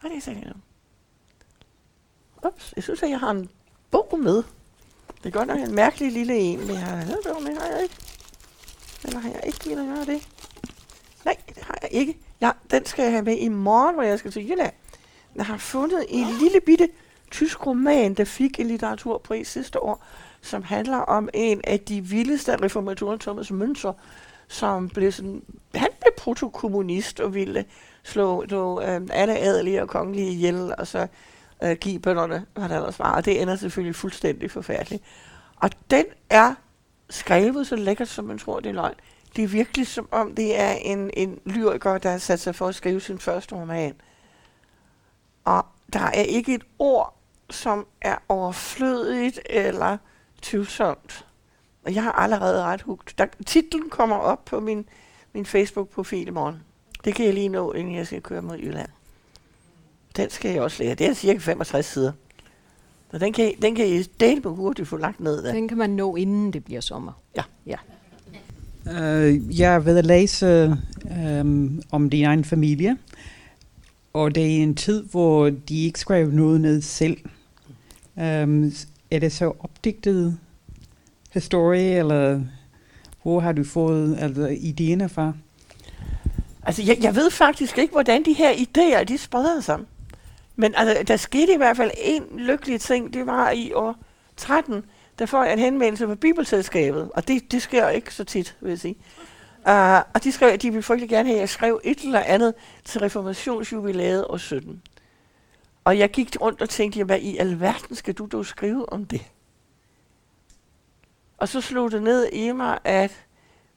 Hvad læser jeg nu? Ups, jeg synes, at jeg har en bog med. Det er godt nok en mærkelig lille en, men jeg har en bog med, har jeg ikke. Eller har jeg ikke lige gøre det? Nej, det har jeg ikke. Ja, den skal jeg have med i morgen, hvor jeg skal til Jylland. Jeg har fundet en lille bitte tysk roman, der fik en litteraturpris sidste år, som handler om en af de vildeste reformatorer, Thomas Münzer, som blev sådan, han blev protokommunist og ville slå, slå øh, alle adelige og kongelige ihjel, og så øh, give bønderne, hvad der ellers var. Og det ender selvfølgelig fuldstændig forfærdeligt. Og den er skrevet så lækkert, som man tror, det er løgn. Det er virkelig som om, det er en, en lyriker, der har sat sig for at skrive sin første roman. Og der er ikke et ord, som er overflødigt eller tvivlsomt. Og jeg har allerede ret hugt. Der, titlen kommer op på min, min Facebook-profil i morgen. Det kan jeg lige nå, inden jeg skal køre mod Jylland. Den skal jeg også lære. Det er cirka 65 sider. Så den kan, den kan I dele på hurtigt få lagt ned. Der. Den kan man nå, inden det bliver sommer. Ja. ja. Uh, jeg er ved at læse um, om din egen familie. Og det er en tid, hvor de ikke skrev noget ned selv. Um, er det så opdigtet historie, eller hvor har du fået altså, idéerne fra? Altså, jeg, jeg ved faktisk ikke, hvordan de her idéer, de spreder sig. Men altså, der skete i hvert fald en lykkelig ting, det var i år 13, der får jeg en henvendelse fra Bibelselskabet, og det, det sker ikke så tit, vil jeg sige. Uh, og de skrev, at de ville frygtelig gerne have, at jeg skrev et eller andet til reformationsjubilæet år 17. Og jeg gik rundt og tænkte, hvad i alverden skal du dog skrive om det? Og så slog det ned i mig, at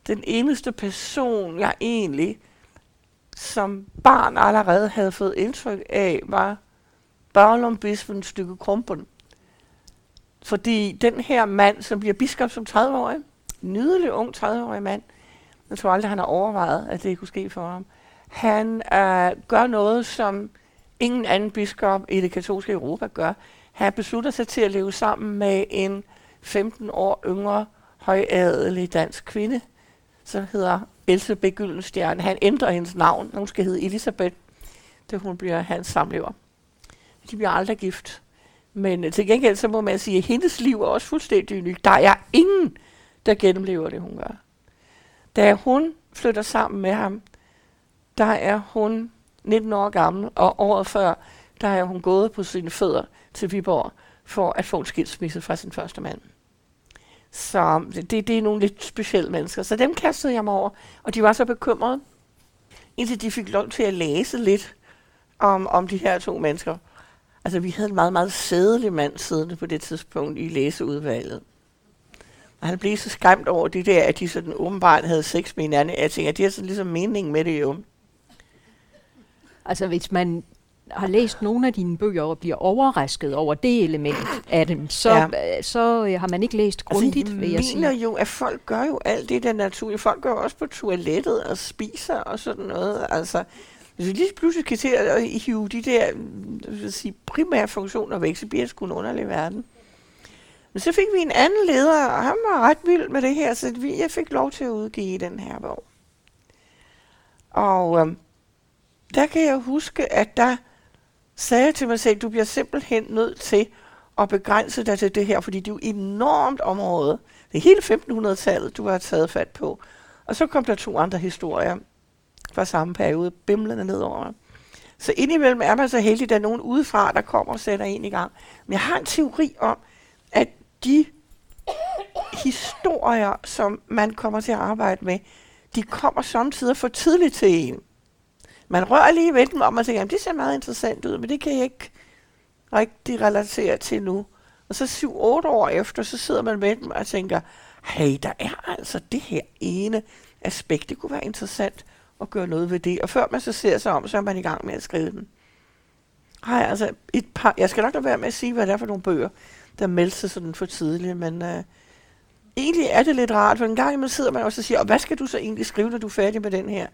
den eneste person, jeg egentlig som barn allerede havde fået indtryk af, var Barlum Bispen stykke krumpen. Fordi den her mand, som bliver biskop som 30-årig, nydelig ung 30-årig mand, jeg tror aldrig, han har overvejet, at det kunne ske for ham, han øh, gør noget, som ingen anden biskop i det katolske Europa gør. Han beslutter sig til at leve sammen med en 15 år yngre højadelig dansk kvinde, som hedder Elsebeth Gyldenstjerne. Han ændrer hendes navn. Hun skal hedde Elisabeth, da hun bliver hans samlever. De bliver aldrig gift. Men øh, til gengæld så må man sige, at hendes liv er også fuldstændig unikt. Der er ingen, der gennemlever det, hun gør. Da hun flytter sammen med ham, der er hun 19 år gammel, og året før, der er hun gået på sine fødder til Viborg for at få en skilsmisse fra sin første mand. Så øh, det, det er nogle lidt specielle mennesker. Så dem kastede jeg mig over, og de var så bekymrede, indtil de fik lov til at læse lidt om, om de her to mennesker. Altså, vi havde en meget, meget sædelig mand siddende på det tidspunkt i læseudvalget. Og han blev så skræmt over det der, at de sådan åbenbart havde sex med hinanden. Jeg tænker, at det er sådan ligesom meningen med det jo. Altså, hvis man har læst nogle af dine bøger og bliver overrasket over det element af dem, så, ja. så øh, har man ikke læst grundigt, altså, vil jeg sige. Jeg jo, at folk gør jo alt det, der er naturligt. Folk går også på toilettet og spiser og sådan noget. Altså, hvis vi lige pludselig kan til at hive de der vil sige, primære funktioner væk, så bliver det sgu en underlig verden. Men så fik vi en anden leder, og han var ret vild med det her, så vi, jeg fik lov til at udgive den her bog. Og øhm, der kan jeg huske, at der sagde jeg til mig selv, du bliver simpelthen nødt til at begrænse dig til det her, fordi det er jo et enormt område. Det er hele 1500-tallet, du har taget fat på. Og så kom der to andre historier fra samme periode, bimlende mig. Så indimellem er man så heldig, at der er nogen udefra, der kommer og sætter en i gang. Men jeg har en teori om, at de historier, som man kommer til at arbejde med, de kommer samtidig for tidligt til en. Man rører lige ved dem og man tænker, at det ser meget interessant ud, men det kan jeg ikke rigtig relatere til nu. Og så syv, otte år efter, så sidder man med dem og tænker, hey, der er altså det her ene aspekt, det kunne være interessant og gøre noget ved det. Og før man så ser sig om, så er man i gang med at skrive den. Hej, altså et par, jeg skal nok lade være med at sige, hvad det er for nogle bøger, der melder sig sådan for tidligt, men øh, egentlig er det lidt rart, for en gang imellem sidder man også og siger, og hvad skal du så egentlig skrive, når du er færdig med den her?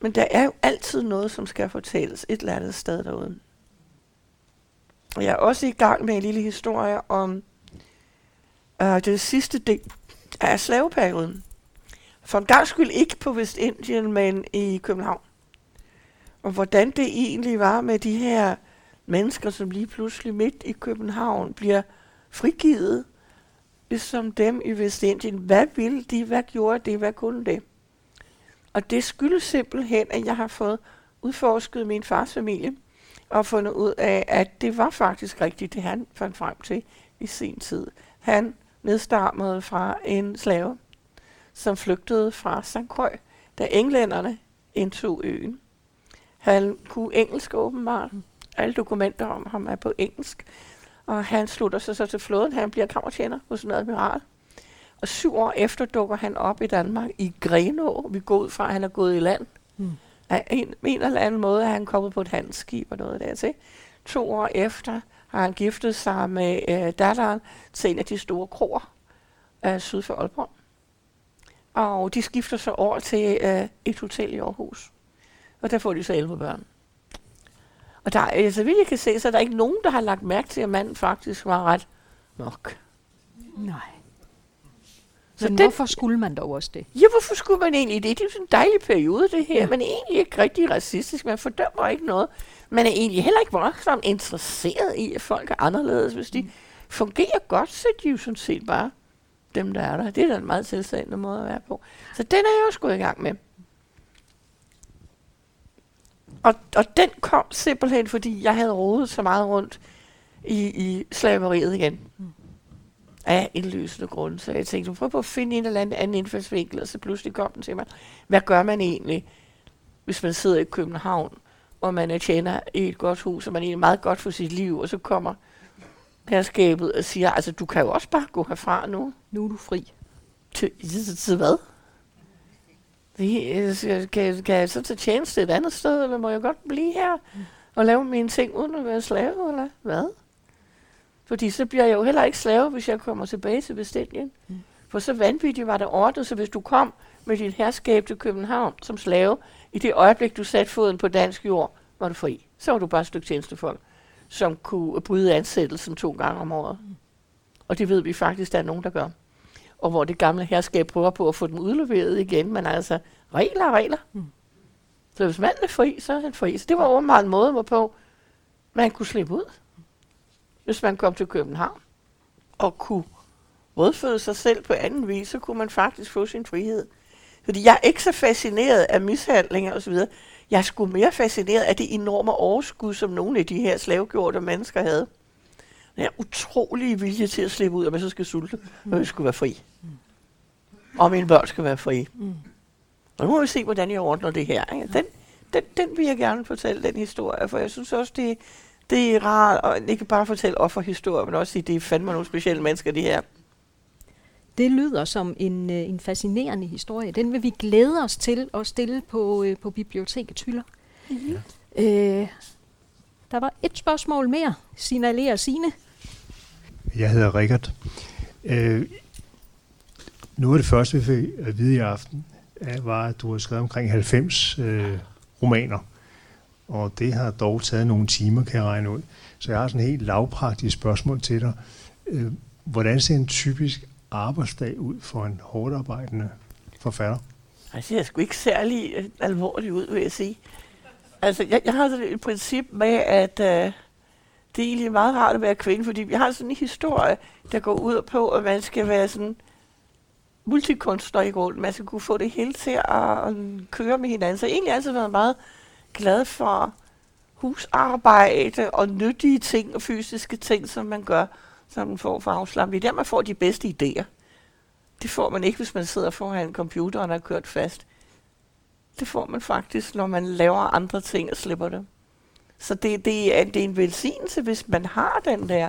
Men der er jo altid noget, som skal fortælles et eller andet sted derude. Og jeg er også i gang med en lille historie om øh, det sidste del af slaveperioden. For en gang skyld ikke på Vestindien, men i København. Og hvordan det egentlig var med de her mennesker, som lige pludselig midt i København bliver frigivet, ligesom dem i Vestindien. Hvad ville de? Hvad gjorde det? Hvad kunne det? Og det skyldes simpelthen, at jeg har fået udforsket min fars familie, og fundet ud af, at det var faktisk rigtigt, det han fandt frem til i sin tid. Han nedstammede fra en slave, som flygtede fra St. Croix, da englænderne indtog øen. Han kunne engelsk åbenbart. Alle dokumenter om ham er på engelsk. Og han slutter sig så til flåden. Han bliver kammertjener hos en admiral. Og syv år efter dukker han op i Danmark i Grenå. Vi går ud fra, at han er gået i land. Mm. Af en, en eller anden måde er han kommet på et handelsskib og noget der til. To år efter har han giftet sig med øh, datteren til en af de store kroer øh, syd for Aalborg. Og de skifter så over til øh, et hotel i Aarhus. Og der får de så 11 børn. Og der, øh, så vidt jeg kan se, så er der ikke nogen, der har lagt mærke til, at manden faktisk var ret nok. Nej. Så Men den, hvorfor skulle man dog også det? Ja, hvorfor skulle man egentlig det? Det er jo sådan en dejlig periode, det her. Ja. Man er egentlig ikke rigtig racistisk. Man fordømmer ikke noget. Man er egentlig heller ikke voldsomt interesseret i, at folk er anderledes. Hvis de mm. fungerer godt, så er de jo sådan set bare dem, der er der. Det er da en meget tilstandende måde at være på. Så den er jeg også gået i gang med. Og, og den kom simpelthen, fordi jeg havde rodet så meget rundt i, i slaveriet igen. Mm. Af indlysende grund. Så jeg tænkte, prøv på at finde en eller anden, anden indfaldsvinkel, og så pludselig kom den til mig. Hvad gør man egentlig, hvis man sidder i København, og man er tjener i et godt hus, og man er egentlig meget godt for sit liv, og så kommer herskabet og siger, altså du kan jo også bare gå herfra nu. Nu er du fri. Til, til, til hvad? Kan, kan, kan jeg så tage tjeneste et andet sted, eller må jeg godt blive her og lave mine ting uden at være slave, eller hvad? Fordi så bliver jeg jo heller ikke slave, hvis jeg kommer tilbage til Vestindien. Mm. For så vanvittigt var det ordnet, så hvis du kom med dit herskab til København som slave, i det øjeblik, du satte foden på dansk jord, var du fri. Så var du bare et stykke tjenestefolk, som kunne bryde ansættelsen to gange om året. Og det ved vi faktisk, der er nogen, der gør og hvor det gamle herskab prøver på at få dem udleveret igen, men altså, regler er regler. Mm. Så hvis manden er fri, så er han fri. Så det var åbenbart en måde, hvorpå man kunne slippe ud. hvis man kom til København og kunne rådføde sig selv på anden vis, så kunne man faktisk få sin frihed. Fordi jeg er ikke så fascineret af mishandlinger osv. Jeg skulle mere fascineret af det enorme overskud, som nogle af de her slavegjorte mennesker havde. Den her utrolig vilje til at slippe ud, at man så skal sulte, og jeg skulle være fri. Og mine børn skal være fri. Og nu må vi se, hvordan jeg ordner det her. Ikke? Den, den, den vil jeg gerne fortælle, den historie, for jeg synes også, det, det er rart, og ikke bare fortælle offerhistorier, men også sige, det er fandme nogle specielle mennesker, de her. Det lyder som en, øh, en fascinerende historie. Den vil vi glæde os til at stille på, øh, på biblioteket Hyller. Mm-hmm. Øh, der var et spørgsmål mere. Signalerer Sine. Jeg hedder Rikard. Øh, noget af det første, vi fik at vide i aften, var, at du har skrevet omkring 90 øh, romaner. Og det har dog taget nogle timer, kan jeg regne ud. Så jeg har sådan et helt lavpraktisk spørgsmål til dig. Øh, hvordan ser en typisk arbejdsdag ud for en hårdt arbejdende forfatter? Altså, ser sgu ikke særlig øh, alvorligt ud, vil jeg sige. Altså, jeg, jeg har sådan et princip med, at øh, det er egentlig meget rart at være kvinde, fordi vi har sådan en historie, der går ud på, at man skal være sådan multikunstner i grunden. Man skal kunne få det hele til at, at køre med hinanden. Så jeg egentlig altid været meget glad for husarbejde og nyttige ting og fysiske ting, som man gør som en får for afslappning. Det er der, man får de bedste idéer. Det får man ikke, hvis man sidder foran en computer og er kørt fast. Det får man faktisk, når man laver andre ting og slipper det. Så det, det, er, det er en velsignelse, hvis man har den der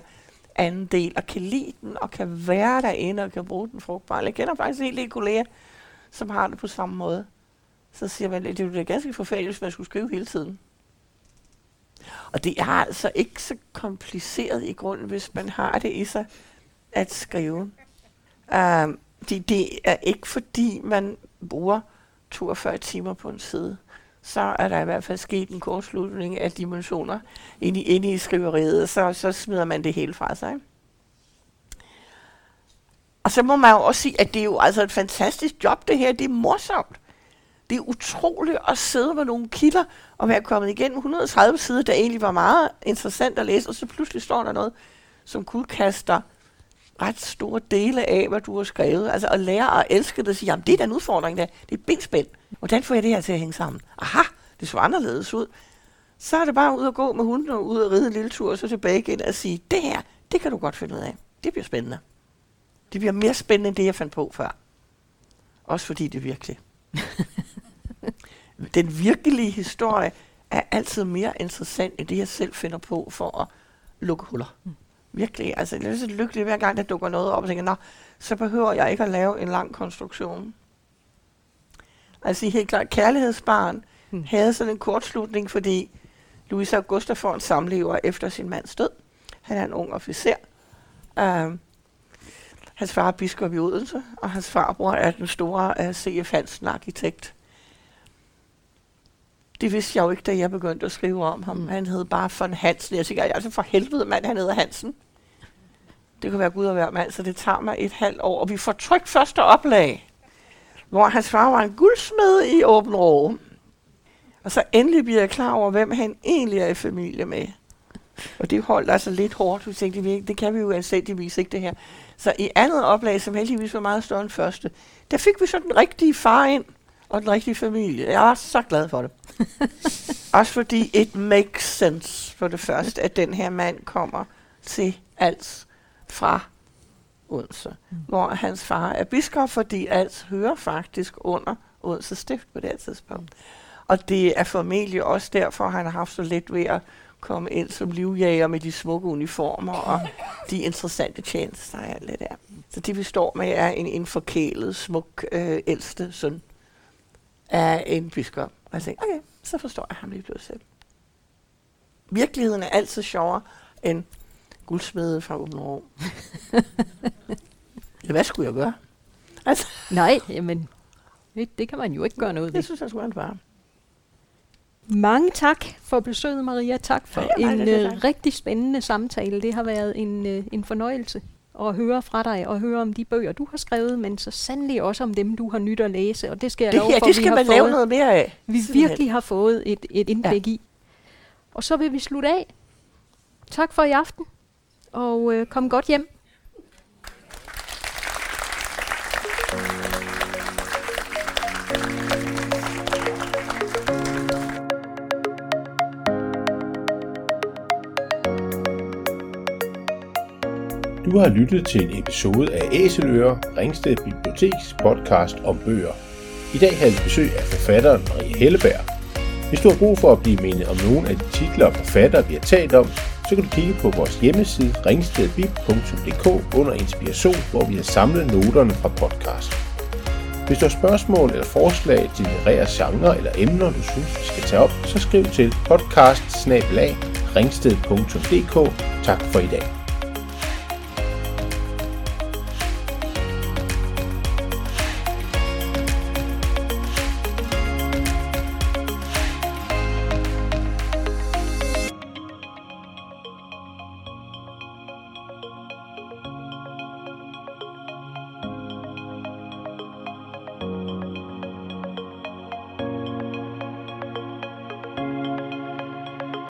anden del, og kan lide den, og kan være derinde, og kan bruge den frugtbart. Jeg kender faktisk en kolleger, som har det på samme måde. Så siger man, at det er ganske forfærdeligt, hvis man skulle skrive hele tiden. Og det er altså ikke så kompliceret i grunden, hvis man har det i sig at skrive. Um, det, det er ikke fordi, man bruger 42 timer på en side. Så er der i hvert fald sket en kortslutning af dimensioner inde i, inde i skriveriet, så, så smider man det hele fra sig. Og så må man jo også sige, at det er jo altså et fantastisk job, det her. Det er morsomt. Det er utroligt at sidde med nogle kilder og være kommet igennem 130 sider, der egentlig var meget interessant at læse, og så pludselig står der noget, som kaster ret store dele af, hvad du har skrevet. Altså at lære at elske det og sige, jamen det er den udfordring der, det er benspænd. Hvordan får jeg det her til at hænge sammen? Aha, det så anderledes ud. Så er det bare ud at gå med hunden og ud og ride en lille tur, og så tilbage igen og sige, det her, det kan du godt finde ud af. Det bliver spændende. Det bliver mere spændende, end det jeg fandt på før. Også fordi det er virkelig. den virkelige historie er altid mere interessant, end det jeg selv finder på for at lukke huller. Mm. Virkelig, altså jeg er så lykkelig hver gang, der dukker noget op, og tænker, nå, så behøver jeg ikke at lave en lang konstruktion. Altså helt klart, kærlighedsbarn mm. havde sådan en kortslutning, fordi Louise Augusta får en samlever efter sin mands død. Han er en ung officer. Uh, hans far er biskop i Odense, og hans farbror er den store uh, C.F. Hansen arkitekt. Det vidste jeg jo ikke, da jeg begyndte at skrive om ham. Han hed bare von Hansen. Jeg tænker, altså for helvede mand, han hedder Hansen. Det kan være Gud og hver mand, så det tager mig et halvt år. Og vi får trykt første oplag, hvor hans far var en guldsmed i Åben Rå. Og så endelig bliver jeg klar over, hvem han egentlig er i familie med. Og det holdt altså lidt hårdt. Vi tænkte, det kan vi jo anstændigvis ikke det her. Så i andet oplag, som heldigvis var meget større end første, der fik vi så den rigtige far ind og den rigtige familie. Jeg var så glad for det. Også fordi it makes sense for det første, at den her mand kommer til Als fra Odense, mm. hvor hans far er biskop, fordi Als hører faktisk under Odense stift på det tidspunkt. Og det er formentlig også derfor, han har haft så let ved at komme ind som livjæger med de smukke uniformer og de interessante tjenester og alt det der. Så det vi står med er en, en forkælet, smuk øh, ældste søn af en biskop. Og jeg tænkte, okay, så forstår jeg ham lige pludselig. Virkeligheden er altid sjovere end guldsmede fra Åben Rå. ja, hvad skulle jeg gøre? Altså. Nej, jamen, det, det kan man jo ikke gøre noget ved. Det synes jeg skulle være. Mange tak for besøget, Maria. Tak for ja, en det, uh, rigtig spændende samtale. Det har været en, uh, en fornøjelse at høre fra dig og høre om de bøger, du har skrevet, men så sandelig også om dem, du har nyt at læse. Og det skal jeg det, love ja, for, det skal man lave fået, noget mere af. Vi virkelig har fået et, et indblik ja. i. Og så vil vi slutte af. Tak for i aften. og øh, kom godt hjem. Du har lyttet til en episode af Æseløer, Ringsted Biblioteks podcast om bøger. I dag havde vi besøg af forfatteren Marie Helleberg. Hvis du har brug for at blive mindet om nogle af de titler og forfattere, vi har talt om, så kan du kigge på vores hjemmeside ringstedbib.dk under inspiration, hvor vi har samlet noterne fra podcast. Hvis du har spørgsmål eller forslag til litterære genre eller emner, du synes, vi skal tage op, så skriv til podcast Tak for i dag.